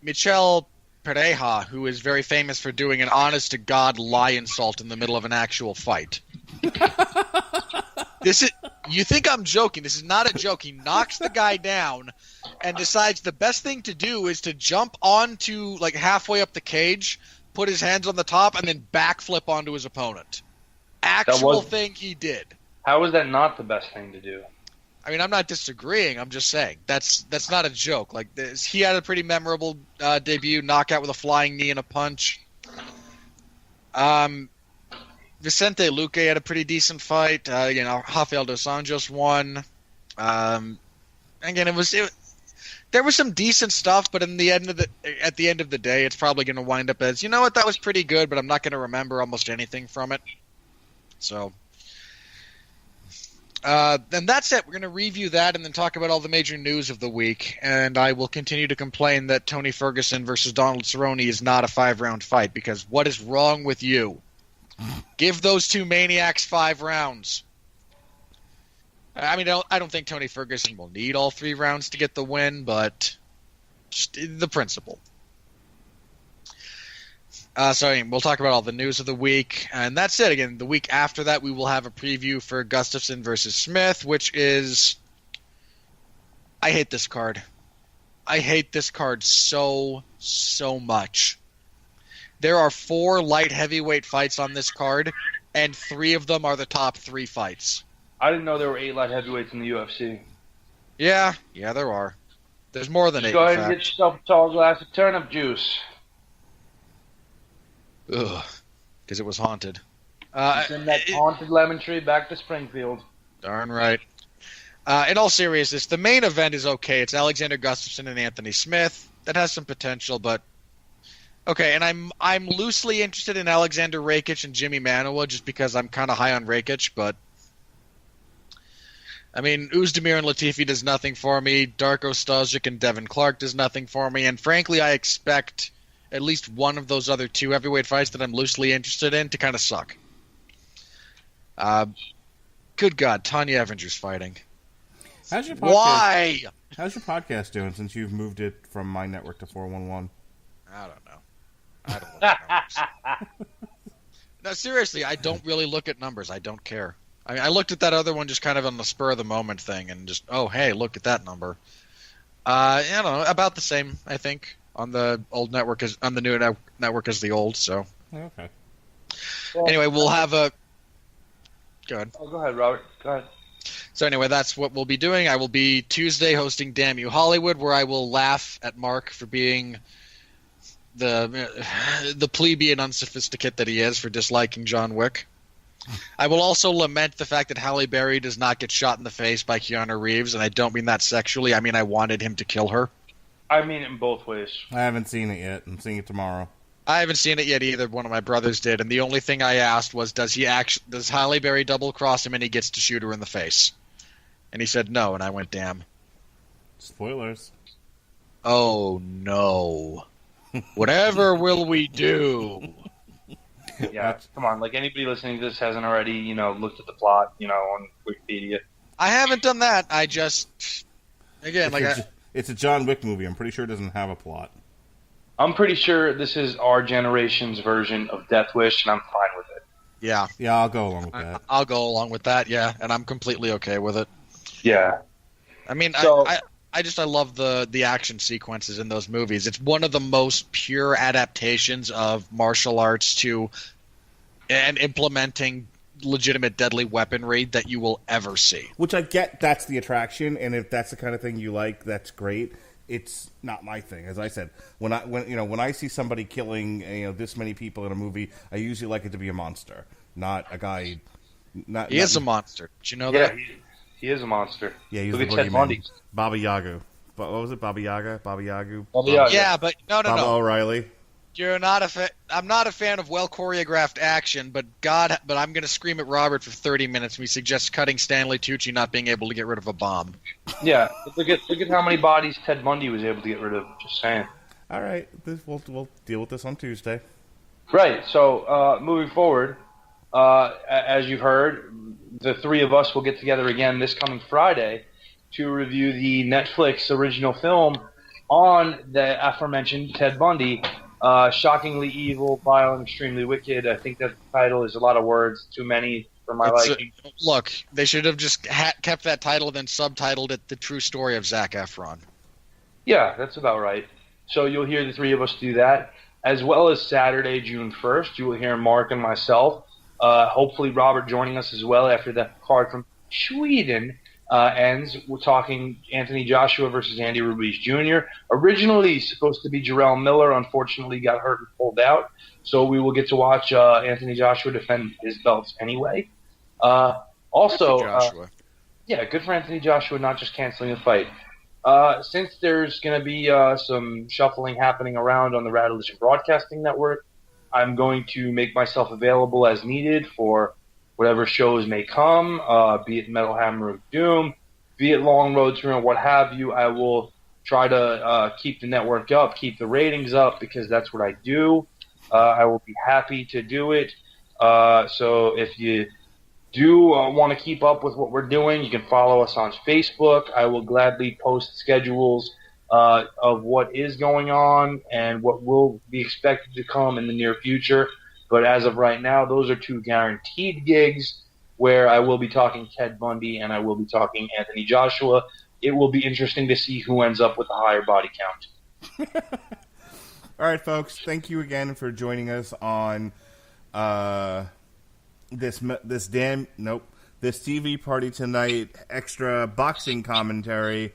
Michel Pereira, who is very famous for doing an honest to God lie insult in the middle of an actual fight. this is you think I'm joking. This is not a joke. He knocks the guy down and decides the best thing to do is to jump onto like halfway up the cage, put his hands on the top, and then backflip onto his opponent. Actual was- thing he did. How is that not the best thing to do? I mean, I'm not disagreeing. I'm just saying that's that's not a joke. Like this, he had a pretty memorable uh, debut, knockout with a flying knee and a punch. Um, Vicente Luque had a pretty decent fight. Uh, you know, Rafael dos Anjos won. Um, again, it was it, there was some decent stuff, but in the end of the at the end of the day, it's probably going to wind up as you know what that was pretty good, but I'm not going to remember almost anything from it. So. Uh, then that's it. We're going to review that and then talk about all the major news of the week. And I will continue to complain that Tony Ferguson versus Donald Cerrone is not a five round fight because what is wrong with you? Give those two maniacs five rounds. I mean, I don't, think Tony Ferguson will need all three rounds to get the win, but just the principle. Uh, so we'll talk about all the news of the week, and that's it. Again, the week after that, we will have a preview for Gustafsson versus Smith, which is. I hate this card. I hate this card so so much. There are four light heavyweight fights on this card, and three of them are the top three fights. I didn't know there were eight light heavyweights in the UFC. Yeah, yeah, there are. There's more than Just eight. go ahead and get yourself a tall glass of turnip juice. Ugh, because it was haunted. Uh, Send that it- haunted lemon tree back to Springfield. Darn right. Uh, in all seriousness, the main event is okay. It's Alexander Gustafsson and Anthony Smith. That has some potential, but okay. And I'm I'm loosely interested in Alexander Rakic and Jimmy Manuwa just because I'm kind of high on Rakic, but I mean Oezdemir and Latifi does nothing for me. Darko Stosic and Devin Clark does nothing for me, and frankly, I expect at least one of those other two heavyweight fights that I'm loosely interested in to kind of suck. Uh, good God, Tonya Evinger's fighting. How's your podcast? Why? How's your podcast doing since you've moved it from my network to 411? I don't know. I don't look at numbers. no, seriously, I don't really look at numbers. I don't care. I mean, I looked at that other one just kind of on the spur of the moment thing, and just oh hey, look at that number. Uh, I don't know, about the same, I think, on the old network as on the new net- network as the old. So Okay. Anyway, we'll have a. Go ahead. Oh, go ahead, Robert. Go ahead. So anyway, that's what we'll be doing. I will be Tuesday hosting Damn You Hollywood, where I will laugh at Mark for being the the plebeian unsophisticate that he is for disliking John Wick. I will also lament the fact that Halle Berry does not get shot in the face by Keanu Reeves, and I don't mean that sexually. I mean I wanted him to kill her. I mean it in both ways. I haven't seen it yet. I'm seeing it tomorrow. I haven't seen it yet either. One of my brothers did, and the only thing I asked was, "Does he actually? Does Halle Berry double cross him and he gets to shoot her in the face?" And he said no, and I went, "Damn." Spoilers. Oh no. Whatever will we do? Yeah, come on. Like anybody listening to this hasn't already, you know, looked at the plot, you know, on Wikipedia. I haven't done that. I just again It's, like a, I, it's a John Wick movie. I'm pretty sure it doesn't have a plot. I'm pretty sure this is our generation's version of Death Wish, and I'm fine with it. yeah, Yeah, I'll go along with that. I'll go along with that. Yeah, and I'm completely okay with it. Yeah. I mean, So- I, I I just I love the the action sequences in those movies. It's one of the most pure adaptations of martial arts to and implementing legitimate deadly weaponry that you will ever see. Which I get that's the attraction, and if that's the kind of thing you like, that's great. It's not my thing, as I said. When I when you know when I see somebody killing you know this many people in a movie, I usually like it to be a monster, not a guy. Not He not, is a monster. Did you know Yeah, that? He, he is a monster. yeah. He's Look the at Ted boogeyman. Bundy. Baba Yaga. But what was it? Baba Yaga. Baba Yagu. Baba Yaga. Yeah, but no, no, Baba no. O'Reilly. You're not a fa- I'm not a fan of well choreographed action, but God, but I'm going to scream at Robert for 30 minutes. We suggest cutting Stanley Tucci not being able to get rid of a bomb. Yeah. Look at look at how many bodies Ted Bundy was able to get rid of. Just saying. All right, this, we'll we'll deal with this on Tuesday. Right. So uh, moving forward, uh, as you've heard, the three of us will get together again this coming Friday to review the Netflix original film on the aforementioned Ted Bundy. Uh, shockingly evil, vile, and extremely wicked. I think that title is a lot of words, too many for my It's, liking. Look, they should have just ha- kept that title, then subtitled it "The True Story of Zac Efron." Yeah, that's about right. So you'll hear the three of us do that, as well as Saturday, June 1st. You will hear Mark and myself. Uh, hopefully, Robert joining us as well after the card from Sweden uh, ends. We're talking Anthony Joshua versus Andy Ruiz Jr. Originally supposed to be Jarrell Miller, unfortunately got hurt and pulled out. So we will get to watch uh, Anthony Joshua defend his belts anyway. Uh, also, uh, yeah, good for Anthony Joshua not just canceling the fight. Uh, since there's going to be uh, some shuffling happening around on the Radolition Broadcasting Network, I'm going to make myself available as needed for whatever shows may come, uh, be it Metal Hammer of Doom, be it Long Road to Ruin, what have you. I will try to uh, keep the network up, keep the ratings up, because that's what I do. Uh, I will be happy to do it. Uh, so if you do uh, want to keep up with what we're doing, you can follow us on Facebook. I will gladly post schedules uh, of what is going on and what will be expected to come in the near future. But as of right now, those are two guaranteed gigs where I will be talking Ted Bundy and I will be talking Anthony Joshua. It will be interesting to see who ends up with the higher body count. All right, folks. Thank you again for joining us on uh, this this damn nope this TV party tonight extra boxing commentary,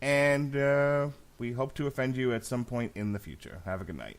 and uh, we hope to offend you at some point in the future. Have a good night.